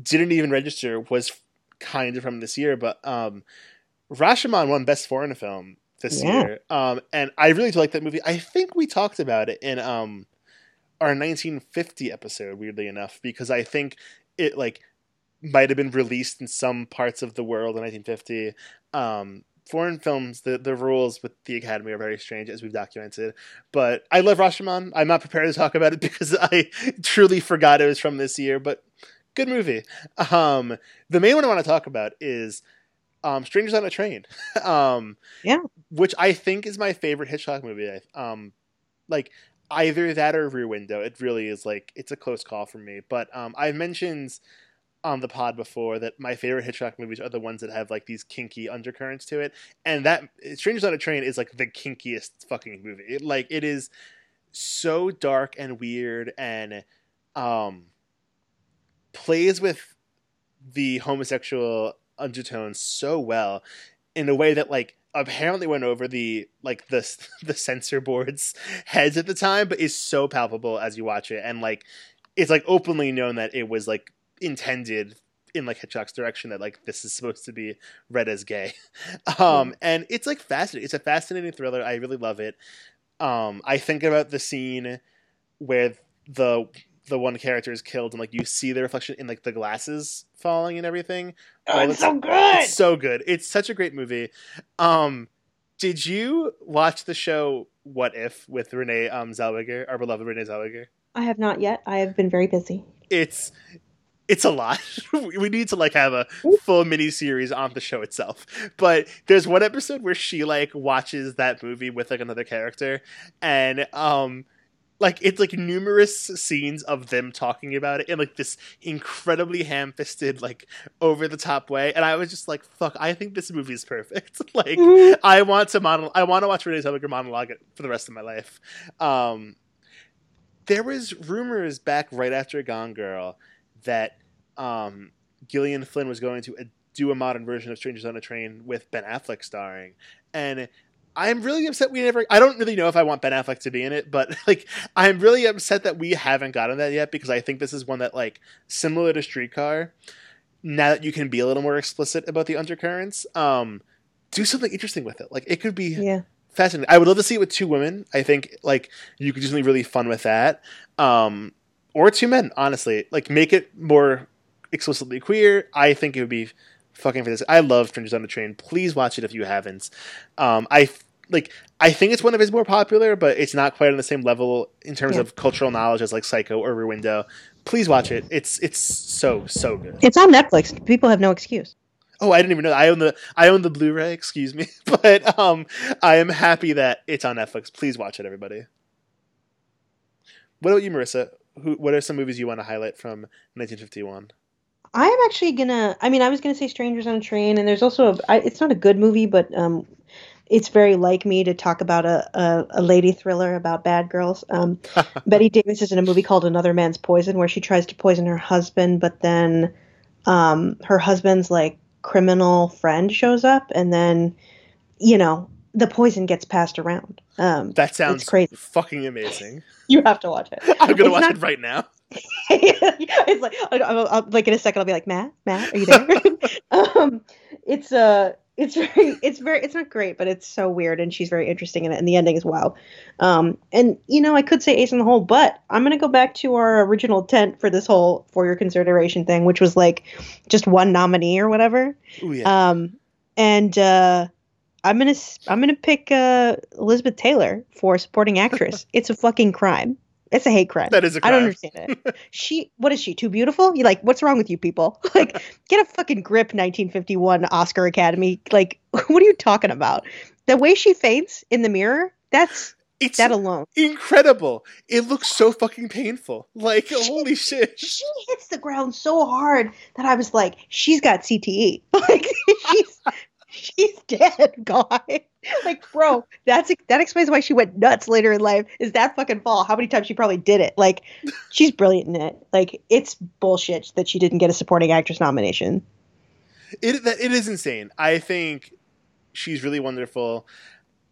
didn't even register was kind of from this year but um rashomon won best foreign film this Yeah. year. Um, and I really do like that movie. I think we talked about it in um our 1950 episode. Weirdly enough, because I think it like might have been released in some parts of the world in 1950. Um, foreign films, the the rules with the Academy are very strange, as we've documented. But I love Rashomon. I'm not prepared to talk about it [laughs] because I truly forgot it was from this year. But good movie. Um, the main one I want to talk about is um, Strangers on a Train. [laughs] um, Yeah. which I think is my favorite Hitchcock movie. Um, like either that or Rear Window. It really is like it's a close call for me. But um, I've mentioned on the pod before that my favorite Hitchcock movies are the ones that have like these kinky undercurrents to it, and that Strangers on a Train is like the kinkiest fucking movie. It, like it is so dark and weird and um plays with the homosexual undertones so well in a way that like apparently went over the like the [laughs] the censor board's heads at the time but is so palpable as you watch it and like it's like openly known that it was like intended in like Hitchcock's direction that like this is supposed to be read as gay. [laughs] Um and it's like fascinating. It's a fascinating thriller. I really love it. Um I think about the scene where the the one character is killed and like you see the reflection in like the glasses falling and everything. Oh, Well, it's so good. It's so good. It's such a great movie. Um did you watch the show What If with Renee um Zellweger, our beloved Renee Zellweger? I have not yet. I have been very busy. it's it's a lot. [laughs] we need to like have a full mini series on the show itself. But there's one episode where she like watches that movie with like another character and um like it's like numerous scenes of them talking about it in like this incredibly ham-fisted like over the top way and I was just like fuck I think this movie is perfect. [laughs] like Mhm. I want to mono- I want to watch Renee Zellweger monologue it for the rest of my life. Um, there was rumors back right after Gone Girl that um, Gillian Flynn was going to uh, do a modern version of Strangers on a Train with Ben Affleck starring, and I'm really upset we never. I don't really know if I want Ben Affleck to be in it, but [laughs] like I'm really upset that we haven't gotten that yet because I think this is one that like similar to Streetcar. Now that you can be a little more explicit about the undercurrents, um, do something interesting with it. Like it could be Yeah. fascinating. I would love to see it with two women. I think like you could do something really fun with that. Um, or two men, honestly. Like make it more explicitly queer. I think it would be fucking fantastic. I love Strangers on the Train. Please watch it if you haven't. Um, I like. I think it's one of his more popular, but it's not quite on the same level in terms Yeah. of cultural knowledge as like Psycho or Rear Window. Please watch it. It's it's so so good. It's on Netflix. People have no excuse. Oh, I didn't even know. That. I own the I own the Blu-ray. Excuse me, [laughs] but um, I am happy that it's on Netflix. Please watch it, everybody. What about you, Marissa? Who? What are some movies you want to highlight from 1951? I am actually gonna. I mean, I was gonna say Strangers on a Train, and there's also a. I, it's not a good movie, but um, it's very like me to talk about a a, a lady thriller about bad girls. Um, [laughs] Bette Davis is in a movie called Another Man's Poison, where she tries to poison her husband, but then um, her husband's like criminal friend shows up, and then you know the poison gets passed around. Um, That sounds crazy. fucking amazing. [laughs] you have to watch it. [laughs] I'm gonna It's watch not- it right now. [laughs] it's like I'll, I'll, I'll- like in a second I'll be like Matt, Matt, are you there? [laughs] um, it's uh, it's very, it's very, it's not great, but it's so weird, and she's very interesting in it, and the ending is wow. Um, and you know I could say Ace in the Hole, but I'm gonna go back to our original tent for this whole for your consideration thing, which was like just one nominee or whatever. Ooh yeah. Um, and uh, I'm gonna s- I'm gonna pick uh, Elizabeth Taylor for supporting actress. [laughs] it's a fucking crime. It's a hate crime. That is, I don't understand it. she, what is she? Too beautiful? You like? What's wrong with you people? [laughs] Like, get a fucking grip, 1951 Oscar Academy. Like, [laughs] what are you talking about? The way she faints in the mirror. That's It's that alone. incredible. It looks so fucking painful. Like holy shit. [laughs] She hits the ground so hard that I was like, she's got CTE. Like, she's [laughs] she's dead, [laughs] guy. Like, bro, that's that explains why she went nuts later in life. Is that fucking fall? How many times she probably did it? Like, [laughs] she's brilliant in it. Like, it's bullshit that she didn't get a supporting actress nomination. It that it is insane. I think she's really wonderful.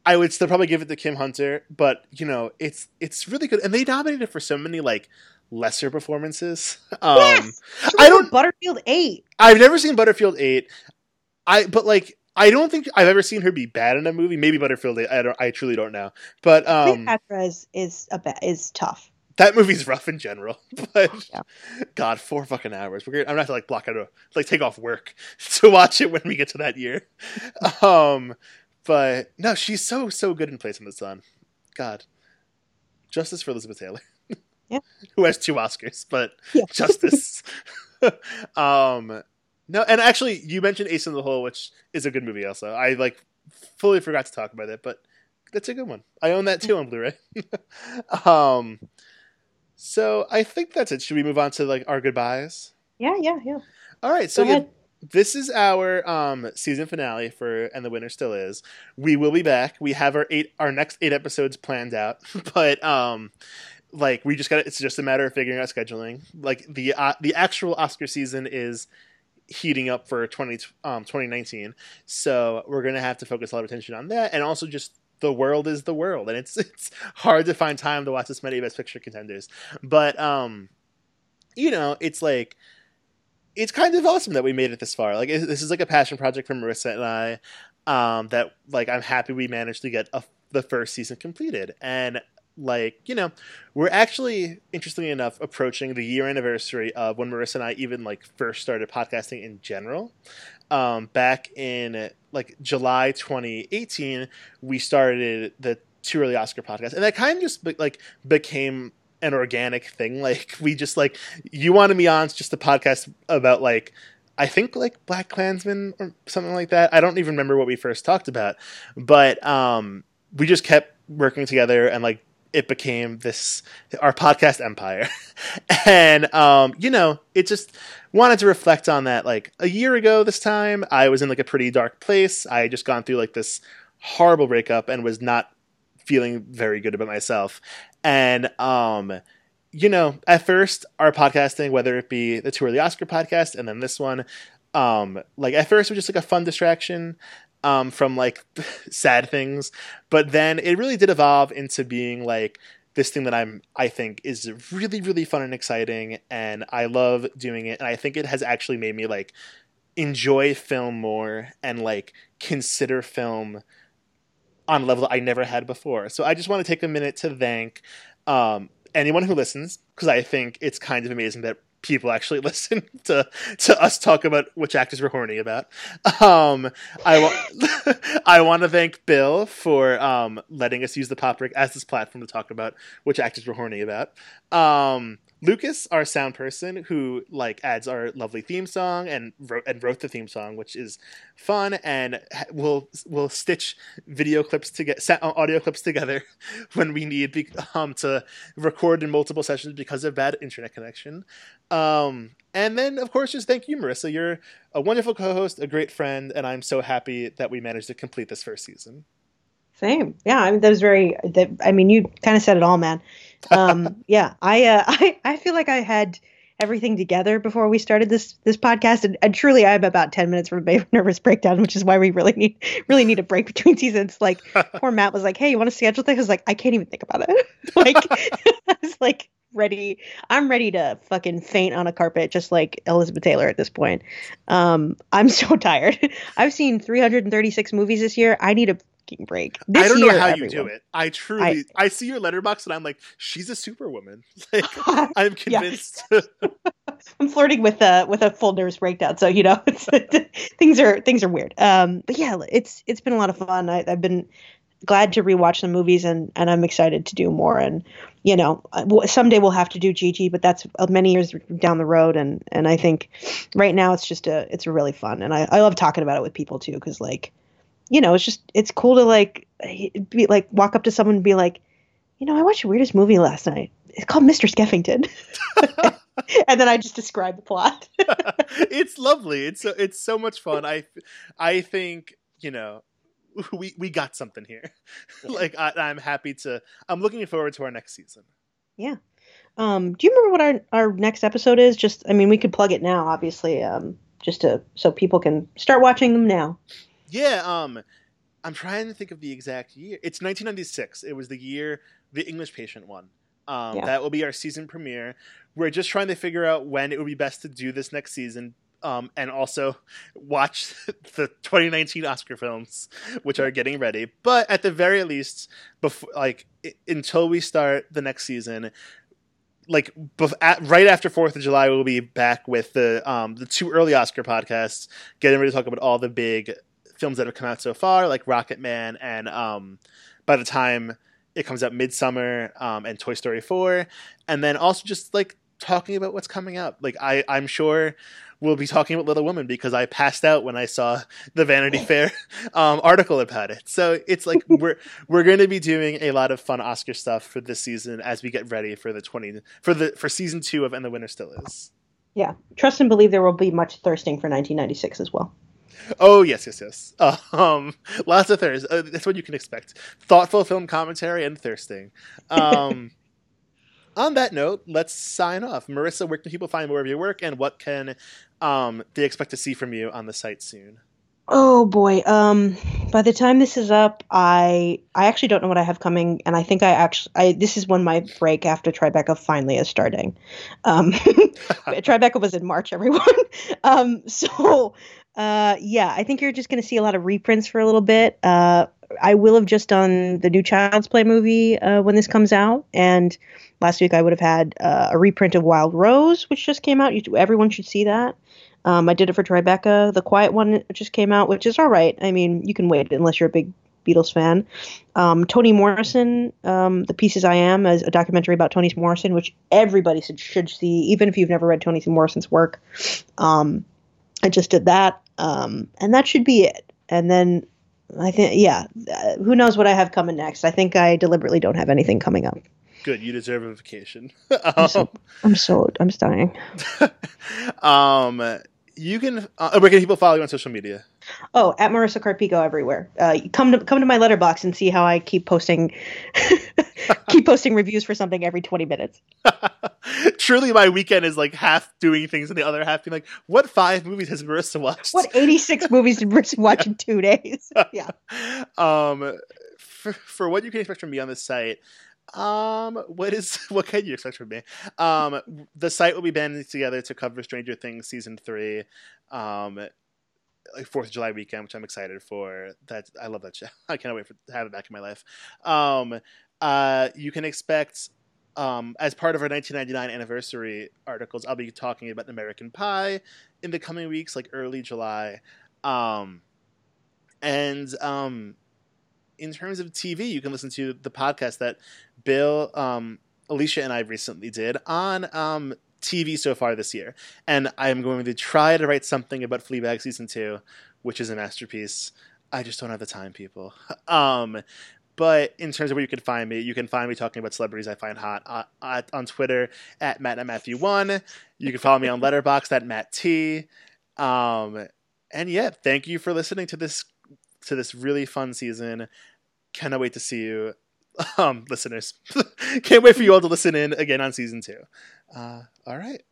I would still probably give it to Kim Hunter, but you know, it's it's really good, and they nominated for so many like lesser performances. Um, Yes! I don't- Butterfield Eight. I've never seen Butterfield Eight. I but like I don't think I've ever seen her be bad in a movie. Maybe Butterfield. I don't. I truly don't know. But um, Cleopatra is is a ba- is tough. that movie's rough in general. [laughs] But Yeah. God, four fucking hours. We're gonna, I'm gonna have to like block out a like take off work [laughs] to watch it when we get to that year. [laughs] Um, but no, she's so so good in Place in the Sun. God, justice for Elizabeth Taylor. Yeah. who has two Oscars, but Yeah. justice. um, no, and actually, you mentioned Ace in the Hole, which is a good movie. Also, I like fully forgot to talk about it, but that's a good one. I own that too on Blu-ray. [laughs] um, so I think that's it. Should we move on to like our goodbyes? Yeah, yeah, yeah. All right. So yeah, this is our um, season finale for, and the winner still is. We will be back. We have our eight, our next eight episodes planned out, [laughs] but um, like we just got. It's just a matter of figuring out scheduling. Like the uh, the actual Oscar season is heating up for 20, um, 2019 so we're gonna have to focus a lot of attention on that. And also just the world is the world. And it's [laughs] it's hard to find time to watch this many best picture contenders. But um you know it's like it's kind of awesome that we made it this far. Like it- this is like a passion project for marissa and i um that like i'm happy we managed to get a, the first season completed. And like you know we're actually interestingly enough approaching the year anniversary of when marissa and i even like first started podcasting in general. Um, back in like july 2018 we started the too early oscar podcast. And that kind of just like became an organic thing. [laughs] Like we just like you wanted me on just a podcast about like I think like Black Klansman or something like that. I don't even remember what we first talked about, but um, we just kept working together and like it became this our podcast empire, [laughs] and um, you know it just wanted to reflect on that. Like a year ago, this time I was in like a pretty dark place. I had just gone through like this horrible breakup and was not feeling very good about myself, and um you know, at first our podcasting, whether it be the Tour of the Oscar podcast and then this one, um, like at first it was just like a fun distraction um, from like [laughs] sad things, but then it really did evolve into being like this thing that I'm I think is really really fun and exciting, and I love doing it, and I think it has actually made me like enjoy film more and like consider film on a level I never had before. So I just want to take a minute to thank um, anyone who listens because I think it's kind of amazing that people actually [laughs] listen to to us talk about which actors we're horny about. Um, I wa- [laughs] I want to thank Bill for um, letting us use the pop as this platform to talk about which actors we're horny about. Um, Lucas, our sound person, who like adds our lovely theme song and wrote and wrote the theme song, which is fun, and ha- will stitch video clips to get audio clips together [laughs] when we need um, to record in multiple sessions because of bad internet connection. Um, and then, of course, just thank you, Marissa. You're a wonderful co-host, a great friend, and I'm so happy that we managed to complete this first season. Same. Yeah, I mean that was very that I mean you kind of said it all, man. Um yeah, I uh [laughs] I I feel like I had everything together before we started this this podcast and, and truly I'm about 10 minutes from a [laughs] nervous breakdown, which is why we really need really need a break between seasons. Like [laughs] poor Matt was like, "Hey, you want to schedule things?" I was like, "I can't even think about it." like I was like ready I'm ready to fucking faint on a carpet just like Elizabeth Taylor at this point. Um I'm so tired. I've seen 336 movies this year. I need a fucking break. This I don't year, know how everyone. you do it. I truly, [laughs] I, see your Letterboxd and I'm like, she's a superwoman. [laughs] Like, [laughs] I'm convinced. I'm flirting with a with a full nervous breakdown, so you know it's, things are things are weird. Um, but yeah, it's it's been a lot of fun. I, I've been glad to rewatch the movies, and and I'm excited to do more. And you know, uh, someday we'll have to do Gigi, but that's uh, many years down the road. And and I think right now it's just a it's really fun, and I I love talking about it with people too, because like, you know, it's just it's cool to like be like walk up to someone and be like, you know, I watched the weirdest movie last night. It's called Mr. Skeffington. [laughs] [laughs] and then I just describe the plot. [laughs] it's lovely. It's so it's so much fun. I I think you know we we got something here. like I, I'm happy to. I'm looking forward to our next season. Yeah. Um, do you remember what our our next episode is? Just I mean, we could plug it now, obviously, um, just to so people can start watching them now. Yeah. Um, I'm trying to think of the exact year. It's 1996. It was the year the English Patient won. Um, Yeah. That will be our season premiere. We're just trying to figure out when it would be best to do this next season. um, and also [laughs] watch [laughs] the 2019 Oscar films, which are getting ready. But at the very least, before like i- until we start the next season, like bef- at, right after Fourth of July, we'll be back with the um, the too early Oscar podcasts, getting ready to talk about all the big films that have come out so far, like Rocketman, and um, by the time it comes out, Midsummer um, and Toy Story Four, and then also just like talking about what's coming up. Like I, I'm sure we'll be talking about Little Women because I passed out when I saw the Vanity Fair [laughs] um, article about it. So it's like [laughs] we're we're going to be doing a lot of fun Oscar stuff for this season as we get ready for the twenty for the for season two of And the Winner Still Is. Yeah. Trust and believe there will be much thirsting for 1996 as well. Oh yes, yes, yes. [laughs] Um, lots of thirst. Uh, that's what you can expect. Thoughtful film commentary and thirsting. Um, [laughs] on that note, let's sign off. Marissa, where can people find more of your work, and what can um, they expect to see from you on the site soon? Oh boy. Um by the time this is up, I I actually don't know what I have coming and I think I actually I this is when my break after Tribeca finally is starting. Um [laughs] Tribeca was in March everyone. [laughs] Um so uh yeah, I think you're just going to see a lot of reprints for a little bit. Uh I will have just done the new Child's Play movie uh, when this comes out, and last week I would have had uh, a reprint of Wild Rose, which just came out. You, everyone should see that. Um, I did it for Tribeca. The Quiet One just came out, which is all right. I mean, you can wait unless you're a big Beatles fan. Um, Toni Morrison, um, The Pieces I Am, is a documentary about Toni Morrison, which everybody should, should see, even if you've never read Toni Morrison's work. Um, I just did that, um, and that should be it. And then I think, yeah, uh, who knows what I have coming next? I think I deliberately don't have anything coming up. Good, you deserve a vacation. I'm so, [laughs] I'm so, I'm dying. [laughs] um, you can. Uh, where can people follow you on social media? Oh, at Marissa Carpico everywhere. Uh, come to come to my Letterboxd and see how I keep posting, [laughs] keep posting reviews for something every twenty minutes. [laughs] Truly, my weekend is like half doing things and the other half being like, "What five movies has Marissa watched?" What eighty six [laughs] movies did Marissa watch in two days? Yeah. um, for, for what you can expect from me on this site, um, what is [laughs] what can you expect from me? Um, the site will be banding together to cover Stranger Things season three. Um, like Fourth of July weekend, which I'm excited for. That I love that show. [laughs] I can't wait for to have it back in my life. Um, uh, you can expect um, as part of our 1999 anniversary articles, I'll be talking about American Pie in the coming weeks, like early July. Um, and um, in terms of TV, you can listen to the podcast that Bill, um, Alicia, and I recently did on um, TV so far this year. And I'm going to try to write something about Fleabag season two, which is a masterpiece. I just don't have the time, people. [laughs] Um, but in terms of where you can find me, you can find me talking about celebrities I find hot uh, at, on Twitter at Matt Matthew One. You can follow me on Letterboxd at Matt T. Um, and yeah, thank you for listening to this to this really fun season. Cannot wait to see you, [laughs] um, listeners. [laughs] Can't wait for you all to listen in again on season two. Uh, all right.